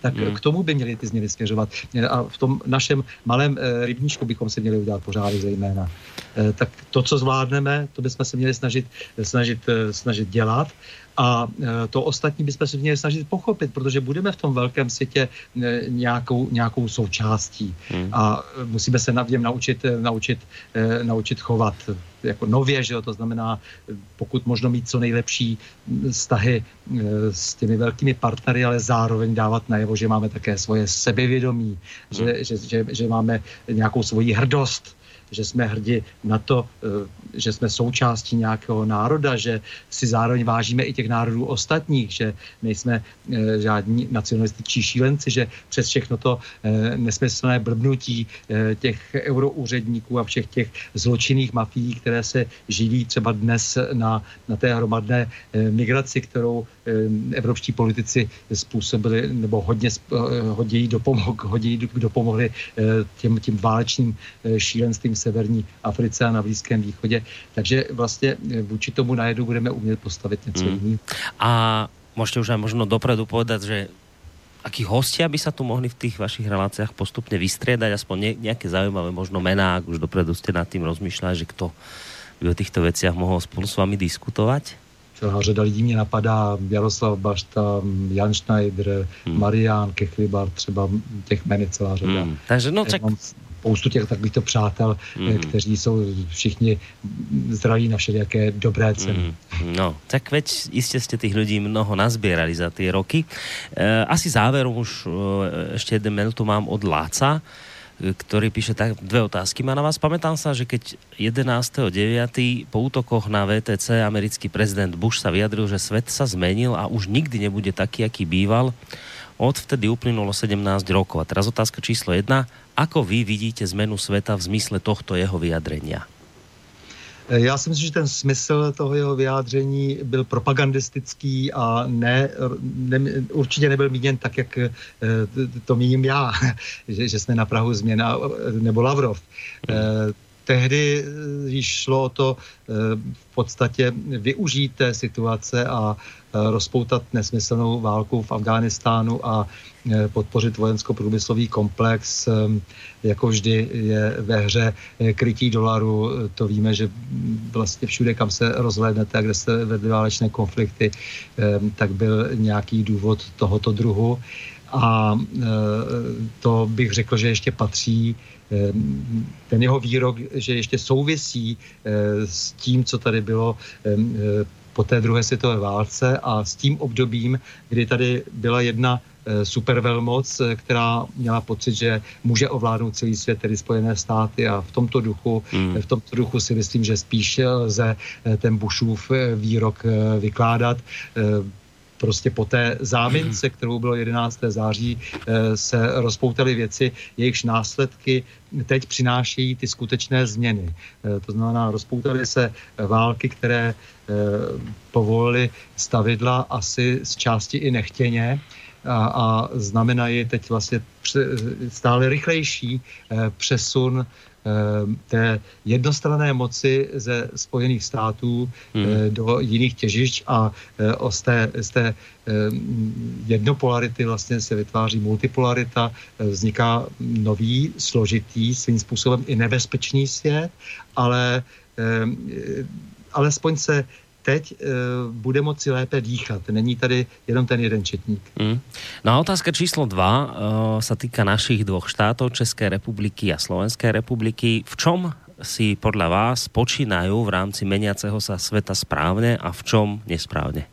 tak hmm. k tomu by měly ty změny směřovat. A v tom našem malém e, rybníčku bychom si měli udělat pořádek zejména. E, tak to, co zvládneme, to bychom se měli snažit, snažit, snažit dělat a e, to ostatní bychom se měli snažit pochopit, protože budeme v tom velkém světě e, nějakou, nějakou součástí hmm. a musíme se na něm naučit, e, naučit, naučit chovat jako nově, že jo? to znamená pokud možno mít co nejlepší vztahy s těmi velkými partnery, ale zároveň dávat najevo, že máme také svoje sebevědomí, hmm. že, že, že, že máme nějakou svoji hrdost, že jsme hrdi na to, že jsme součástí nějakého národa, že si zároveň vážíme i těch národů ostatních, že nejsme žádní nacionalističtí šílenci, že přes všechno to nesmyslné blbnutí těch euroúředníků a všech těch zločinných mafií, které se živí třeba dnes na, na té hromadné migraci, kterou evropští politici způsobili nebo hodně, hodně, dopomohli, hodně dopomohli těm, tím válečným šílenstvím severní Africe a na Blízkém východě. Takže vlastně vůči tomu najednou budeme umět postavit něco mm. jiného. A můžete už aj možno dopredu povedať, že akí hostia by sa tu mohli v tých vašich reláciách postupne vystriedať, aspoň nejaké zaujímavé možno mená, ak už dopredu ste nad tým rozmýšľali, že kto by o týchto veciach mohol spolu s vami diskutovať? celá řada lidí mě napadá, Jaroslav Bašta, Jan Schneider, hmm. Marian Kechlibar, třeba těch jmen celá řada. Hmm. Takže no. Mám spoustu těch takovýchto přátel, hmm. kteří jsou všichni zdraví na všelijaké dobré ceny. Hmm. No, tak veď jistě jste těch lidí mnoho nazbierali za ty roky. E, asi záverom už e, ještě jeden mail tu mám od Láca ktorý píše tak, dve otázky má na vás. Pamätám sa, že keď 11.9. po útokoch na VTC americký prezident Bush sa vyjadril, že svet sa zmenil a už nikdy nebude taký, aký býval. Odvtedy uplynulo 17 rokov. A teraz otázka číslo 1. Ako vy vidíte zmenu sveta v zmysle tohto jeho vyjadrenia? Eh, já si myslím, že ten smysl toho jeho vyjádření byl propagandistický a ne, ne určitě nebyl míněn tak, jak eh, to míním já, že, že jsme na Prahu změna nebo Lavrov. Tehdy eh, již šlo o to eh, v podstatě využít té situace a eh, rozpoutat nesmyslnou válku v Afghánistánu a podpořit vojensko-průmyslový komplex. Jako vždy je ve hře krytí dolaru. To víme, že vlastně všude, kam se rozhlédnete a kde se vedly válečné konflikty, tak byl nějaký důvod tohoto druhu. A to bych řekl, že ještě patří ten jeho výrok, že ještě souvisí eh, s tím, co tady bylo eh, po té druhé světové válce a s tím obdobím, kdy tady byla jedna eh, supervelmoc, která měla pocit, že může ovládnout celý svět, tedy Spojené státy a v tomto duchu, hmm. v tomto duchu si myslím, že spíš lze ten Bushův výrok vykládat prostě po té zámince, kterou bylo 11. září, eh, se rozpoutaly věci, jejichž následky teď přinášejí ty skutečné změny. Eh, to znamená, rozpoutaly se války, které eh, povolily stavidla asi z části i nechtěně, a, a znamenají teď vlastně stále rychlejší přesun té jednostranné moci ze Spojených států hmm. Eh, do jiných těžišť a eh, z té, z té jednopolarity vlastně se vytváří multipolarita, vzniká nový, složitý, svým způsobem i nebezpečný svět, ale alespoň se teď e, bude moci lépe dýchat. Není tady jenom ten jeden četník. Mm. No a otázka číslo dva e, sa týka našich dvoch štátov, České republiky a Slovenské republiky. V čom si podľa vás počínajú v rámci meniaceho sa sveta správně a v čom nesprávně?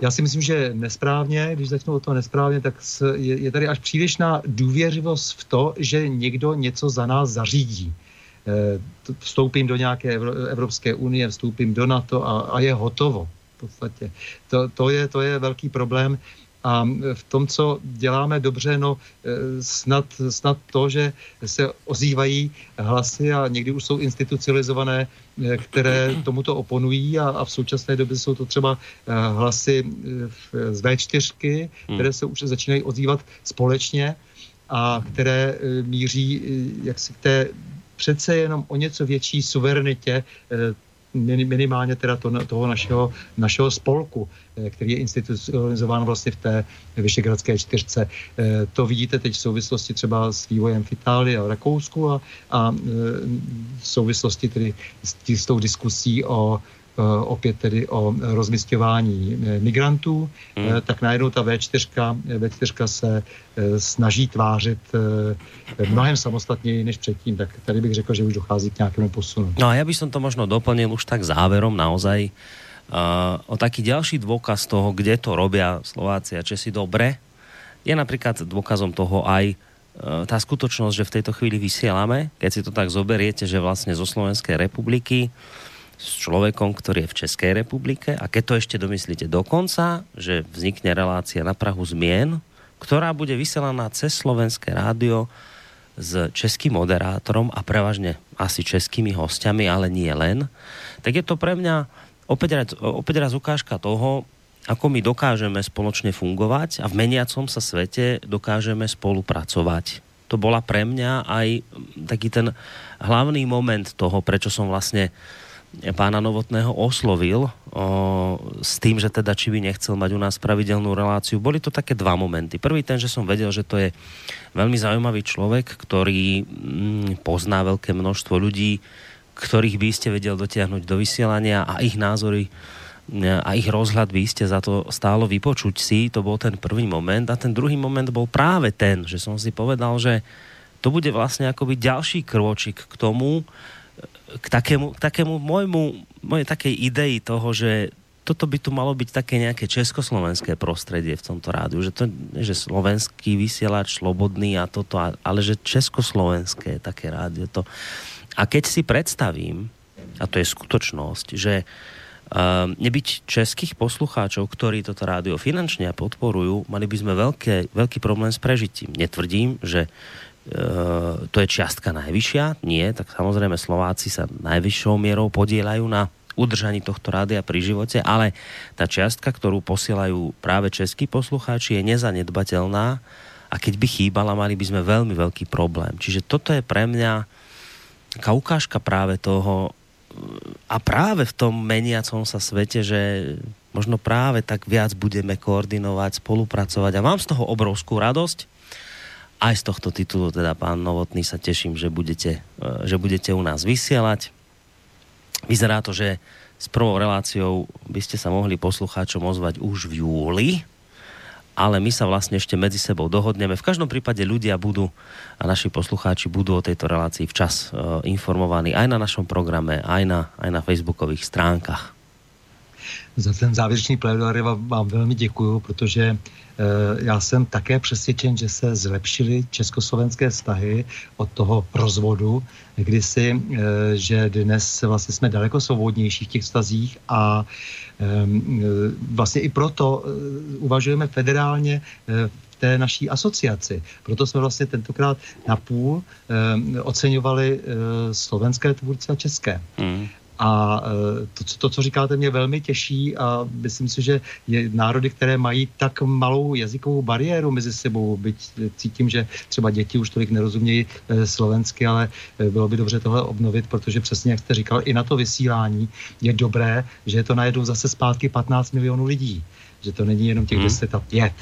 Já si myslím, že nesprávně, když začnu o to nesprávně, tak je, je tady až přílišná důvěřivost v to, že někdo něco za nás zařídí. Vstoupím do nějaké Evropské unie, vstoupím do NATO a, a je hotovo. V podstatě. To, to, je, to je velký problém. A v tom, co děláme dobře, no eh, snad, snad to, že se ozývají hlasy a někdy už jsou institucionalizované, eh, které tomuto oponují a, a v současné době jsou to třeba hlasy z V4, hmm. které se už začínají ozývat společně a které míří jaksi k té přece jenom o něco větší suverenitě eh, minimálně teda to, toho našeho, našeho spolku, eh, který je institucionalizován vlastně v té Vyšegradské čtyřce. Eh, to vidíte teď v souvislosti třeba s vývojem v Itálii a Rakousku a, a v souvislosti tedy s, s tou diskusí o opět tedy o rozmistování eh, migrantů, hmm. Eh, tak najednou ta V4, V4 se snaží tvářit mnohem samostatněji než předtím, tak tady bych řekl, že už dochází k nějakému posunu. No a já bych to možno doplnil už tak záverom naozaj o taký ďalší dôkaz toho, kde to robia Slováci a Česi dobre, je napríklad dôkazom toho aj tá skutočnosť, že v tejto chvíli vysielame, keď si to tak zoberiete, že vlastne zo Slovenskej republiky s človekom, ktorý je v Českej republike a keď to ešte domyslíte dokonca, že vznikne relácia na Prahu zmien, ktorá bude vysielaná cez slovenské rádio s českým moderátorom a prevažne asi českými hostiami, ale nie len, tak je to pre mňa opäť raz, opäť raz ukážka toho, ako my dokážeme spoločne fungovať a v meniacom sa svete dokážeme spolupracovať. To bola pre mňa aj taký ten hlavný moment toho, prečo som vlastne pána Novotného oslovil o, s tým, že teda či by nechcel mať u nás pravidelnú reláciu. Boli to také dva momenty. Prvý ten, že som vedel, že to je veľmi zaujímavý človek, ktorý mm, pozná veľké množstvo ľudí, ktorých by ste vedel dotiahnuť do vysielania a ich názory a ich rozhľad by ste za to stálo vypočuť si. To bol ten prvý moment. A ten druhý moment bol práve ten, že som si povedal, že to bude vlastne akoby ďalší krôčik k tomu, k takému, k takému môjmu, mojej takej idei toho, že toto by tu malo byť také nejaké československé prostredie v tomto rádiu, že to že slovenský vysielač, slobodný a toto, ale že československé také rádio to. A keď si predstavím, a to je skutočnosť, že uh, nebyť českých poslucháčov, ktorí toto rádio finančne podporujú, mali by sme veľké, veľký problém s prežitím. Netvrdím, že to je čiastka najvyššia? Nie, tak samozrejme Slováci sa najvyššou mierou podielajú na udržaní tohto rádia pri živote, ale tá čiastka, ktorú posielajú práve českí poslucháči, je nezanedbateľná a keď by chýbala, mali by sme veľmi veľký problém. Čiže toto je pre mňa taká ukážka práve toho a práve v tom meniacom sa svete, že možno práve tak viac budeme koordinovať, spolupracovať a mám z toho obrovskú radosť aj z tohto titulu teda pán Novotný sa teším, že budete, e, že budete u nás vysielať. Vyzerá to, že s prvou reláciou by ste sa mohli poslucháčom ozvať už v júli, ale my sa vlastne ešte medzi sebou dohodneme. V každom prípade ľudia budú a naši poslucháči budú o tejto relácii včas uh, informovaní aj na našom programe, aj na, aj na facebookových stránkach. Za ten závěrečný plédoary vám velmi děkuju, protože Eh, já jsem také přesvědčen, že se zlepšily československé vztahy od toho rozvodu kdysi, eh, že dnes vlastně jsme daleko svobodnější v těch vztazích a ehm, eh, vlastně i proto uvažujeme federálně v té naší asociaci. Proto jsme vlastně tentokrát napůl ehm, oceňovali slovenské tvůrce a české. Mm. A e, to, to, co říkáte, mě velmi těší a myslím si, že je národy, které mají tak malou jazykovou bariéru mezi sebou, byť cítím, že třeba děti už tolik nerozumějí e, slovensky, ale e, bylo by dobře tohle obnovit, protože přesně, jak jste říkal, i na to vysílání je dobré, že je to najednou zase zpátky 15 milionů lidí že to není jenom těch hmm. 10 a 5.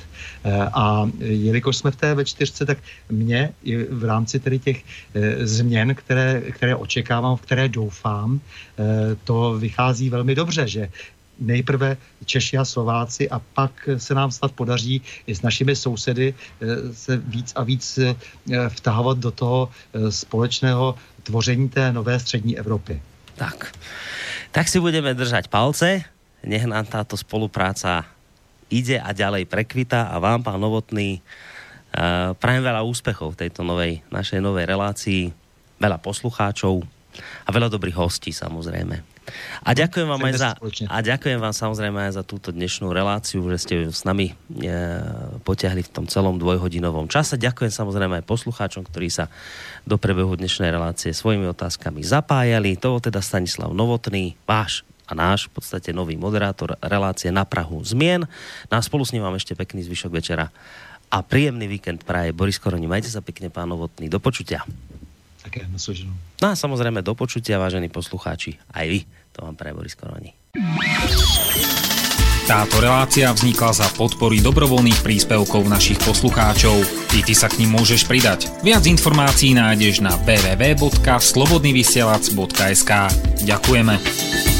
Eh, a jelikož jsme v té ve čtyřce, tak mě v rámci tedy těch eh, změn, které, které očekávám, v které doufám, eh, to vychází velmi dobře, že nejprve Češi a Slováci a pak se nám snad podaří i s našimi sousedy se víc a víc vtahovat do toho společného tvoření té nové střední Evropy. Tak, tak si budeme držať palce, nech nám táto spolupráca ide a ďalej prekvita a vám, pán Novotný, uh, prajem veľa úspechov v tejto novej, našej novej relácii, veľa poslucháčov a veľa dobrých hostí samozrejme. A ďakujem vám aj za, a ďakujem vám samozrejme aj za túto dnešnú reláciu, že ste s nami e, potiahli v tom celom dvojhodinovom čase. Ďakujem samozrejme aj poslucháčom, ktorí sa do prebehu dnešnej relácie svojimi otázkami zapájali. To teda Stanislav Novotný, váš a náš v podstate nový moderátor relácie na Prahu zmien. No a spolu s ním vám ešte pekný zvyšok večera a príjemný víkend praje Boris Koroni. Majte sa pekne, pán Novotný. Do počutia. Také. No a samozrejme do počutia, vážení poslucháči. Aj vy. To vám praje Boris Koroni. Táto relácia vznikla za podpory dobrovoľných príspevkov našich poslucháčov. I ty sa k ním môžeš pridať. Viac informácií nájdeš na www.slobodnyvysielac.sk Ďakujeme.